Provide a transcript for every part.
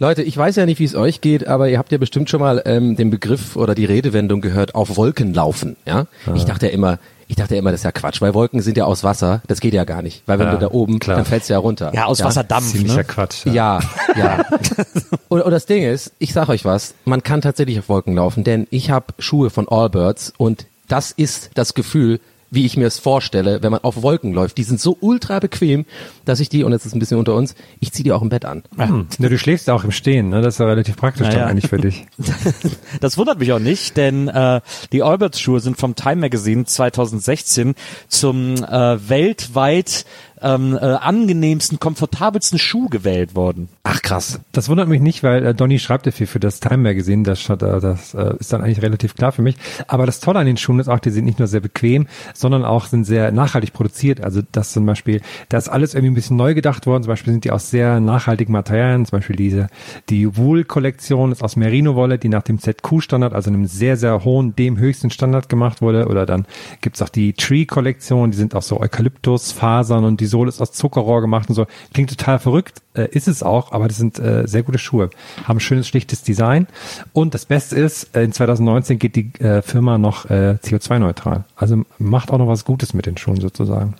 Leute, ich weiß ja nicht, wie es euch geht, aber ihr habt ja bestimmt schon mal ähm, den Begriff oder die Redewendung gehört, auf Wolken laufen. Ja? Ich dachte ja immer, ich dachte ja immer, das ist ja Quatsch, weil Wolken sind ja aus Wasser, das geht ja gar nicht. Weil wenn Ja, du da oben, klar. dann fällst du ja runter. Ja, aus Wasserdampf. Ziemlicher Ne? Quatsch. Ja, ja. und, und das Ding ist, ich sag euch was, man kann tatsächlich auf Wolken laufen, denn ich habe Schuhe von Allbirds und das ist das Gefühl, wie ich mir es vorstelle, wenn man auf Wolken läuft. Die sind so ultra bequem, dass ich die, und jetzt ist ein bisschen unter uns, ich ziehe die auch im Bett an. Hm. Ja, du schläfst auch im Stehen, ne? Das ist ja relativ praktisch Naja. dann eigentlich für dich. Das wundert mich auch nicht, denn äh, die Allbirds Schuhe sind vom Time Magazine 2016 zum äh, weltweit ähm, äh, angenehmsten, komfortabelsten Schuh gewählt worden. Ach krass. Das wundert mich nicht, weil äh, Donny schreibt ja viel für das Time Magazine. Das, äh, das äh, ist dann eigentlich relativ klar für mich. Aber das Tolle an den Schuhen ist auch, die sind nicht nur sehr bequem, sondern auch sind sehr nachhaltig produziert. Also das zum Beispiel, da ist alles irgendwie ein bisschen neu gedacht worden. Zum Beispiel sind die aus sehr nachhaltigen Materialien. Zum Beispiel diese die Wool-Kollektion ist aus Merino-Wolle, die nach dem ZQ-Standard, also einem sehr sehr hohen, dem höchsten Standard gemacht wurde. Oder dann gibt's auch die Tree-Kollektion, die sind aus so Eukalyptusfasern und die Sohle ist aus Zuckerrohr gemacht und so. Klingt total verrückt, äh, ist es auch, aber das sind äh, sehr gute Schuhe. Haben schönes, schlichtes Design. Und das Beste ist, äh, in 2019 geht die äh, Firma noch äh, CO2-neutral. Also macht auch noch was Gutes mit den Schuhen sozusagen.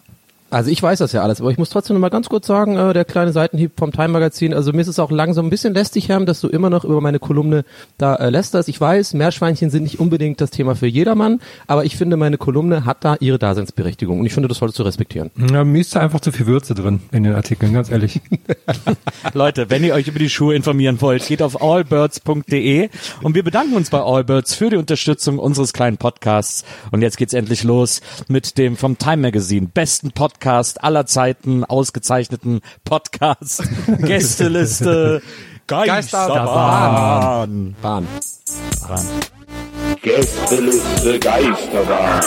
Also ich weiß das ja alles, aber ich muss trotzdem noch mal ganz kurz sagen, äh, der kleine Seitenhieb vom Time Magazin, also mir ist es auch langsam ein bisschen lästig, Herm, dass du immer noch über meine Kolumne da äh, lästerst. Ich weiß, Meerschweinchen sind nicht unbedingt das Thema für jedermann, aber ich finde, meine Kolumne hat da ihre Daseinsberechtigung und ich finde, das solltest du respektieren. Ja, mir ist da einfach zu viel Würze drin in den Artikeln, ganz ehrlich. Leute, wenn ihr euch über die Schuhe informieren wollt, geht auf allbirds.de und wir bedanken uns bei Allbirds für die Unterstützung unseres kleinen Podcasts. Und jetzt geht's endlich los mit dem vom Time Magazine besten Podcast aller Zeiten ausgezeichneten Podcast Gästeliste Geisterbahn. Bahn. Gästeliste Geisterbahn.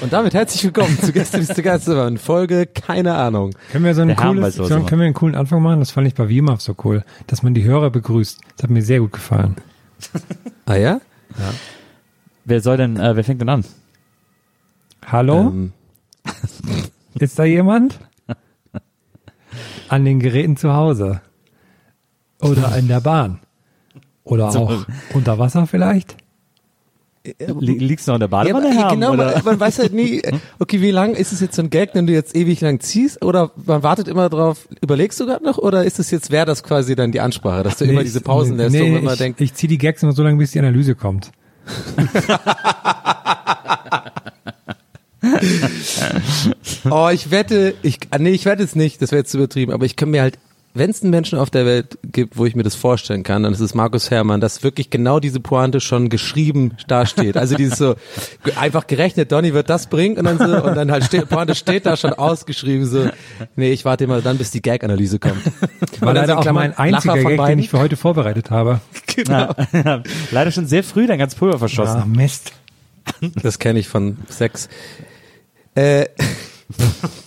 Und damit herzlich willkommen zu Gästeliste Geisterbahn, Folge, keine Ahnung. Können wir so einen, cooles, er können, wir einen coolen Anfang machen? Das fand ich bei WIMAF so cool, dass man die Hörer begrüßt. Das hat mir sehr gut gefallen. Ah ja? Wer soll denn, äh, wer fängt denn an? Hallo? Ähm, Ist da jemand? An den Geräten zu Hause. Oder in der Bahn. Oder So. auch unter Wasser vielleicht? Li liegst du noch in der ja, Badewanne, aber, Herr? genau, oder? man, man weiß halt nie, okay, wie lang ist es jetzt so ein Gag, wenn du jetzt ewig lang ziehst oder man wartet immer drauf, überlegst du gerade noch oder ist es jetzt, wäre das quasi dann die Ansprache, dass du immer Nee, diese ich- Pausen lässt, nee, wo man immer ich, denkt, ich ziehe die Gags immer so lange, bis die Analyse kommt. Oh, ich wette, ich, ah, nee, ich wette es nicht, das wäre jetzt zu übertrieben, aber ich kann mir halt, wenn es einen Menschen auf der Welt gibt, wo ich mir das vorstellen kann, dann ist es Markus Herrmann, dass wirklich genau diese Pointe schon geschrieben dasteht. Also dieses so, einfach gerechnet, Donny wird das bringen und dann so, und dann halt steht, Pointe steht da schon ausgeschrieben, so, nee, ich warte immer dann, bis die Gag-Analyse kommt. War dann leider in auch mein einziger Lacher Gag, den ich für heute vorbereitet habe. Genau. Ja. Leider schon sehr früh dein ganz Pulver verschossen. Ah, Mist. Das kenne ich von Sex. Äh,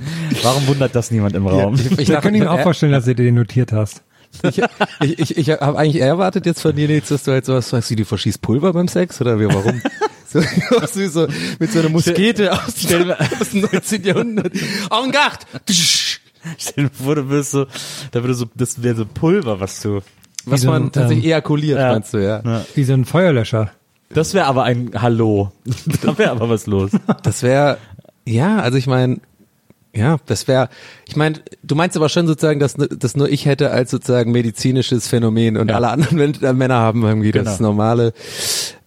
Warum wundert das niemand im Raum? ich, Ich kann ich mir auch vorstellen, dass du dir den notiert hast. Ich, ich, ich, ich habe eigentlich eher erwartet jetzt von dir jetzt, dass du halt sowas sagst, wie du verschießt Pulver beim Sex oder wie, warum? So, so, mit so einer Muskete aus, aus dem 19. Jahrhundert. En garde! Stell dir vor, du wirst so, da würde so, das wäre so Pulver, was du. Was so ein, man tatsächlich ähm, ejakuliert, ja. meinst du, ja. Ja. Wie so ein Feuerlöscher. Das wäre aber ein Hallo. da wäre aber was los. Das wäre, ja, also ich meine, ja, das wäre, ich meine, du meinst aber schon sozusagen, dass das nur ich hätte als sozusagen medizinisches Phänomen und Ja. alle anderen äh, Männer haben irgendwie das Genau. normale,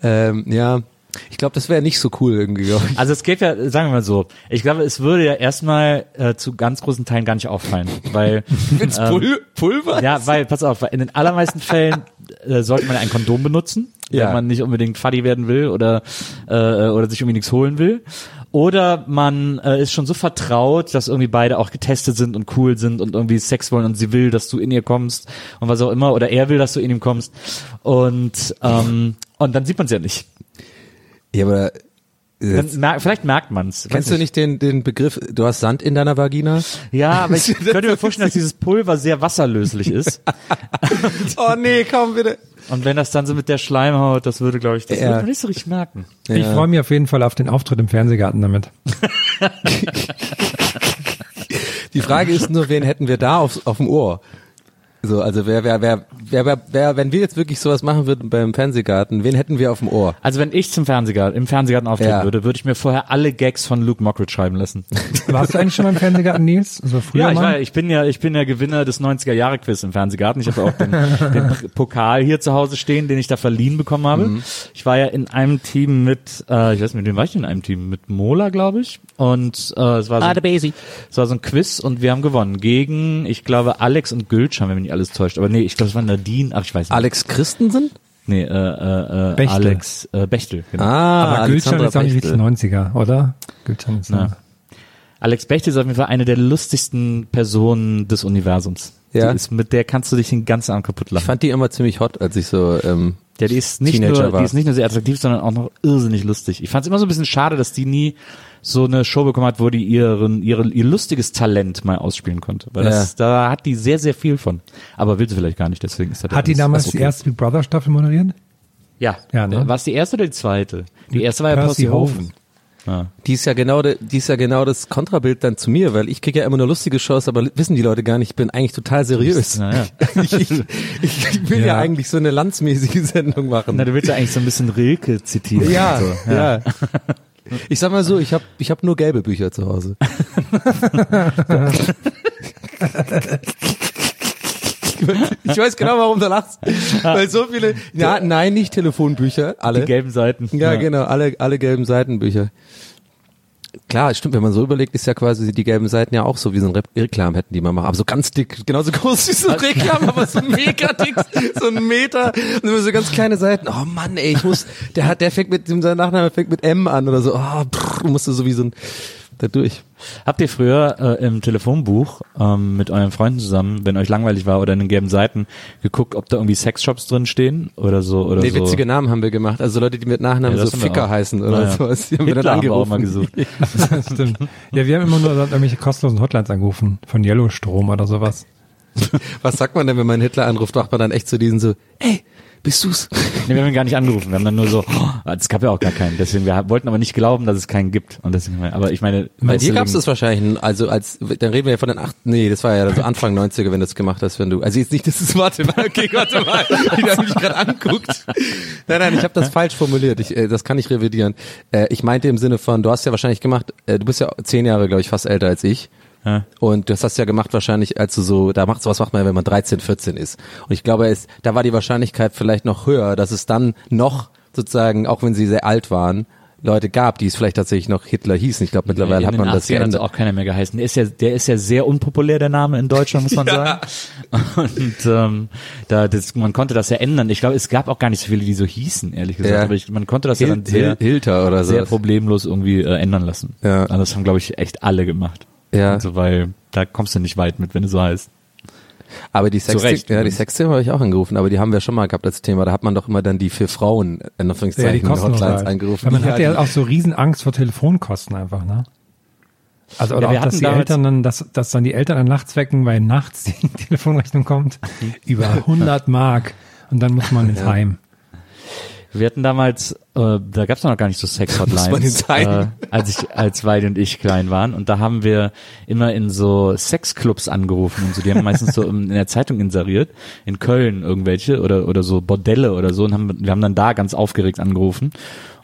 ähm, ja. Ich glaube, das wäre nicht so cool irgendwie, ich. Also es geht ja, sagen wir mal so, ich glaube, es würde ja erstmal äh, zu ganz großen Teilen gar nicht auffallen, weil Wenn's Pul Pulver? ja, weil pass auf, weil in den allermeisten Fällen äh, sollte man ja ein Kondom benutzen, Ja. wenn man nicht unbedingt Fuddy werden will oder äh, oder sich irgendwie nichts holen will. Oder man äh, ist schon so vertraut, dass irgendwie beide auch getestet sind und cool sind und irgendwie Sex wollen und sie will, dass du in ihr kommst und was auch immer, oder er will, dass du in ihm kommst. Und ähm, und dann sieht man es ja nicht. Ja, aber mer vielleicht merkt man's. Weiß Kennst du nicht den, den Begriff, du hast Sand in deiner Vagina? Ja, aber ich könnte mir vorstellen, dass dieses Pulver sehr wasserlöslich ist. oh nee, komm bitte. Und wenn das dann so mit der Schleimhaut, das würde, glaube ich, das Ja. würde man nicht so richtig merken. Ich freue mich auf jeden Fall auf den Auftritt im Fernsehgarten damit. Die Frage ist nur, wen hätten wir da auf, auf dem Ohr? So, also wer, wer, wer, wer, wer, wer, wenn wir jetzt wirklich sowas machen würden beim Fernsehgarten, wen hätten wir auf dem Ohr? Also wenn ich zum Fernsehgarten, im Fernsehgarten auftreten Ja. würde, würde ich mir vorher alle Gags von Luke Mockridge schreiben lassen. Warst du eigentlich schon beim Fernsehgarten, Nils? Also früher Ja, ich, war, ich bin ja, ich bin ja Gewinner des 90er Jahre Quiz im Fernsehgarten. Ich habe auch den, den Pokal hier zu Hause stehen, den ich da verliehen bekommen habe. Mhm. Ich war ja in einem Team mit, äh, ich weiß nicht, mit wem war ich denn in einem Team? Mit Mola, glaube ich. Und äh, es war so, es war so ein Quiz und wir haben gewonnen gegen, ich glaube, Alex und Gülcan, wenn mich nicht alles täuscht. Aber nee, ich glaube, es war Nadine. Ach, ich weiß nicht. Alex Christensen? Nee, äh, äh, äh, Bechtel. Alex äh, Bechtel. Genau. Ah, Aber Gülcan ist auch nicht Bechtel. 90er, oder? Gülcan ist Ja. Alex Bechtel ist auf jeden Fall eine der lustigsten Personen des Universums. Ja. Die ist, mit der kannst du dich den ganzen Abend kaputt Ich lachen. fand die immer ziemlich hot, als ich so, ähm, Ja, die ist nicht Teenager nur, war. die ist nicht nur sehr attraktiv, sondern auch noch irrsinnig lustig. Ich fand es immer so ein bisschen schade, dass die nie so eine Show bekommen hat, wo die ihren, ihre, ihr lustiges Talent mal ausspielen konnte. Weil das, da hat die sehr, sehr viel von. Aber will sie vielleicht gar nicht, deswegen ist das Hat die damals okay. die erste Big Brother Staffel moderiert? Ja. Ja, ne? War es die erste oder die zweite? Die erste war ja Percy. Hoven. Ja. die ist ja genau, de, die ist ja genau das Kontrabild dann zu mir, weil ich kriege ja immer nur lustige Shows, aber wissen die Leute gar nicht, ich bin eigentlich total seriös. Naja. ich, ich, ich will ja. Ja. eigentlich so eine landsmäßige Sendung machen. Na, du willst ja eigentlich so ein bisschen Rilke zitieren. ja, so. ja. Ich sag mal so, ich habe ich hab nur gelbe Bücher zu Hause. ich weiß genau, warum du lachst. Weil so viele, ja, nein, nicht Telefonbücher, alle. Die gelben Seiten. Ja, genau, alle, alle gelben Seitenbücher. Klar, stimmt, wenn man so überlegt, ist ja quasi die gelben Seiten ja auch so wie so ein Re Reklam hätten die mal machen. Aber so ganz dick, genauso groß wie so ein Reklam, aber so mega dick, so ein Meter und immer so ganz kleine Seiten. Oh Mann, ey, ich muss, der hat, der fängt mit, sein Nachname fängt mit M an oder so. Oh, brrr, musst du so wie so ein, da durch. Habt ihr früher äh, im Telefonbuch ähm, mit euren Freunden zusammen, wenn euch langweilig war oder in den gelben Seiten, geguckt, ob da irgendwie Sexshops drin stehen oder so oder Nee, so? witzige Namen haben wir gemacht. Also Leute, die mit Nachnamen Ja, so Ficker heißen oder Naja. sowas. Die haben wir dann Hitler haben wir auch angerufen. mal gesucht. Stimmt. Ja, wir haben immer nur irgendwelche kostenlosen Hotlines angerufen, von Yellowstrom oder sowas. Was sagt man denn, wenn man Hitler anruft, macht man dann echt zu diesen so, ey, bist du's? Nee, wir haben ihn gar nicht angerufen. Wir haben dann nur so, oh, es gab ja auch gar keinen. Deswegen, wir wollten aber nicht glauben, dass es keinen gibt. Und deswegen, aber ich meine, Bei dir gab's das wahrscheinlich, also als, dann reden wir ja von den acht, nee, das war ja so Anfang 90er, wenn du das gemacht hast, wenn du, also jetzt nicht, das ist, warte mal, okay, warte mal, wie der mich gerade anguckt. Nein, nein, ich habe das falsch formuliert, ich, äh, das kann ich revidieren. Äh, ich meinte im Sinne von, du hast ja wahrscheinlich gemacht, äh, du bist ja zehn Jahre, glaube ich, fast älter als ich. Ja. Und das hast du ja gemacht wahrscheinlich, als du so, da macht sowas macht man, ja, wenn man 13, 14 ist. Und ich glaube, es, da war die Wahrscheinlichkeit vielleicht noch höher, dass es dann noch sozusagen, auch wenn sie sehr alt waren, Leute gab, die es vielleicht tatsächlich noch Hitler hießen. Ich glaube, mittlerweile hat man das 80ern hat's geändert. auch keiner mehr geheißen. Der ist ja, der ist ja sehr unpopulär, der Name in Deutschland, muss man sagen. Und ähm, da, das, man konnte das ja ändern. Ich glaube, es gab auch gar nicht so viele, die so hießen, ehrlich gesagt. Ja. Aber ich, man konnte das ja Hil dann sehr, Hil Hilter oder so. sehr problemlos irgendwie äh, ändern lassen. Ja. Also das haben, glaube ich, echt alle gemacht. Ja. Also, weil da kommst du nicht weit mit, wenn du so heißt. Aber die Sextape, ja, die übrigens. Sextape habe ich auch angerufen, aber die haben wir schon mal gehabt als Thema. Da hat man doch immer dann die für Frauen, in Ja, die Anführungszeichen, kosten Hotlines halt. angerufen. Weil man Ja, hat ja die- auch so riesen Angst vor Telefonkosten einfach, ne? Also oder Ja, wir auch, dass hatten die Eltern dann, dass, dass dann die Eltern dann nachts wecken, weil nachts die Telefonrechnung kommt, über 100 Mark und dann muss man ins Heim. Wir hatten damals, äh, da gab's noch gar nicht so Sex-Hotlines, äh, als ich, als Weide und ich klein waren. Und da haben wir immer in so Sexclubs angerufen und so. Die haben meistens so in der Zeitung inseriert, in Köln irgendwelche oder oder so Bordelle oder so. Und haben, wir haben dann da ganz aufgeregt angerufen.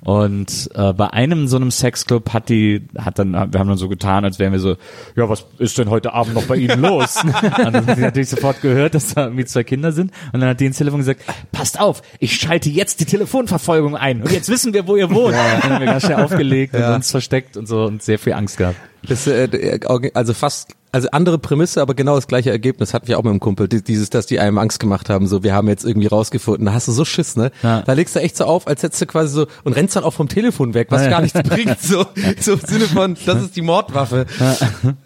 Und äh, bei einem so einem Sexclub hat die, hat dann, wir haben dann so getan, als wären wir so, ja, was ist denn heute Abend noch bei Ihnen los? und dann haben die natürlich sofort gehört, dass da irgendwie zwei Kinder sind. Und dann hat die ins Telefon gesagt, passt auf, ich schalte jetzt die Telefonverfolgung ein. Und jetzt wissen wir, wo ihr wohnt. Und dann haben wir ganz schnell aufgelegt und uns versteckt und so und sehr viel Angst gehabt. Das, äh, also fast, also andere Prämisse, aber genau das gleiche Ergebnis hatten wir auch mit dem Kumpel. Die- Dieses, dass die einem Angst gemacht haben, so, wir haben jetzt irgendwie rausgefunden. Da hast du so Schiss, ne? Ja. Da legst du echt so auf, als hättest du quasi so, und rennst dann auch vom Telefon weg, was Ja. gar nichts bringt, so, so im Sinne von, das ist die Mordwaffe.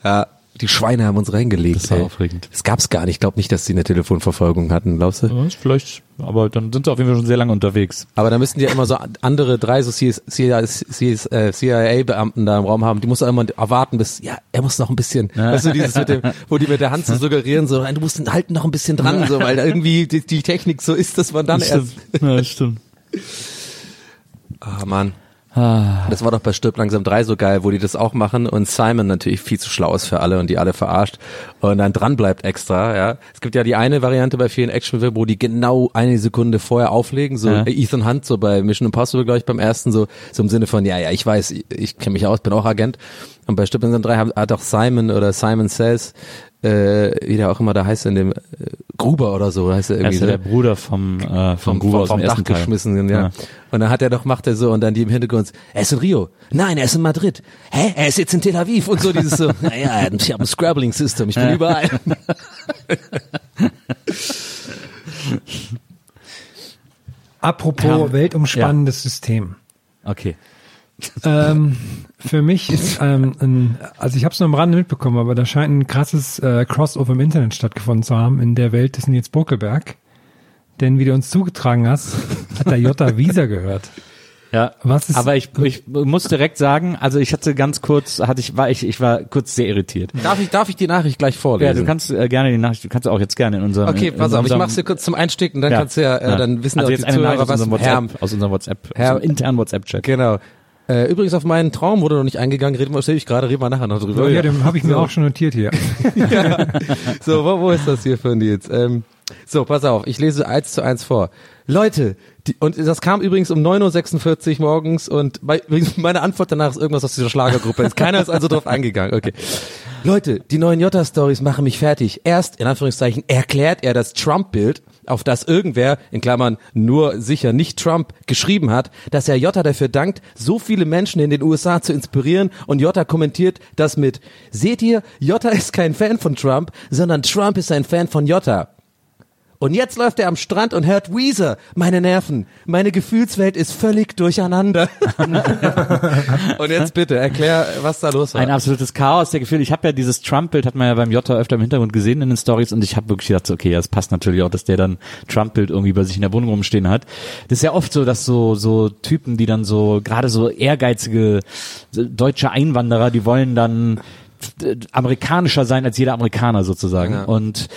Ja. Die Schweine haben uns reingelegt. Das war ey. aufregend. Das gab's gar nicht. Ich glaube nicht, dass die eine Telefonverfolgung hatten, glaubst du? Ja, vielleicht, aber dann sind sie auf jeden Fall schon sehr lange unterwegs. Aber da müssten die ja immer so andere drei so CIA-Beamten da im Raum haben. Die muss er immer erwarten, bis, ja, er muss noch ein bisschen, weißt du, dieses mit dem, wo die mit der Hand so suggerieren, so, du musst halten noch ein bisschen dran, so, weil irgendwie die, die Technik so ist, dass man dann erst, Ja, stimmt. ah, Mann. Das war doch bei Stirb langsam 3 so geil, wo die das auch machen und Simon natürlich viel zu schlau ist für alle und die alle verarscht und dann dran bleibt extra, ja. Es gibt ja die eine Variante bei vielen Actionfilmen, wo die genau eine Sekunde vorher auflegen, so Ja. Ethan Hunt so bei Mission Impossible, glaube ich, beim ersten so, so im Sinne von, ja, ja, ich weiß, ich, ich kenne mich aus, bin auch Agent und bei Stirb langsam 3 hat, hat auch Simon oder Simon Says, äh, wie der auch immer da heißt in dem, äh, Gruber oder so, heißt er Er irgendwie. ist ja der Bruder vom, äh, vom, vom, Gruber vom, aus dem vom Dach Teil. geschmissen, ja. Ja. Und dann hat er doch, macht er so, und dann die im Hintergrund, er ist in Rio. Nein, er ist in Madrid. Hä? Er ist jetzt in Tel Aviv und so dieses so, naja, ich habe ein Scrabbling-System, ich bin überall. Apropos Ja. weltumspannendes System. Okay. Ähm, für mich ist, ähm, ein, also ich habe es nur am Rande mitbekommen, aber da scheint ein krasses äh, Crossover im Internet stattgefunden zu haben in der Welt des Nils Bokelberg. Denn wie du uns zugetragen hast, hat der Jota Visa gehört. Ja, Was ist- aber ich, ich muss direkt sagen, also ich hatte ganz kurz, hatte ich, war ich, ich war kurz sehr irritiert. Darf ich, darf ich die Nachricht gleich vorlesen? Ja, du kannst äh, gerne die Nachricht, du kannst auch jetzt gerne in unserem. Okay, pass auf, ich mach's dir kurz zum Einstieg und dann Ja, kannst du ja, äh, ja. dann wissen also auch jetzt die eine Zuhörer, Nachricht aus was unserem Herr, WhatsApp, aus unserem WhatsApp, Herr- aus unserem internen WhatsApp-Chat. Genau. Äh, übrigens auf meinen Traum wurde noch nicht eingegangen, reden wir, ich gerade, reden wir nachher noch drüber. ja, den habe ich mir auch schon notiert hier. So, wo, wo ist das hier für ein Nils? Ähm, so, pass auf, ich lese eins zu eins vor. Leute, die, und das kam übrigens um 9.46 Uhr morgens und bei, übrigens meine Antwort danach ist irgendwas aus dieser Schlagergruppe. Ist keiner ist also drauf eingegangen. Okay. Leute, die neuen Jota-Stories machen mich fertig. Erst, in Anführungszeichen, erklärt er das Trump-Bild, auf das irgendwer, in Klammern nur sicher nicht Trump, geschrieben hat, dass er Jota dafür dankt, so viele Menschen in den USA zu inspirieren und Jota kommentiert das mit, seht ihr, Jota ist kein Fan von Trump, sondern Trump ist ein Fan von Jota. Und jetzt läuft er am Strand und hört Weezer. Meine Nerven. Meine Gefühlswelt ist völlig durcheinander. und jetzt bitte, erklär, was da los war. Ein absolutes Chaos der Gefühle. Ich habe ja dieses Trump-Bild, hat man ja beim Jota öfter im Hintergrund gesehen in den Stories und ich habe wirklich gedacht, okay, das passt natürlich auch, dass der dann Trump-Bild irgendwie bei sich in der Wohnung rumstehen hat. Das ist ja oft so, dass so so Typen, die dann so gerade so ehrgeizige deutsche Einwanderer, die wollen dann amerikanischer sein als jeder Amerikaner sozusagen. Ja. Und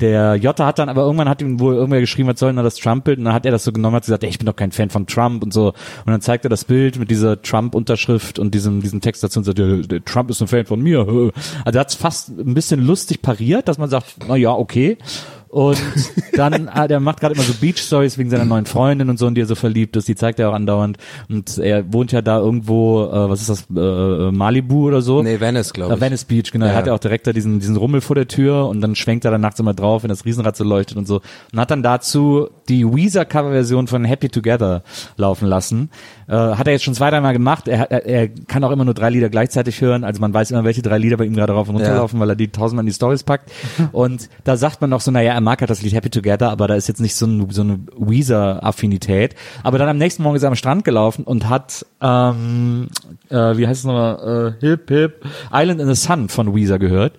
der Jota hat dann aber irgendwann hat ihm wohl irgendwer geschrieben, was soll denn da das Trump-Bild? Und dann hat er das so genommen, hat gesagt, ey, ich bin doch kein Fan von Trump und so. Und dann zeigt er das Bild mit dieser Trump-Unterschrift und diesem, diesem Text dazu und sagt, ja, der Trump ist ein Fan von mir. Also er hat es fast ein bisschen lustig pariert, dass man sagt, na ja, okay. Und dann, ah, der macht gerade immer so Beach Stories wegen seiner neuen Freundin und so, in die er so verliebt ist. Die zeigt er auch andauernd. Und er wohnt ja da irgendwo, äh, was ist das, äh, Malibu oder so. nee, Venice, glaube Äh, ich. Venice Beach, genau. Er Ja. hat ja auch direkt da diesen, diesen Rummel vor der Tür und dann schwenkt er dann nachts immer drauf, wenn das Riesenrad so leuchtet und so. Und hat dann dazu die Weezer-Coverversion von Happy Together laufen lassen. Äh, hat er jetzt schon zwei, dreimal gemacht. Er, er, er kann auch immer nur drei Lieder gleichzeitig hören. Also man weiß immer, welche drei Lieder bei ihm gerade rauf und runter Ja. laufen, weil er die tausendmal in die Stories packt. Und da sagt man noch so, naja, er mag halt das Lied Happy Together, aber da ist jetzt nicht so, ein, so eine Weezer-Affinität. Aber dann am nächsten Morgen ist er am Strand gelaufen und hat, ähm, äh, wie heißt es nochmal, äh, Hip Hip, Island in the Sun von Weezer gehört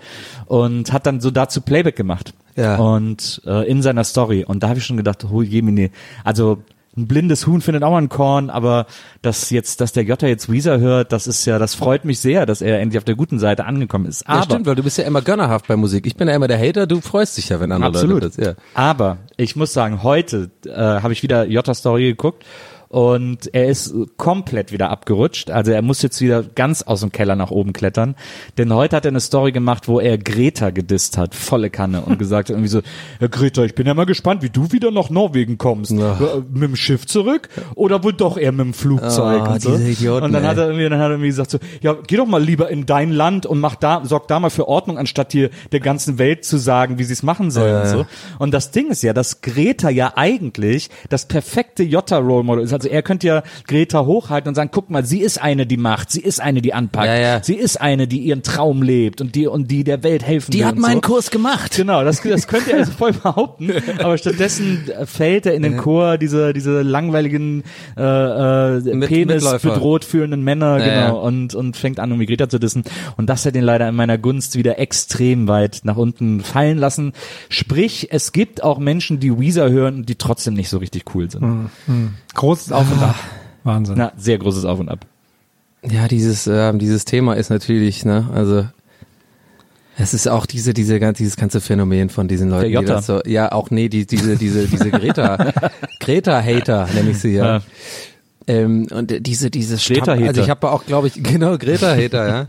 und hat dann so dazu Playback gemacht. Ja. Und äh, in seiner Story. Und da habe ich schon gedacht, oh Jemine, also ein blindes Huhn findet auch ein Korn, aber dass jetzt, dass der Jota jetzt Weezer hört, das ist ja, das freut mich sehr, dass er endlich auf der guten Seite angekommen ist. Aber ja, stimmt, weil du bist ja immer gönnerhaft bei Musik. Ich bin ja immer der Hater, du freust dich ja, wenn andere Absolut. Leute das, ja. Aber ich muss sagen, heute äh, habe ich wieder Jota Story geguckt und er ist komplett wieder abgerutscht. Also er muss jetzt wieder ganz aus dem Keller nach oben klettern. Denn heute hat er eine Story gemacht, wo er Greta gedisst hat, volle Kanne und gesagt hat irgendwie so, ja, Greta, ich bin ja mal gespannt, wie du wieder nach Norwegen kommst. Ja. Äh, Mit dem Schiff zurück oder wohl doch eher mit dem Flugzeug Ah, und so. Idioten, und dann ey. hat er irgendwie, dann hat er irgendwie gesagt so, ja, geh doch mal lieber in dein Land und mach da, sorg da mal für Ordnung, anstatt hier der ganzen Welt zu sagen, wie sie es machen sollen Ja, und so. Und das Ding ist ja, dass Greta ja eigentlich das perfekte Jota-Role Model ist. Also er könnte ja Greta hochhalten und sagen, guck mal, sie ist eine, die macht, sie ist eine, die anpackt, Ja, ja. sie ist eine, die ihren Traum lebt und die und die der Welt helfen Die will. hat und meinen so. Kurs gemacht. Genau, das, das könnte er also voll behaupten, aber stattdessen fällt er in den Chor diese, diese langweiligen äh, äh, Mit- Penis Mitläufer. bedroht fühlenden Männer, Ja, genau, ja. und, und fängt an, irgendwie Greta zu dissen. Und das hat ihn leider in meiner Gunst wieder extrem weit nach unten fallen lassen. Sprich, es gibt auch Menschen, die Weezer hören und die trotzdem nicht so richtig cool sind. Großes Auf und Ab. Wahnsinn. Na, sehr großes Auf und Ab. Ja, dieses, äh, dieses Thema ist natürlich, ne, also es ist auch diese, diese, dieses ganze Phänomen von diesen Leuten, die das so, ja, auch nee, die, diese, diese, diese Greta, Greta-Hater, nenne ich sie ja. Ja. Ähm, und diese, diese Greta-Hater. Also ich habe auch, glaube ich, genau, Greta-Hater,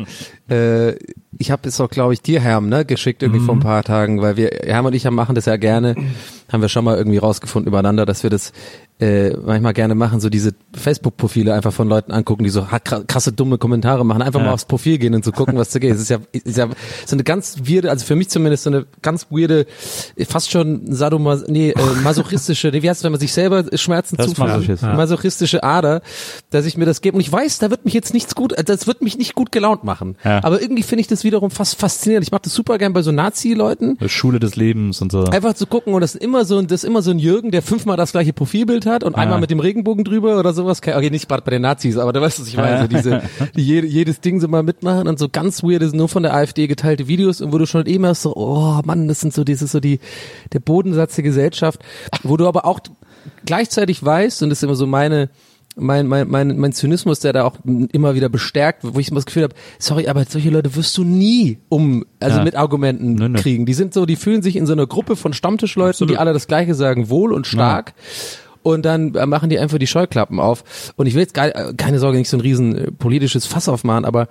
ja. äh, ich habe es auch, glaube ich, dir, Herm, ne, geschickt irgendwie vor ein paar Tagen, weil wir, Herm und ich haben, machen das ja gerne, haben wir schon mal irgendwie rausgefunden übereinander, dass wir das äh, manchmal gerne machen, so diese Facebook-Profile einfach von Leuten angucken, die so krasse, dumme Kommentare machen, einfach Ja. mal aufs Profil gehen und zu gucken, was da geht. Es ist ja, ist ja so eine ganz weirde, also für mich zumindest so eine ganz weirde, fast schon sadomas, nee, äh, masochistische, nee, wie heißt es, wenn man sich selber Schmerzen Das zufügt? Masochismus. Ja. Masochistische Ader, dass ich mir das gebe. Und ich weiß, da wird mich jetzt nichts gut, das wird mich nicht gut gelaunt machen. Ja. Aber irgendwie finde ich das wiederum fast faszinierend. Ich mache das super gern bei so Nazi-Leuten. Schule des Lebens und so. Einfach zu gucken und das ist immer so, das ist immer so ein Jürgen, der fünfmal das gleiche Profilbild hat und einmal mit dem Regenbogen drüber oder sowas. Okay, nicht gerade bei den Nazis, aber du weißt, was ich meine. So diese, die jede, jedes Ding so mal mitmachen und so ganz weirde, nur von der AfD geteilte Videos und wo du schon eben hast so, oh Mann, das sind so dieses so die, der Bodensatz der Gesellschaft, wo du aber auch gleichzeitig weißt, und das ist immer so meine, mein, mein, mein, mein Zynismus, der da auch immer wieder bestärkt, wo ich immer das Gefühl habe, sorry, aber solche Leute wirst du nie um, also Ja. mit Argumenten Nö, nö. kriegen. Die sind so, die fühlen sich in so einer Gruppe von Stammtischleuten, die alle das Gleiche sagen, wohl und stark. Und dann äh, machen die einfach die Scheuklappen auf. Und ich will jetzt gar, äh, keine Sorge, nicht so ein riesen äh, politisches Fass aufmachen, aber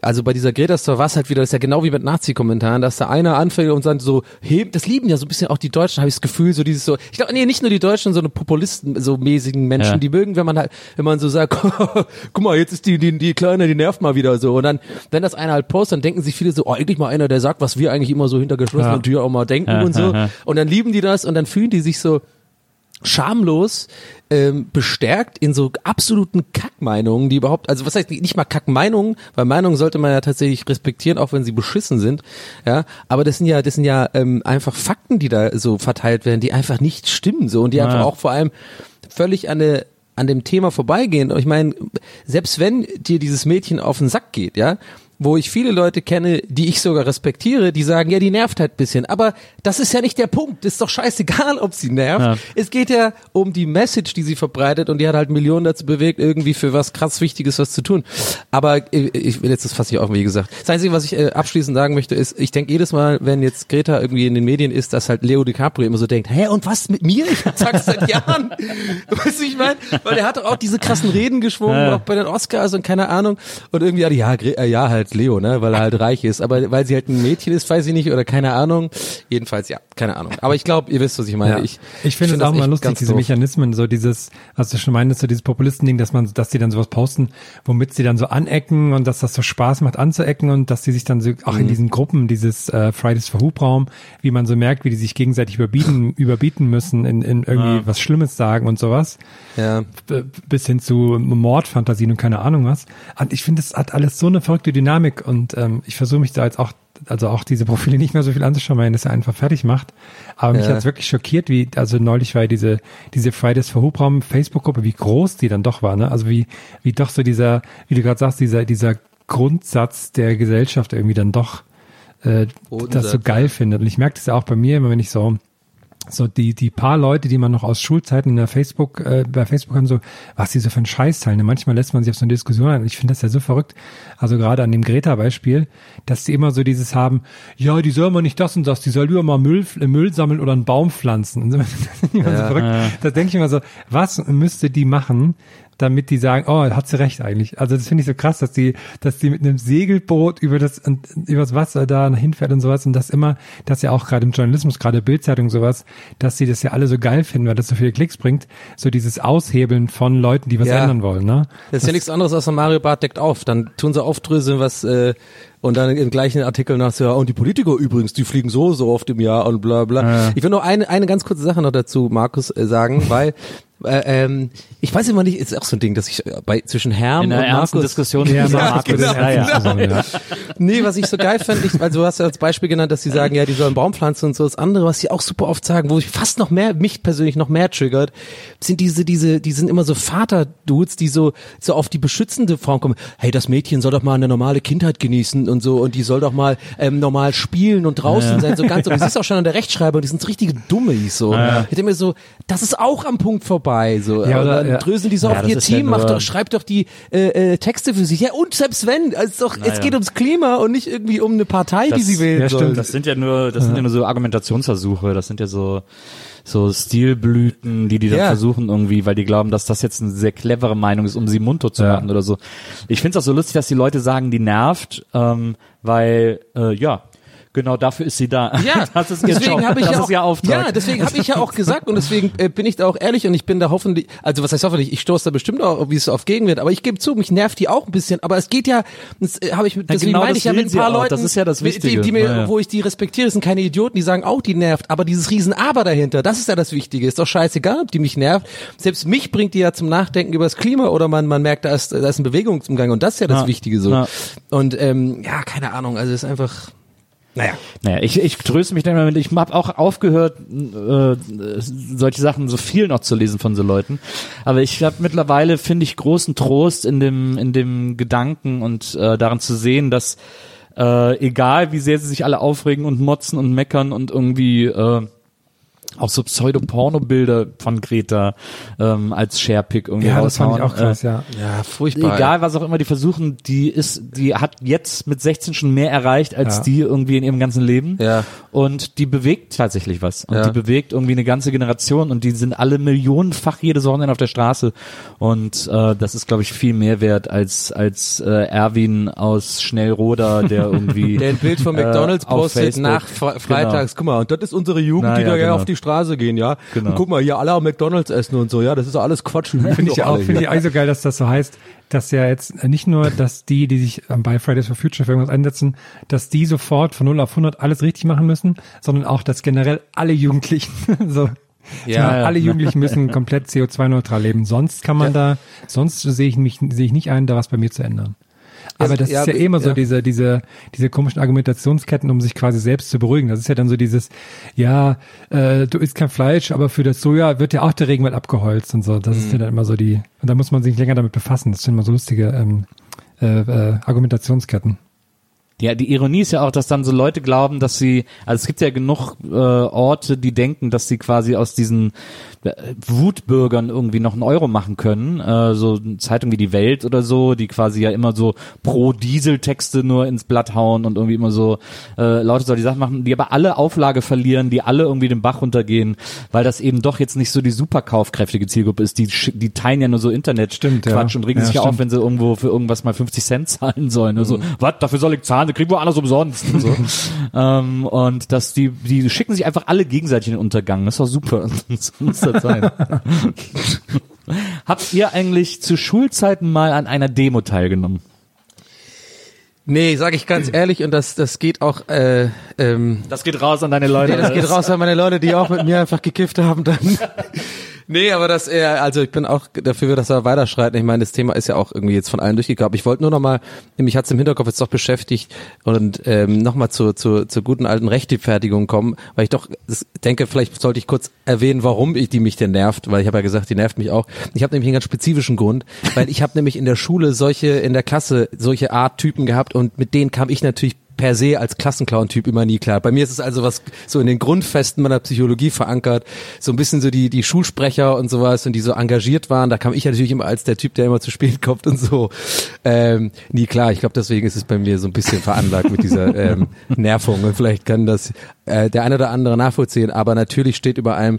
also bei dieser Greta Store war es halt wieder, das ist ja genau wie mit Nazi-Kommentaren, dass da einer anfängt und dann so hebt, das lieben ja so ein bisschen auch die Deutschen, habe ich das Gefühl, so dieses so, ich glaube, nee, nicht nur die Deutschen, sondern Populisten, so mäßigen Menschen, Ja. die mögen, wenn man halt, wenn man so sagt, guck mal, jetzt ist die, die, die Kleine, die nervt mal wieder so. Und dann, wenn das einer halt postet, dann denken sich viele so, oh, endlich mal einer, der sagt, was wir eigentlich immer so hinter geschlossener Ja. Tür auch mal denken Ja, und so. Und dann lieben die das und dann fühlen die sich so schamlos ähm, bestärkt in so absoluten Kackmeinungen, die überhaupt, also was heißt nicht mal Kackmeinungen, weil Meinungen sollte man ja tatsächlich respektieren, auch wenn sie beschissen sind, ja, aber das sind ja, das sind ja ähm, einfach Fakten, die da so verteilt werden, die einfach nicht stimmen, so und die einfach Ja. auch vor allem völlig an der an dem Thema vorbeigehen. Und ich meine, selbst wenn dir dieses Mädchen auf den Sack geht, ja, wo ich viele Leute kenne, die ich sogar respektiere, die sagen, ja, die nervt halt ein bisschen. Aber das ist ja nicht der Punkt. Ist doch scheißegal, ob sie nervt. Ja. Es geht ja um die Message, die sie verbreitet und die hat halt Millionen dazu bewegt, irgendwie für was krass Wichtiges was zu tun. Aber ich will jetzt das fast nicht auf, wie gesagt. Das Einzige, was ich äh, abschließend sagen möchte, ist, ich denke jedes Mal, wenn jetzt Greta irgendwie in den Medien ist, dass halt Leo DiCaprio immer so denkt, hä, und was mit mir? Ich sag's seit Jahren. weißt du, ich meine? Weil er hat doch auch diese krassen Reden geschwungen, Ja. auch bei den Oscars und keine Ahnung. Und irgendwie, hat ja, Gre- äh, ja, halt Leo, ne, weil er halt reich ist. Aber weil sie halt ein Mädchen ist, weiß ich nicht, oder keine Ahnung. Jedenfalls, ja, keine Ahnung. Aber ich glaube, ihr wisst, was ich meine. Ja. Ich, Ich, finde es auch mal lustig, diese doof. Mechanismen, so dieses, was du schon meintest, so dieses Populistending, dass man, dass die dann sowas posten, womit sie dann so anecken und dass das so Spaß macht anzuecken und dass die sich dann so auch Mhm. in diesen Gruppen, dieses äh, Fridays for Hubraum, wie man so merkt, wie die sich gegenseitig überbieten, überbieten müssen, in, in irgendwie was Schlimmes sagen und sowas, Ja. bis hin zu Mordfantasien und keine Ahnung was. Und ich finde, es hat alles so eine verrückte Dynamik und ähm, ich versuche mich da jetzt auch, also auch diese Profile nicht mehr so viel anzuschauen, weil das ja einfach fertig macht. Aber mich Ja. hat's wirklich schockiert, wie, also neulich war ja diese, diese Fridays for Hubraum Facebook-Gruppe, wie groß die dann doch war, ne? Also wie, wie doch so dieser, wie du gerade sagst, dieser, dieser Grundsatz der Gesellschaft irgendwie dann doch äh, Bodensatz, das so geil findet. Und ich merke das ja auch bei mir, immer wenn ich so so die die paar Leute, die man noch aus Schulzeiten in der Facebook äh, bei Facebook haben, so was die so für einen Scheiß teilen. Manchmal lässt man sich auf so eine Diskussion ein. Ich finde das ja so verrückt. Also gerade an dem Greta-Beispiel, dass die immer so dieses haben, ja, die soll mal nicht das und das, die soll lieber mal Müll, äh, Müll sammeln oder einen Baum pflanzen. Und so, das immer so verrückt. Da denke ich immer so, was müsste die machen, damit die sagen, oh, hat sie recht eigentlich. Also das finde ich so krass, dass die, dass die mit einem Segelboot über das über das Wasser da hinfährt und sowas und das immer, dass ja auch gerade im Journalismus, gerade Bildzeitung sowas, dass sie das ja alle so geil finden, weil das so viele Klicks bringt, so dieses Aushebeln von Leuten, die was Ja. ändern wollen, ne? Das ist ja nichts anderes als ein Mario Bart deckt auf. Dann tun sie aufdröseln, was äh, und dann im gleichen Artikel nach so, ja, und die Politiker übrigens, die fliegen so so oft im Jahr und bla bla. Ich will noch eine eine ganz kurze Sache noch dazu, Markus, äh, sagen, weil Äh, ähm, ich weiß immer nicht, ist auch so ein Ding, dass ich äh, bei zwischen Herm In und Markus Diskussion Ja, über Markus, genau. Ja, ja. Also, ja. Nee, was ich so geil fand, ich, also du hast ja als Beispiel genannt, dass sie sagen, ja, die sollen Baum pflanzen und so. Das andere, was sie auch super oft sagen, wo ich fast noch mehr, mich persönlich noch mehr triggert, sind diese, diese, die sind immer so Vater-Dudes, die so, so auf die beschützende Form kommen. Hey, das Mädchen soll doch mal eine normale Kindheit genießen und so und die soll doch mal ähm, normal spielen und draußen sein, so ganz. Und du siehst auch schon an der Rechtschreibung, die sind so richtige Dummies, so. Ich denke mir so, das ist auch am Punkt vorbei, so. Ja, oder- dann ja. dröseln die so Ja, auf ihr ist ja Team, macht doch, schreibt doch die äh, äh, Texte für sich. Ja, und selbst wenn, es, doch, es Naja. geht ums Klima und nicht irgendwie um eine Partei, die Das- sie wählen ja, soll. stimmt. Das sind ja nur, das sind ja nur so Argumentationsversuche. Das sind ja so, so Stilblüten, die die dann Ja. versuchen irgendwie, weil die glauben, dass das jetzt eine sehr clevere Meinung ist, um sie mundtot zu Ja. machen oder so. Ich finde es auch so lustig, dass die Leute sagen, die nervt, ähm, weil, äh, ja, genau dafür ist sie da. Ja, das ist deswegen habe ich das ja auch, Auftrag. ja, deswegen habe ich ja auch gesagt und deswegen äh, bin ich da auch ehrlich und ich bin da hoffentlich, also was heißt hoffentlich, ich stoße da bestimmt auch, wie es auf Gegenwert, aber ich gebe zu, mich nervt die auch ein bisschen, aber es geht ja, das äh, habe ich, deswegen genau meine ich ja mit ein paar Leuten, das ist ja das die, Wichtige. die mir, Ja, ja. wo ich die respektiere, sind keine Idioten, die sagen auch, die nervt, aber dieses riesen Aber dahinter, das ist ja das Wichtige, ist doch scheißegal, ob die mich nervt, selbst mich bringt die ja zum Nachdenken über das Klima oder man, man merkt, da ist, da ist ein Bewegungsumgang und das ist ja das Ja. Wichtige so. Ja. Und ähm, ja, keine Ahnung, also es ist einfach, naja. Naja, ich, ich tröste mich dann immer mit, ich habe auch aufgehört, äh, solche Sachen so viel noch zu lesen von so Leuten. Aber ich habe mittlerweile, finde ich, großen Trost in dem, in dem Gedanken und äh, daran zu sehen, dass äh, egal wie sehr sie sich alle aufregen und motzen und meckern und irgendwie äh, auch so Pseudo-Porno-Bilder von Greta ähm, als Sharepick irgendwie ja, das fand ich auch krass, äh, ja. Ja, furchtbar. Egal, was auch immer die versuchen, die ist, die hat jetzt mit 16 schon mehr erreicht als Ja. die irgendwie in ihrem ganzen Leben. Ja. Und die bewegt tatsächlich was. Und Ja. die bewegt irgendwie eine ganze Generation und die sind alle millionenfach jedes Wochenende auf der Straße. Und äh, das ist, glaube ich, viel mehr wert als als äh, Erwin aus Schnellroda, der irgendwie Der ein Bild von äh, McDonalds auf postet nach Fre Freitags. Guck mal, und das ist unsere Jugend, Na die ja, da ja genau. auf die Straße gehen, ja. Genau. Und guck mal, hier alle am McDonalds essen und so, ja, das ist alles Quatsch. Finde ich ja auch, finde ich auch so geil, dass das so heißt, dass ja jetzt nicht nur, dass die, die sich bei Fridays for Future für irgendwas einsetzen, dass die sofort von 0 auf 100 alles richtig machen müssen, sondern auch, dass generell alle Jugendlichen so Ja, ja, alle Jugendlichen müssen komplett CO2-neutral leben. Sonst kann man da, sonst sehe ich mich, sehe ich nicht ein, da was bei mir zu ändern. Aber Also, das ja, ist ja eh immer so ja. diese, diese, diese komischen Argumentationsketten, um sich quasi selbst zu beruhigen. Das ist ja dann so dieses, ja, äh, du isst kein Fleisch, aber für das Soja wird ja auch der Regenwald abgeholzt und so. Das ist ja Mhm. dann immer so die, und da muss man sich länger damit befassen. Das sind immer so lustige ähm, äh, äh, Argumentationsketten. Ja, die Ironie ist ja auch, dass dann so Leute glauben, dass sie, also es gibt ja genug äh, Orte, die denken, dass sie quasi aus diesen äh, Wutbürgern irgendwie noch einen Euro machen können. Äh, so Zeitungen wie die Welt oder so, die quasi ja immer so pro Diesel-Texte nur ins Blatt hauen und irgendwie immer so äh, Leute so die Sachen machen, die aber alle Auflage verlieren, die alle irgendwie den Bach runtergehen, weil das eben doch jetzt nicht so die super kaufkräftige Zielgruppe ist. Die, die teilen ja nur so Internet Stimmt, ja. Und regen Ja, sich ja auf, wenn sie irgendwo für irgendwas mal 50 Cent zahlen sollen. Also, was, dafür soll ich zahlen, das kriegen wir alles umsonst. Und, so. ähm, und dass die, die schicken sich einfach alle gegenseitig in den Untergang. Das ist doch super. so muss das sein. Habt ihr eigentlich zu Schulzeiten mal an einer Demo teilgenommen? Nee, sag ich ganz ehrlich, und das, das geht auch, äh, ähm, Das geht raus an deine Leute. nee, das geht raus an meine Leute, die auch mit mir einfach gekifft haben dann. Nee, aber das, äh, also ich bin auch dafür, dass wir weiterschreiten. Ich meine, das Thema ist ja auch irgendwie jetzt von allen durchgegangen. Ich wollte nur noch mal, mich hat's im Hinterkopf jetzt doch beschäftigt und ähm, noch mal zur, zur, zur guten alten Rechtfertigung kommen, weil ich doch denke, vielleicht sollte ich kurz erwähnen, warum ich die mich denn nervt, weil ich habe ja gesagt, die nervt mich auch. Ich habe nämlich einen ganz spezifischen Grund, weil ich habe nämlich in der Schule solche, in der Klasse solche Art Typen gehabt und mit denen kam ich natürlich per se als Klassenclown-Typ immer nie klar. Bei mir ist es also was so in den Grundfesten meiner Psychologie verankert, so ein bisschen so die die Schulsprecher und sowas und die so engagiert waren. Da kam ich natürlich immer als der Typ, der immer zu spät kommt und so. Ähm, nie klar. Ich glaube, deswegen ist es bei mir so ein bisschen veranlagt mit dieser ähm, Nervung und vielleicht kann das äh, der eine oder andere nachvollziehen. Aber natürlich steht über allem,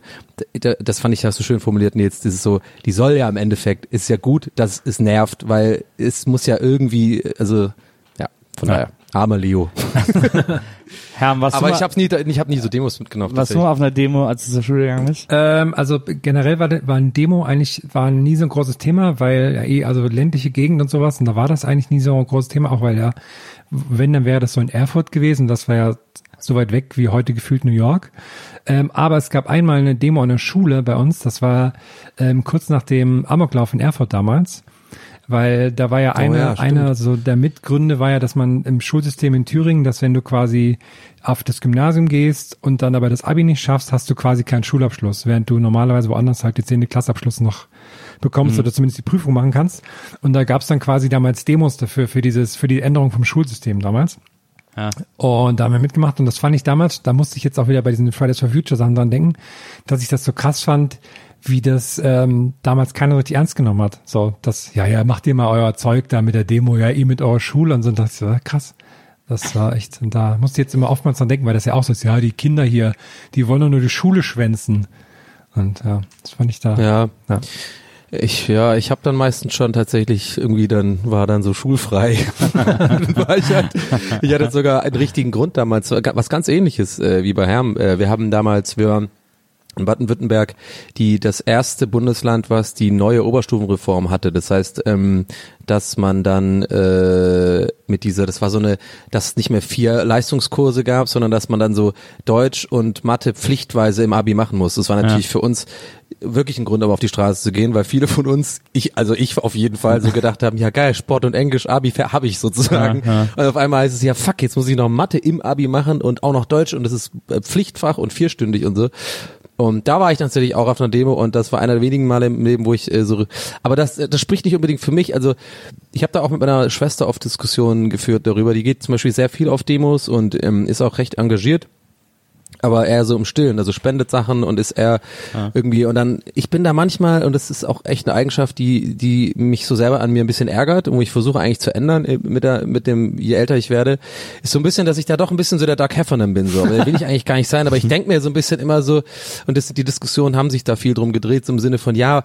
das fand ich hast du schön formuliert, Nils, das ist so, die soll ja im Endeffekt ist ja gut, dass es nervt, weil es muss ja irgendwie, also ja, von Ja. daher. Armer Leo. Herr, was Aber du ich habe nie, ich habe nie so Demos mitgenommen. was du mal auf einer Demo, als du zur Schule gegangen bist? Ähm, also generell war, war ein Demo eigentlich war nie so ein großes Thema, weil ja eh, also ländliche Gegend und sowas, und da war das eigentlich nie so ein großes Thema, auch weil ja, wenn, dann wäre das so in Erfurt gewesen, das war ja so weit weg wie heute gefühlt New York. Ähm, aber es gab einmal eine Demo an der Schule bei uns, das war ähm, kurz nach dem Amoklauf in Erfurt damals. Weil da war ja einer, Oh ja, einer so der Mitgründe war ja, dass man im Schulsystem in Thüringen, dass wenn du quasi auf das Gymnasium gehst und dann aber das Abi nicht schaffst, hast du quasi keinen Schulabschluss, während du normalerweise woanders halt den 10. Klassabschluss noch bekommst oder zumindest die Prüfung machen kannst. Und da gab es dann quasi damals Demos dafür, für dieses, für die Änderung vom Schulsystem damals. Ja. Und da haben wir mitgemacht und das fand ich damals, da musste ich jetzt auch wieder bei diesen Fridays for Future Sachen dran denken, dass ich das so krass fand, wie das ähm, damals keiner richtig ernst genommen hat. So, das, ja, ja, macht ihr mal euer Zeug da mit der Demo, ja, ihr mit eurer Schule und so. Und das ja, krass. Das war echt, und da musste ich jetzt immer oftmals dran denken, weil das ja auch so ist, ja, die Kinder hier, die wollen doch nur die Schule schwänzen. Und ja, das fand ich da. Ja. Ja. Ich, ja, ich habe dann meistens schon tatsächlich irgendwie dann war dann so schulfrei. War ich, halt, ich hatte sogar einen richtigen Grund damals, was ganz ähnliches äh, wie bei Herm. Äh, wir haben damals, wir waren in Baden-Württemberg die das erste Bundesland, was die neue Oberstufenreform hatte. Das heißt, ähm, dass man dann äh, mit dieser, das war so eine, dass es nicht mehr vier Leistungskurse gab, sondern dass man dann so Deutsch und Mathe pflichtweise im Abi machen muss. Das war natürlich für uns wirklich ein Grund, aber auf die Straße zu gehen, weil viele von uns, ich, also ich auf jeden Fall so gedacht haben, ja geil, Sport und Englisch, Abi habe ich sozusagen. Ja, ja. Und auf einmal heißt es ja, fuck, jetzt muss ich noch Mathe im Abi machen und auch noch Deutsch und das ist äh, Pflichtfach und vierstündig und so. Und da war ich natürlich auch auf einer Demo und das war einer der wenigen Male im Leben, wo ich äh, so. Aber das, äh, das spricht nicht unbedingt für mich. Also ich habe da auch mit meiner Schwester oft Diskussionen geführt darüber. Die geht zum Beispiel sehr viel auf Demos und ähm, ist auch recht engagiert. Aber eher so im Stillen, also spendet Sachen und ist eher irgendwie und dann, ich bin da manchmal, und das ist auch echt eine Eigenschaft, die, die mich so selber an mir ein bisschen ärgert und wo ich versuche eigentlich zu ändern äh, mit der, mit dem, je älter ich werde, ist so ein bisschen, dass ich da doch ein bisschen so der Doug Heffernan bin, so. Aber will ich eigentlich gar nicht sein, aber ich denke mir so ein bisschen immer so, und das, die Diskussionen haben sich da viel drum gedreht, so im Sinne von, ja,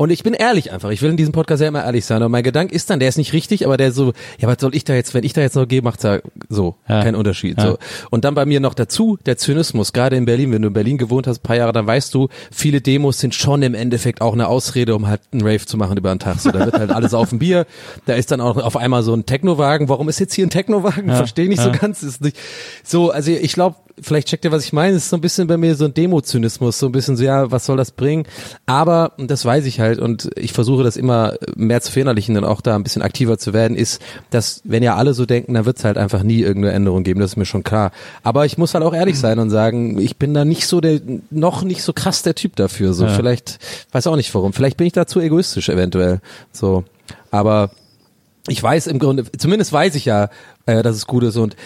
und ich bin ehrlich einfach. Ich will in diesem Podcast ja immer ehrlich sein. Und mein Gedanke ist dann, der ist nicht richtig, aber der so, ja, was soll ich da jetzt, wenn ich da jetzt noch gehe, macht's ja so, Ja. kein Unterschied. Ja. So. Und dann bei mir noch dazu der Zynismus, gerade in Berlin. Wenn du in Berlin gewohnt hast, ein paar Jahre, dann weißt du, viele Demos sind schon im Endeffekt auch eine Ausrede, um halt einen Rave zu machen über einen Tag. So, da wird halt alles auf dem Bier. Da ist dann auch auf einmal so ein Technowagen. Warum ist jetzt hier ein Technowagen? Verstehe nicht so ganz. Ist nicht so. Also ich glaube, vielleicht checkt ihr, was ich meine. Es ist so ein bisschen bei mir so ein Demo-Zynismus, so ein bisschen so, ja, was soll das bringen? Aber, und das weiß ich halt, und ich versuche das immer mehr zu verinnerlichen und auch da ein bisschen aktiver zu werden, ist, dass, wenn ja alle so denken, dann wird es halt einfach nie irgendeine Änderung geben, das ist mir schon klar. Aber ich muss halt auch ehrlich sein und sagen, ich bin da nicht so der, noch nicht so krass der Typ dafür. So, Ja. vielleicht, weiß auch nicht warum. Vielleicht bin ich da zu egoistisch eventuell. So. Aber ich weiß im Grunde, zumindest weiß ich ja, äh, dass es gut ist und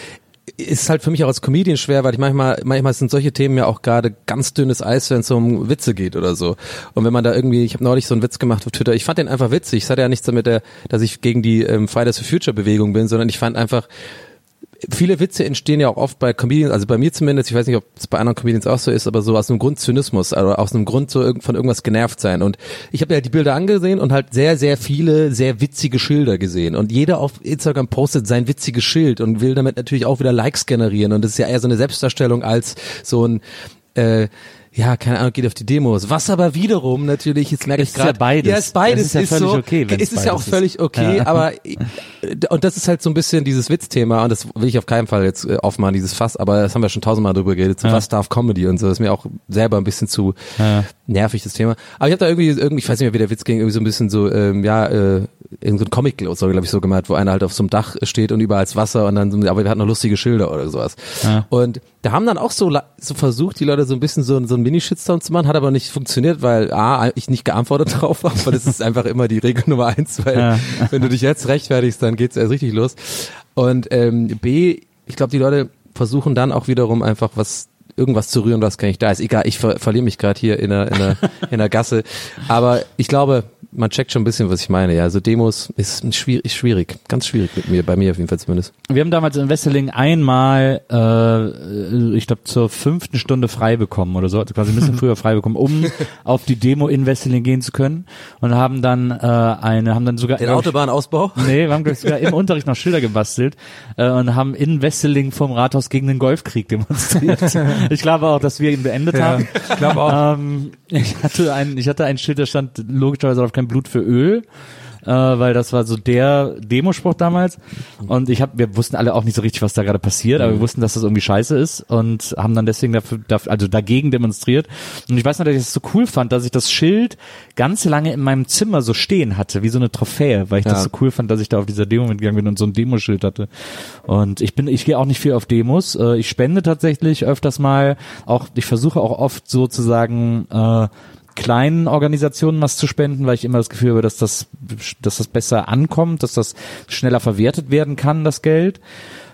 ist halt für mich auch als Comedian schwer, weil ich manchmal, manchmal sind solche Themen ja auch gerade ganz dünnes Eis, wenn es um Witze geht oder so. Und wenn man da irgendwie, ich habe neulich so einen Witz gemacht auf Twitter, ich fand den einfach witzig. Es hatte ja nichts damit, dass ich gegen die ähm, Fridays for Future Bewegung bin, sondern ich fand einfach, viele Witze entstehen ja auch oft bei Comedians, also bei mir zumindest, ich weiß nicht, ob es bei anderen Comedians auch so ist, aber so aus einem Grund Zynismus, also aus einem Grund so von irgendwas genervt sein. Und ich habe ja die Bilder angesehen und halt sehr, sehr viele sehr witzige Schilder gesehen. Und jeder auf Instagram postet sein witziges Schild und will damit natürlich auch wieder Likes generieren. Und das ist ja eher so eine Selbstdarstellung als so ein äh, ja, keine Ahnung, geht auf die Demos. Was aber wiederum natürlich, jetzt merke ich ist ja gerade, beides. ja, ist beides Es ist ja ist völlig so, okay, wenn's es ist ja auch ist. völlig okay, Ja. aber und das ist halt so ein bisschen dieses Witzthema und das will ich auf keinen Fall jetzt äh, aufmachen, dieses Fass, aber das haben wir schon tausendmal drüber geredet, so was darf Comedy und so, das ist mir auch selber ein bisschen zu nervig, das Thema. Aber ich habe da irgendwie, irgendwie, ich weiß nicht mehr, wie der Witz ging, irgendwie so ein bisschen so, ähm, ja, äh, irgend so ein Comic, so glaube ich, so gemacht, wo einer halt auf so einem Dach steht und überall ist Wasser und dann, so, aber wir hatten noch lustige Schilder oder sowas. Ja. Und da haben dann auch so, so versucht, die Leute so ein bisschen so, so ein Mini-Shitstorm zu machen, hat aber nicht funktioniert, weil A, ich nicht geantwortet drauf habe, weil das ist einfach immer die Regel Nummer eins, weil Ja. wenn du dich jetzt rechtfertigst, dann geht's erst richtig los. Und ähm, B, ich glaube, die Leute versuchen dann auch wiederum einfach was irgendwas zu rühren, was gar nicht da ist. Egal, ich ver verliere mich gerade hier in der, in, der, in der Gasse. Aber ich glaube, man checkt schon ein bisschen, was ich meine. Ja, also Demos ist schwierig, schwierig, ganz schwierig mit mir, bei mir auf jeden Fall zumindest. Wir haben damals in Wesseling einmal, äh, ich glaube, zur fünften Stunde frei bekommen oder so, also quasi ein bisschen früher frei bekommen, um auf die Demo in Wesseling gehen zu können und haben dann äh, eine, haben dann sogar Den Autobahnausbau? Nee, wir haben ich, sogar im Unterricht noch Schilder gebastelt äh, und haben in Wesseling vom Rathaus gegen den Golfkrieg demonstriert. ich glaube auch, dass wir ihn beendet haben. ich glaube auch. Ähm, ich hatte ein, ich hatte ein Schild, da stand logischerweise auf kein Blut für Öl. äh, weil das war so der Demospruch damals. Und ich habe, wir wussten alle auch nicht so richtig, was da gerade passiert, aber wir wussten, dass das irgendwie scheiße ist und haben dann deswegen dafür, dafür also dagegen demonstriert. Und ich weiß noch, dass ich es so cool fand, dass ich das Schild ganz lange in meinem Zimmer so stehen hatte, wie so eine Trophäe, weil ich Ja. das so cool fand, dass ich da auf dieser Demo mitgegangen bin und so ein Demoschild hatte. Und ich bin, ich gehe auch nicht viel auf Demos. Äh, Ich spende tatsächlich öfters mal. Auch ich versuche auch oft sozusagen äh, kleinen Organisationen was zu spenden, weil ich immer das Gefühl habe, dass das, dass das besser ankommt, dass das schneller verwertet werden kann, das Geld.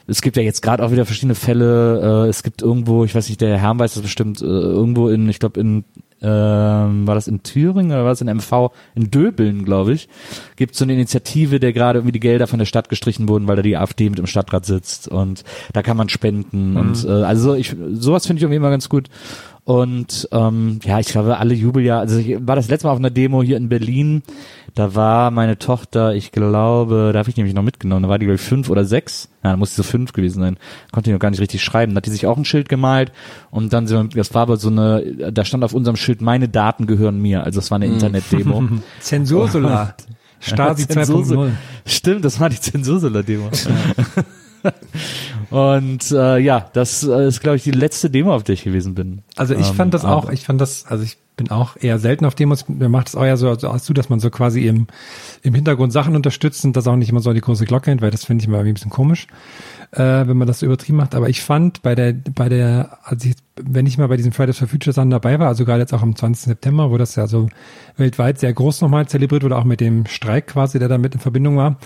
Es gibt ja jetzt gerade auch wieder verschiedene Fälle. Äh, es gibt irgendwo, ich weiß nicht, der Herr weiß das bestimmt, äh, irgendwo in, ich glaube in ähm, war das in Thüringen oder war das in MV? In Döbeln, glaube ich, gibt es so eine Initiative, der gerade irgendwie die Gelder von der Stadt gestrichen wurden, weil da die AfD mit im Stadtrat sitzt und da kann man spenden und äh, also ich sowas finde ich irgendwie immer ganz gut. Und ähm, ja, ich glaube, alle Jubeljahr, also ich war das letzte Mal auf einer Demo hier in Berlin, da war meine Tochter, ich glaube, da habe ich nämlich noch mitgenommen, da war die, glaube ich, fünf oder sechs, ja, da muss sie so fünf gewesen sein, konnte ich noch gar nicht richtig schreiben, da hat die sich auch ein Schild gemalt. Und dann, sind wir, das war aber so eine, da stand auf unserem Schild, meine Daten gehören mir, also es war eine Internetdemo. Zensursolar. Stasi Zensur- 2.0. Stimmt, das war die Zensursolar-Demo. Und äh, ja, das äh, ist, glaube ich, die letzte Demo, auf der ich gewesen bin. Also ich Ähm, fand das auch, aber- ich fand das, also ich bin auch eher selten auf Demos. Mir macht es auch ja so, also hast du, dass man so quasi im, im Hintergrund Sachen unterstützt und das auch nicht immer so an die große Glocke hängt, weil das finde ich immer irgendwie ein bisschen komisch, äh, wenn man das so übertrieben macht. Aber ich fand bei der, bei der, als ich, wenn ich mal bei diesen Fridays for Future Sachen dabei war, also gerade jetzt auch am 20. September, wo das ja so weltweit sehr groß nochmal zelebriert wurde, auch mit dem Streik quasi, der damit in Verbindung war,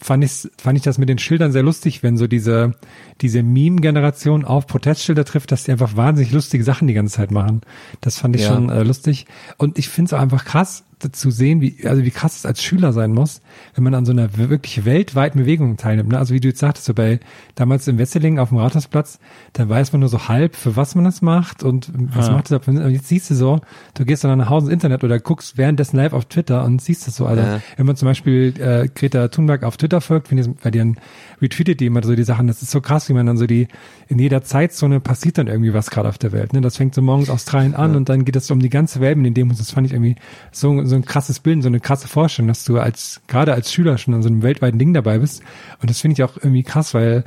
fand ich, fand ich das mit den Schildern sehr lustig, wenn so diese, diese Meme-Generation auf Protestschilder trifft, dass die einfach wahnsinnig lustige Sachen die ganze Zeit machen. Das fand ich Ja. schon äh, lustig. Und ich finde es auch einfach krass zu sehen, wie, also wie krass es als Schüler sein muss, wenn man an so einer wirklich weltweiten Bewegung teilnimmt. Ne? Also wie du jetzt sagtest, so bei damals in Wesseling auf dem Rathausplatz, da weiß man nur so halb, für was man das macht und was macht es. Und jetzt siehst du so, du gehst dann nach Hause ins Internet oder guckst währenddessen live auf Twitter und siehst das so. Also Ja. wenn man zum Beispiel äh, Greta Thunberg auf Twitter folgt, wenn die, bei denen retweetet die immer so die Sachen, das ist so krass, wie man dann so die, in jeder Zeitzone passiert dann irgendwie was gerade auf der Welt. Ne? Das fängt so morgens Australien an und dann geht es um die ganze Welt mit den Demos. Das fand ich irgendwie so, so ein krasses Bild, so eine krasse Vorstellung, dass du als, gerade als Schüler schon an so einem weltweiten Ding dabei bist. Und das finde ich auch irgendwie krass, weil,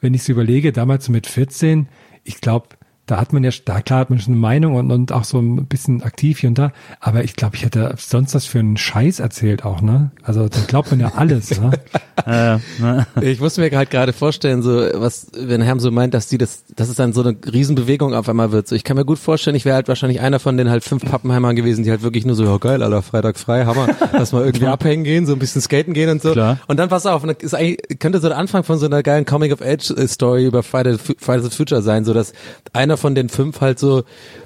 wenn ich so überlege, damals so mit 14, ich glaube, da hat man ja, da klar hat man schon eine Meinung und, und auch so ein bisschen aktiv hier und da, aber ich glaube, ich hätte sonst was für einen Scheiß erzählt auch, ne? Also da glaubt man ja alles, ne? Äh, ne? Ich muss mir halt gerade vorstellen, so was, wenn Herm so meint, dass die das, dass es dann so eine Riesenbewegung auf einmal wird. So, ich kann mir gut vorstellen, ich wäre halt wahrscheinlich einer von den halt fünf Pappenheimern gewesen, die halt wirklich nur so, ja geil, Alter, Freitag frei, Hammer, lass mal irgendwie abhängen gehen, so ein bisschen skaten gehen und so. Klar. Und dann pass auf, und das ist eigentlich, könnte so der Anfang von so einer geilen Coming-of-Age-Story über Friday, Fridays for Future sein, so dass einer von den fünf halt so,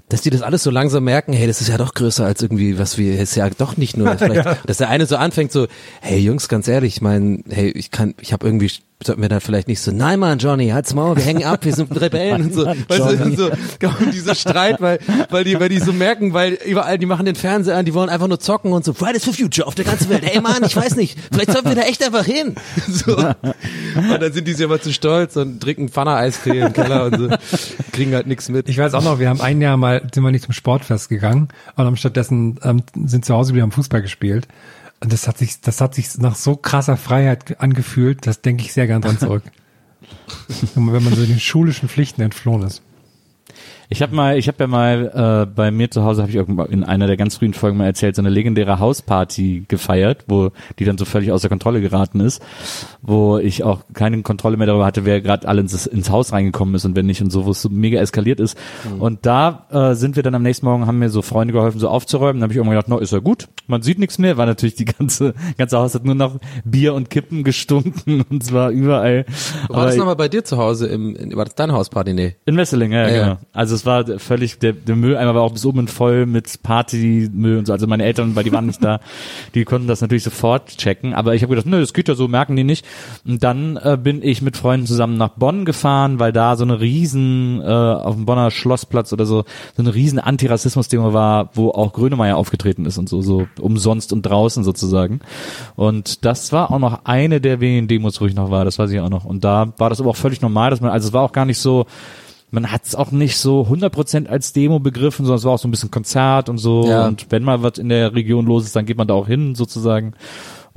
dass die das alles so langsam merken, hey, das ist ja doch größer als irgendwie, was wir, ist ja doch nicht nur, vielleicht, dass der eine so anfängt so, hey Jungs, ganz ehrlich, ich meine, hey, ich kann, ich habe irgendwie, sollten wir dann vielleicht nicht so, nein Mann, Johnny, halt's Maul, wir hängen ab, wir sind Rebellen und so, Mann, weißt du, so, dieser Streit, weil, weil die, weil die so merken, weil überall, die machen den Fernseher an, die wollen einfach nur zocken und so, Fridays for Future auf der ganzen Welt, ey Mann, ich weiß nicht, vielleicht sollten wir da echt einfach hin, so. Und dann sind die sich immer zu stolz und trinken Pfanne-Eiscreme im Keller und so, kriegen halt nichts mit. Ich weiß auch noch, wir haben ein Jahr mal, sind wir nicht zum Sportfest gegangen und haben stattdessen ähm, sind zu Hause wieder am Fußball gespielt. Und das hat sich, das hat sich nach so krasser Freiheit ge- angefühlt, das denke ich sehr gern dran zurück. wenn man so den schulischen Pflichten entflohen ist. Ich habe mal, ich habe ja mal äh, bei mir zu Hause habe ich irgendwann in einer der ganz frühen Folgen mal erzählt, so eine legendäre Hausparty gefeiert, wo die dann so völlig außer Kontrolle geraten ist, wo ich auch keine Kontrolle mehr darüber hatte, wer gerade alle ins, ins Haus reingekommen ist und wenn nicht und so, wo es so mega eskaliert ist. Und da äh, sind wir dann am nächsten Morgen, haben mir so Freunde geholfen, so aufzuräumen. Dann habe ich irgendwann gedacht, no, ist ja gut, man sieht nichts mehr. War natürlich die ganze ganze Haus hat nur noch Bier und Kippen gestunken und zwar überall. War das nochmal bei dir zu Hause im, in, war das deine Hausparty? Nee. In Wesseling, ja, Ja, ja. genau. Also es war völlig, der, der Mülleimer war auch bis oben voll mit Partymüll und so. Also meine Eltern, weil die waren nicht da, die konnten das natürlich sofort checken. Aber ich habe gedacht, nö, das geht ja so, merken die nicht. Und dann äh, bin ich mit Freunden zusammen nach Bonn gefahren, weil da so eine riesen, äh, auf dem Bonner Schlossplatz oder so, so eine riesen Antirassismus-Demo war, wo auch Grönemeyer aufgetreten ist und so, so umsonst und draußen sozusagen. Und das war auch noch eine der wenigen Demos, wo ich noch war, das weiß ich auch noch. Und da war das aber auch völlig normal, dass man, also es war auch gar nicht so, man hat es auch nicht so 100% als Demo begriffen, sondern es war auch so ein bisschen Konzert und so. Ja. Und wenn mal was in der Region los ist, dann geht man da auch hin sozusagen.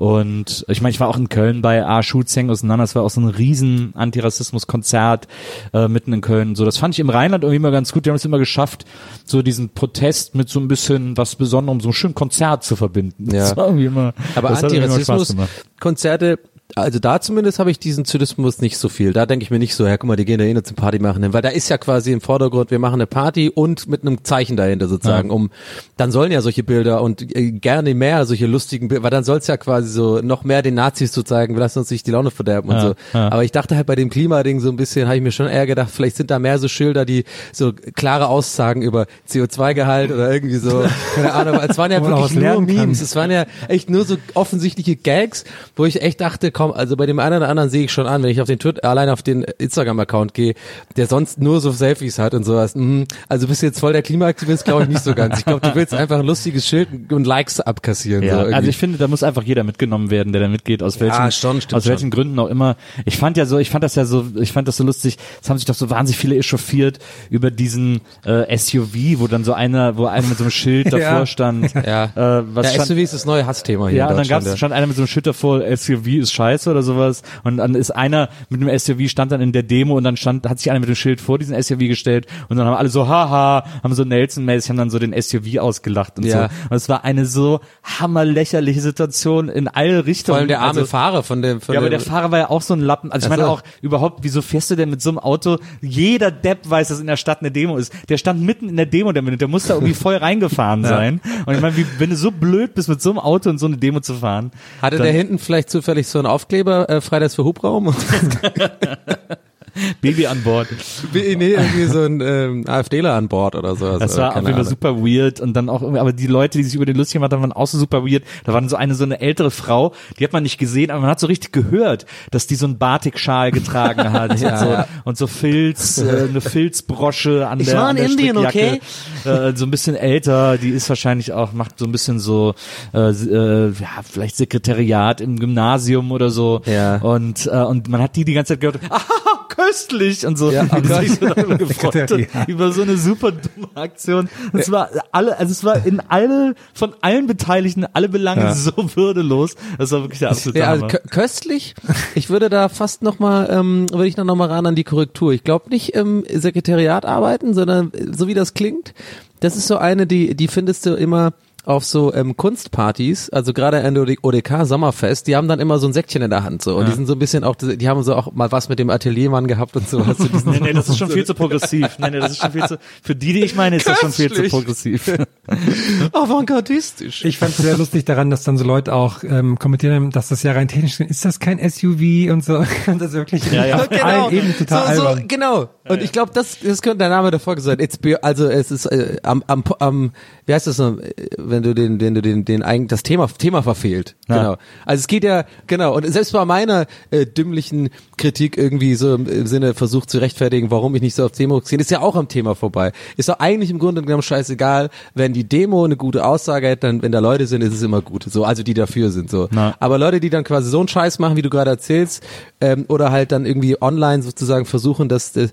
Und ich meine, ich war auch in Köln bei A. Schulzeng auseinander. Das war auch so ein riesen Antirassismus-Konzert äh, mitten in Köln. So, das fand ich im Rheinland irgendwie immer ganz gut. Die haben es immer geschafft, so diesen Protest mit so ein bisschen was Besonderem, so einem schönen Konzert zu verbinden. Ja. Das war irgendwie immer, Aber. Antirassismus-Konzerte, also da zumindest habe ich diesen Zynismus nicht so viel. Da denke ich mir nicht so, ja, guck mal, die gehen da eh nur zum Party machen hin, weil da ist ja quasi im Vordergrund, wir machen eine Party und mit einem Zeichen dahinter sozusagen, Ja. um, dann sollen ja solche Bilder und äh, gerne mehr solche lustigen Bilder, weil dann soll es ja quasi so noch mehr den Nazis zu zeigen, wir lassen uns nicht die Laune verderben und Ja, so. ja. Aber ich dachte halt bei dem Klimading so ein bisschen, habe ich mir schon eher gedacht, vielleicht sind da mehr so Schilder, die so klare Aussagen über CO2-Gehalt oder irgendwie so, keine Ahnung, aber es waren ja wirklich nur lernen kann. Memes, es waren ja echt nur so offensichtliche Gags, wo ich echt dachte, komm, also bei dem einen oder anderen sehe ich schon an, wenn ich auf den Twitter, allein auf den Instagram-Account gehe, der sonst nur so Selfies hat und sowas. Mhm. Also bist du jetzt voll der Klimaaktivist, glaube ich nicht so ganz. Ich glaube, du willst einfach ein lustiges Schild und Likes abkassieren. Ja, so also ich finde, da muss einfach jeder mitgenommen werden, der da mitgeht, aus welchen, Ja, schon, aus welchen Gründen auch immer. Ich fand ja so, ich fand das ja so, ich fand das so lustig, es haben sich doch so wahnsinnig viele echauffiert über diesen äh, SUV, wo dann so einer, wo einer mit so einem Schild davor Ja. stand. ja. Äh, was ja, stand, SUV ist das neue Hassthema hier ja, und dann Deutschland. gab's, stand einer mit so einem Schild davor, SUV ist scheiße oder sowas. Und dann ist einer mit einem SUV stand dann in der Demo und dann stand, hat sich einer mit dem Schild vor diesen SUV gestellt und dann haben alle so, haha, haben so Nelson-mäßig, haben dann so den SUV ausgelacht und Ja. so. Und es war eine so hammerlächerliche Situation in alle Richtungen. Vor allem der arme Also, Fahrer von dem, von ja, aber der Fahrer war ja auch so ein Lappen. Also ich meine auch überhaupt, wieso fährst du denn mit so einem Auto? Jeder Depp weiß, dass in der Stadt eine Demo ist. Der stand mitten in der Demo, der, der muss da irgendwie voll reingefahren sein. Und ich meine, wie, wenn du so blöd bist, mit so einem Auto in so eine Demo zu fahren. Hatte der hinten vielleicht zufällig so einen Aufkleber, äh, Freitags für Hubraum? Baby an Bord. nee, irgendwie so ein ähm, AfDler an Bord oder sowas. Das oder war auf jeden Fall super weird und dann auch irgendwie, aber die Leute, die sich über den lustig gemacht haben, waren auch so super weird. Da war so eine, so eine ältere Frau, die hat man nicht gesehen, aber man hat so richtig gehört, dass die so einen Batikschal getragen hat Ja, und, so, ja. und so Filz, äh, eine Filzbrosche an Ich der, war an in der Indien, Strickjacke. Äh, so ein bisschen älter, die ist wahrscheinlich auch, macht so ein bisschen so, äh, äh, ja, vielleicht Sekretariat im Gymnasium oder so. Ja. Und, äh, und man hat die die ganze Zeit gehört, ah, köstlich und so. Ja, die Gott. sich so darüber gefreut hat, über so eine super dumme Aktion. Es war alle, also es war in alle, von allen Beteiligten, alle Belange Ja. so würdelos. Das war wirklich der absolute Ja, also köstlich. Ich würde da fast noch mal, ähm, würde ich noch mal ran an die Korrektur. Ich glaube nicht im Sekretariat arbeiten, sondern äh, so wie das klingt, das ist so eine, die, die findest du immer auf so ähm, Kunstpartys, also gerade an der ODK Sommerfest, die haben dann immer so ein Säckchen in der Hand so und die sind so ein bisschen auch, die haben so auch mal was mit dem Ateliermann gehabt und so. Hast du diesen Nee, nee, das ist schon viel zu progressiv. Nee, nee, das ist schon viel zu, für die, die ich meine, ist das schon viel zu Köstlich. progressiv. avantgardistisch. Ich fand es sehr lustig daran, dass dann so Leute auch ähm, kommentieren haben, dass das ja rein technisch ist, ist das kein SUV und so. Und das ist wirklich Ja, ja. auf allen Ebenen total so, so, albern. genau. Und ich glaube, das, das könnte der Name der Folge sein. It's be, also es ist äh, am, am, am, wie heißt das noch, äh, wenn du den, den, du den, den eigen, das Thema, Thema verfehlt. Ja. Genau. Also es geht ja, genau. Und selbst bei meiner äh, dümmlichen Kritik irgendwie so im, Sinne versucht zu rechtfertigen, warum ich nicht so auf Demo gehe, ist ja auch am Thema vorbei. Ist doch eigentlich im Grunde genommen scheißegal, wenn die Demo eine gute Aussage hat, dann, wenn da Leute sind, ist es immer gut. So, also die dafür sind so. Na. Aber Leute, die dann quasi so einen Scheiß machen, wie du gerade erzählst, ähm, oder halt dann irgendwie online sozusagen versuchen, das, das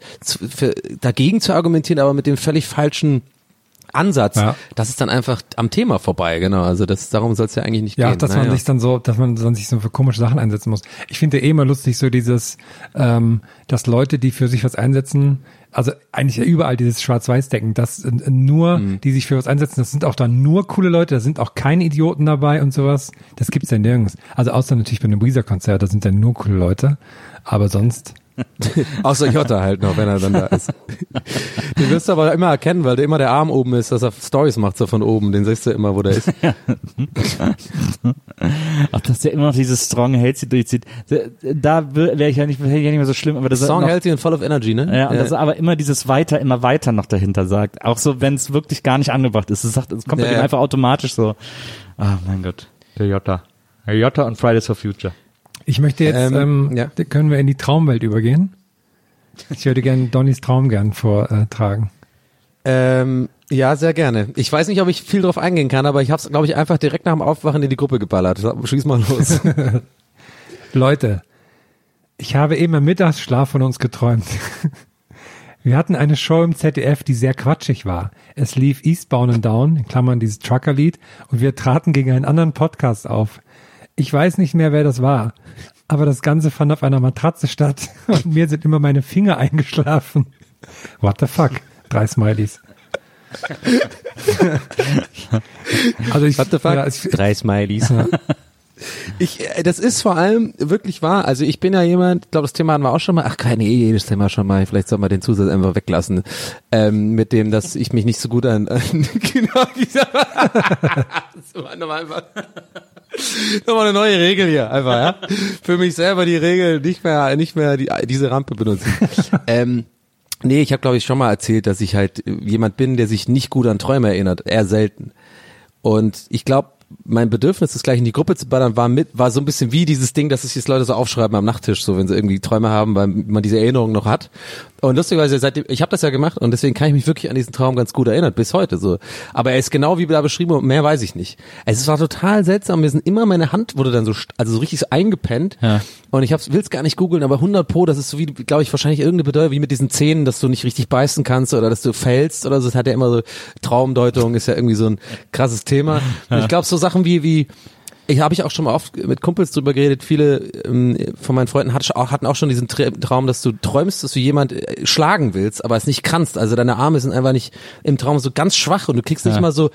dagegen zu argumentieren, aber mit dem völlig falschen Ansatz, Ja. das ist dann einfach am Thema vorbei, genau. Also das darum soll es ja eigentlich nicht Ja, gehen. dass man Naja. sich dann so, dass man dann sich so für komische Sachen einsetzen muss. Ich finde eh immer lustig so dieses, ähm, dass Leute, die für sich was einsetzen, also eigentlich ja überall dieses Schwarz-Weiß-Decken, dass äh, nur, Mhm. die sich für was einsetzen, das sind auch dann nur coole Leute, da sind auch keine Idioten dabei und sowas. Das gibt's ja nirgends. Also außer natürlich bei einem Weezer-Konzert, da sind dann nur coole Leute. Aber sonst, Außer Jota halt noch, wenn er dann da ist. Den wirst du aber immer erkennen, weil der immer der Arm oben ist, dass er Stories macht so von oben. Den siehst du immer, wo der ist. Ach, dass der immer noch dieses Strong Healthy durchzieht. Da wäre ich ja nicht, wäre ich ja nicht mehr so schlimm, aber das ist Song noch, healthy and full of energy, ne? Ja, und das aber immer dieses weiter, immer weiter noch dahinter sagt. Auch so, wenn es wirklich gar nicht angebracht ist. Es sagt, es kommt Ja, ja. einfach automatisch so. Ah, mein Gott. Der Jota. Der Jota und Fridays for Future. Ich möchte jetzt, Ähm, ähm, ja. können wir in die Traumwelt übergehen. Ich würde gerne Donnys Traum gern vortragen. Ähm, ja, sehr gerne. Ich weiß nicht, ob ich viel drauf eingehen kann, aber ich habe es, glaube ich, einfach direkt nach dem Aufwachen in die Gruppe geballert. Schieß mal los. Leute, ich habe eben im Mittagsschlaf von uns geträumt. Wir hatten eine Show im ZDF, die sehr quatschig war. Es lief Eastbound and Down, in Klammern dieses Trucker-Lied, und wir traten gegen einen anderen Podcast auf. Ich weiß nicht mehr, wer das war. Aber das Ganze fand auf einer Matratze statt und mir sind immer meine Finger eingeschlafen. What the fuck? Drei Smileys. also ich, What the fuck? Ja, ich, Drei Smileys. Ich, äh, das ist vor allem wirklich wahr. Also ich bin ja jemand, ich glaube, das Thema hatten wir auch schon mal. Ach, keine eh, jedes Thema schon mal. Vielleicht soll man den Zusatz einfach weglassen. Ähm, mit dem, dass ich mich nicht so gut an, an genau dieser, das war nochmal einfach, nochmal eine neue Regel hier, einfach, ja. Für mich selber die Regel nicht mehr, nicht mehr die, diese Rampe benutzen. ähm, Nee, ich habe glaube ich schon mal erzählt, dass ich halt jemand bin, der sich nicht gut an Träume erinnert, eher selten. Und ich glaube, mein Bedürfnis, das gleich in die Gruppe zu ballern, war mit, war so ein bisschen wie dieses Ding, dass sich jetzt Leute so aufschreiben am Nachttisch, so wenn sie irgendwie Träume haben, weil man diese Erinnerung noch hat. Und lustigerweise, seitdem, ich habe das ja gemacht und deswegen kann ich mich wirklich an diesen Traum ganz gut erinnern, bis heute so. Aber er ist genau wie da beschrieben und mehr weiß ich nicht. Es war total seltsam, mir sind immer meine Hand wurde dann so, also so richtig so eingepennt. Ja. Und ich will es gar nicht googeln, aber 100 pro, das ist so wie, glaube ich, wahrscheinlich irgendeine Bedeutung, wie mit diesen Zähnen, dass du nicht richtig beißen kannst oder dass du fällst oder so. Das hat ja immer so, Traumdeutung ist ja irgendwie so ein krasses Thema. Und ich glaube, so Sachen wie, wie, ich habe ich auch schon mal oft mit Kumpels drüber geredet. Viele ähm, von meinen Freunden hat, hatten auch schon diesen Tra- Traum, dass du träumst, dass du jemand äh, schlagen willst, aber es nicht kannst. Also deine Arme sind einfach nicht im Traum so ganz schwach und du kriegst nicht Ja. mal so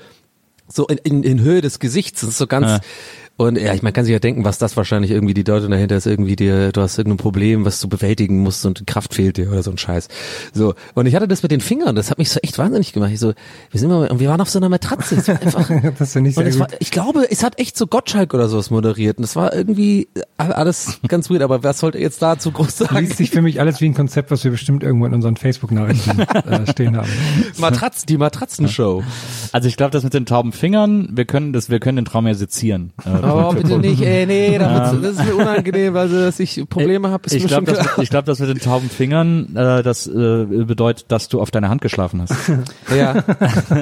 so in, in, in Höhe des Gesichts. Das ist so ganz Ja. Und ja, ich man kann sich ja denken, was das wahrscheinlich irgendwie die Deutung dahinter ist, irgendwie dir, du hast irgendein Problem, was du bewältigen musst und Kraft fehlt dir oder so ein Scheiß. So. Und ich hatte das mit den Fingern, das hat mich so echt wahnsinnig gemacht. Ich so, wir sind mal, und wir waren auf so einer Matratze. Es war einfach, das finde ich und sehr es war, gut. ich glaube, es hat echt so Gottschalk oder sowas moderiert. Und das war irgendwie alles ganz weird, aber was sollte jetzt dazu groß sagen? Liest sich für mich alles wie ein Konzept, was wir bestimmt irgendwo in unseren Facebook-Nachrichten äh, stehen haben. Matratz, die Matratzenshow. Also ich glaube, das mit den tauben Fingern, wir können das, wir können den Traum ja sezieren. Äh, Oh, bitte nicht, ey, nee, damit, das ist mir unangenehm, weil dass ich Probleme habe, ich glaube, das, ich glaub, das mit den tauben Fingern, äh, das äh, bedeutet, dass du auf deiner Hand geschlafen hast. Ja,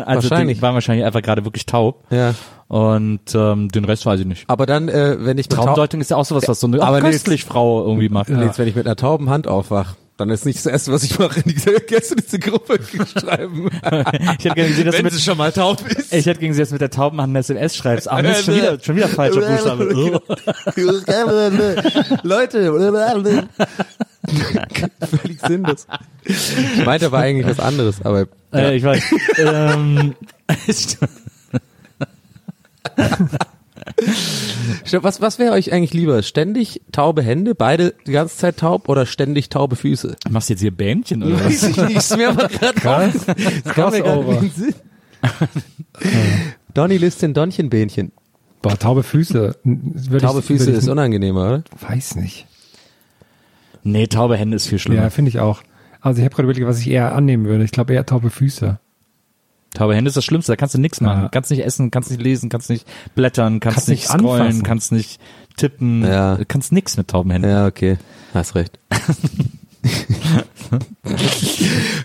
Also Wahrscheinlich. die waren wahrscheinlich einfach gerade wirklich taub. ja. Und ähm, den Rest weiß ich nicht. Aber dann, äh, wenn ich mit Traumdeutung ist ja auch sowas, was so eine Aber köstlich Frau irgendwie macht. Nee, Jetzt, wenn ich mit einer tauben Hand aufwach, dann ist nicht das erste, was ich mache, in diese, kennst du diese Gruppe schreiben. Ich hätte gesehen, dass du mit, schon mal taub ist. ich hätte gesehen, dass du mit der tauben Hand eine SMS schreibst. Ah, Mist, schon wieder, schon wieder falscher Buchstabe. Leute, völlig sinnlos. Ich meinte aber eigentlich was anderes, aber Äh, ich weiß. ähm, was, was wäre euch eigentlich lieber? Ständig taube Hände, beide die ganze Zeit taub oder ständig taube Füße? machst du jetzt hier Bähnchen oder was? Weiß ich nicht, ist mir aber gerade Sinn. Donny Listin Donchenbähnchen. Boah, taube Füße. Würde Taube ich, Füße würde ich, ist unangenehmer, oder? Weiß nicht. Nee, taube Hände ist viel schlimmer. Ja, finde ich auch. Also ich habe gerade überlegt, was ich eher annehmen würde. Ich glaube eher taube Füße. Taube Hände ist das Schlimmste, da kannst du nichts machen. Ja. Kannst nicht essen, kannst nicht lesen, kannst nicht blättern, kannst, Kannst nicht scrollen, anfassen. kannst nicht tippen, Ja. kannst nix mit tauben Händen. Ja, okay. Hast recht.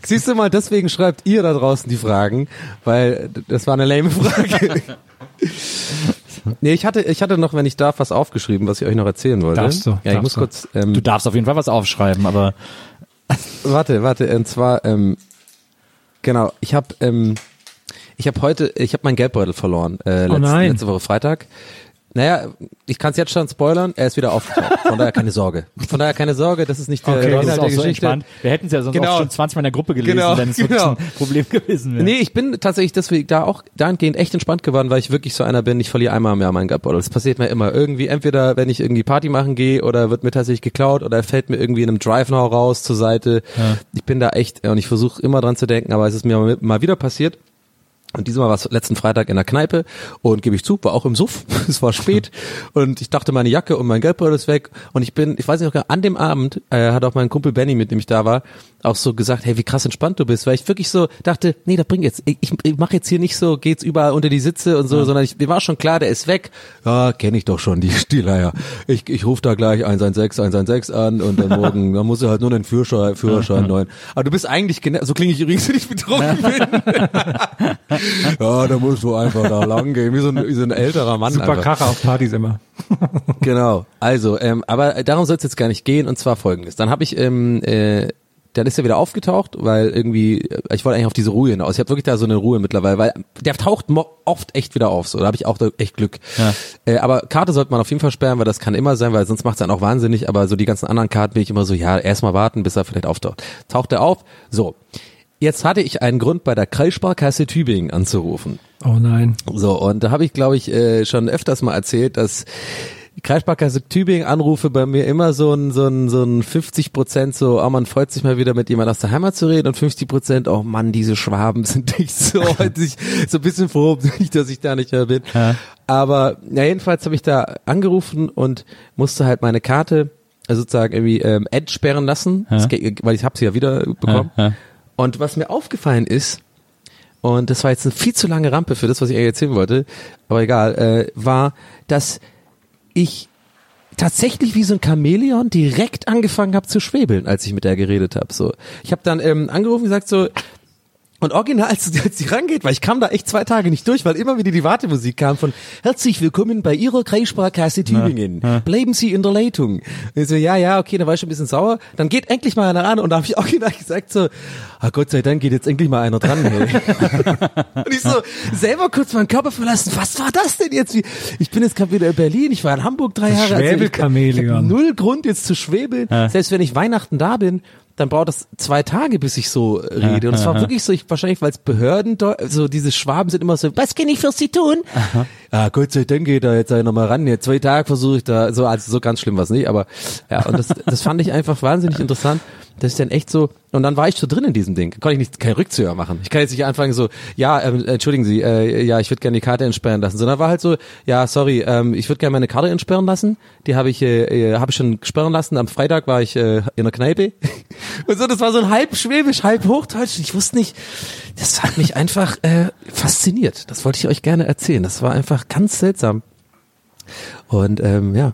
Siehst du mal, deswegen schreibt ihr da draußen die Fragen, weil das war eine lame Frage. nee, ich hatte, ich hatte noch, wenn ich darf, was aufgeschrieben, was ich euch noch erzählen wollte. Darfst du, Ja, ich darfst muss du. kurz, ähm, Du darfst auf jeden Fall was aufschreiben, aber warte, warte, und zwar, ähm, genau, ich habe, ähm, ich habe heute, ich habe meinen Geldbeutel verloren, äh, Oh letzte, nein. letzte Woche Freitag. Naja, ich kann es jetzt schon spoilern, er ist wieder aufgetaucht. Von daher keine Sorge. Von daher keine Sorge, das ist nicht der, Okay, Inhalt auch der so Geschichte. entspannt. Wir hätten es ja sonst Genau. auch schon 20 Mal in der Gruppe gelesen, Genau, wenn es genau. ein Problem gewesen wäre. Nee, ich bin tatsächlich deswegen da auch dahingehend echt entspannt geworden, weil ich wirklich so einer bin, ich verliere einmal im Jahr meinen Geldbeutel. Das passiert mir immer. Irgendwie, entweder wenn ich irgendwie Party machen gehe oder wird mir tatsächlich geklaut oder er fällt mir irgendwie in einem Drive-Now raus zur Seite. Ja. Ich bin da echt, und ich versuche immer dran zu denken, aber es ist mir mal wieder passiert. Und diesmal war es letzten Freitag in der Kneipe und gebe ich zu, war auch im Suff. Es war spät und ich dachte, meine Jacke und mein Geldbeutel ist weg. Und ich bin, ich weiß nicht, an dem Abend äh, hat auch mein Kumpel Benny, mit dem ich da war, auch so gesagt, hey, wie krass entspannt du bist, weil ich wirklich so dachte, nee, da bringt jetzt, ich, ich, mache jetzt hier nicht so, geht's überall unter die Sitze und so, sondern ich, mir war schon klar, der ist weg. Ja, kenne ich doch schon, die Stieleier. Ich, ich rufe da gleich 116, 116 an und dann morgen, dann muss er halt nur einen Führerschein, Führerschein neuen. Aber du bist eigentlich, so klinge ich übrigens, wenn ich betrunken bin. ja, da musst du einfach da lang gehen, wie so ein, wie so ein älterer Mann. Super. Kracher auf Partys immer. Genau. Also, ähm, aber darum soll es jetzt gar nicht gehen und zwar folgendes. Dann habe ich ähm, äh, dann ist er wieder aufgetaucht, weil irgendwie, äh, ich wollte eigentlich auf diese Ruhe hinaus. Ich habe wirklich da so eine Ruhe mittlerweile, weil der taucht oft echt wieder auf. So, da habe ich auch echt Glück. Ja. Äh, aber Karte sollte man auf jeden Fall sperren, weil das kann immer sein, weil sonst macht es dann auch wahnsinnig. Aber so die ganzen anderen Karten bin ich immer so, ja, erstmal warten, bis er vielleicht auftaucht. Taucht er auf? So. Jetzt hatte ich einen Grund bei der Kreissparkasse Tübingen anzurufen. Oh nein. So, und da habe ich, glaube ich, äh, schon öfters mal erzählt, dass die Kreissparkasse Tübingen Anrufe bei mir immer so ein, so ein, so ein 50 Prozent so, oh, man freut sich mal wieder mit jemand aus der Heimat zu reden und 50 Prozent, oh Mann, diese Schwaben sind nicht so, heute ich so ein bisschen froh, dass ich da nicht mehr bin. Ja. Aber, ja, jedenfalls habe ich da angerufen und musste halt meine Karte äh, sozusagen irgendwie ähm, entsperren lassen, Ja. Geht- weil ich habe sie ja wieder bekommen. Ja, ja. Und was mir aufgefallen ist, und das war jetzt eine viel zu lange Rampe für das, was ich erzählen wollte, aber egal, äh, war, dass ich tatsächlich wie so ein Chamäleon direkt angefangen habe zu schwebeln, als ich mit der geredet habe. So, ich habe dann ähm, angerufen und gesagt so, und original, als, als sie rangeht, weil ich kam da echt zwei Tage nicht durch, weil immer wieder die Wartemusik kam von Herzlich willkommen bei Ihrer Kreissparkasse Tübingen. Bleiben Sie in der Leitung. Und ich so, ja, ja, okay, da war ich schon ein bisschen sauer. Dann geht endlich mal einer ran und da habe ich original gesagt so, ah Gott sei Dank geht jetzt endlich mal einer dran. Und ich so, selber kurz meinen Körper verlassen, was war das denn jetzt? Ich bin jetzt gerade wieder in Berlin, ich war in Hamburg drei Jahre. Also ich, ich null Grund jetzt zu schwebeln. Selbst wenn ich Weihnachten da bin, dann braucht das zwei Tage, bis ich so rede. Und es war wirklich so, ich, wahrscheinlich, weil es Behörden, so diese Schwaben sind immer so, was kann ich für Sie tun? Ah, Gott sei Dank geht da jetzt einer mal ran. Jetzt zwei Tage versuche ich da, so, also so ganz schlimm war es nicht, aber ja, und das, das fand ich einfach wahnsinnig interessant, dass ich dann echt so, und dann war ich so drin in diesem Ding. Konnte ich nicht, kein Rückzieher machen. Ich kann jetzt nicht anfangen so, ja, ähm, entschuldigen Sie, äh, ja, ich würde gerne die Karte entsperren lassen, sondern war halt so, ja, sorry, ähm, ich würde gerne meine Karte entsperren lassen. Die habe ich, äh, äh, habe ich schon sperren lassen. Am Freitag war ich äh, in der Kneipe. Und so, das war so ein halb Schwäbisch, halb Hochdeutsch. Ich wusste nicht, das hat mich einfach äh, fasziniert. Das wollte ich euch gerne erzählen. Das war einfach ganz seltsam. Und ähm, ja.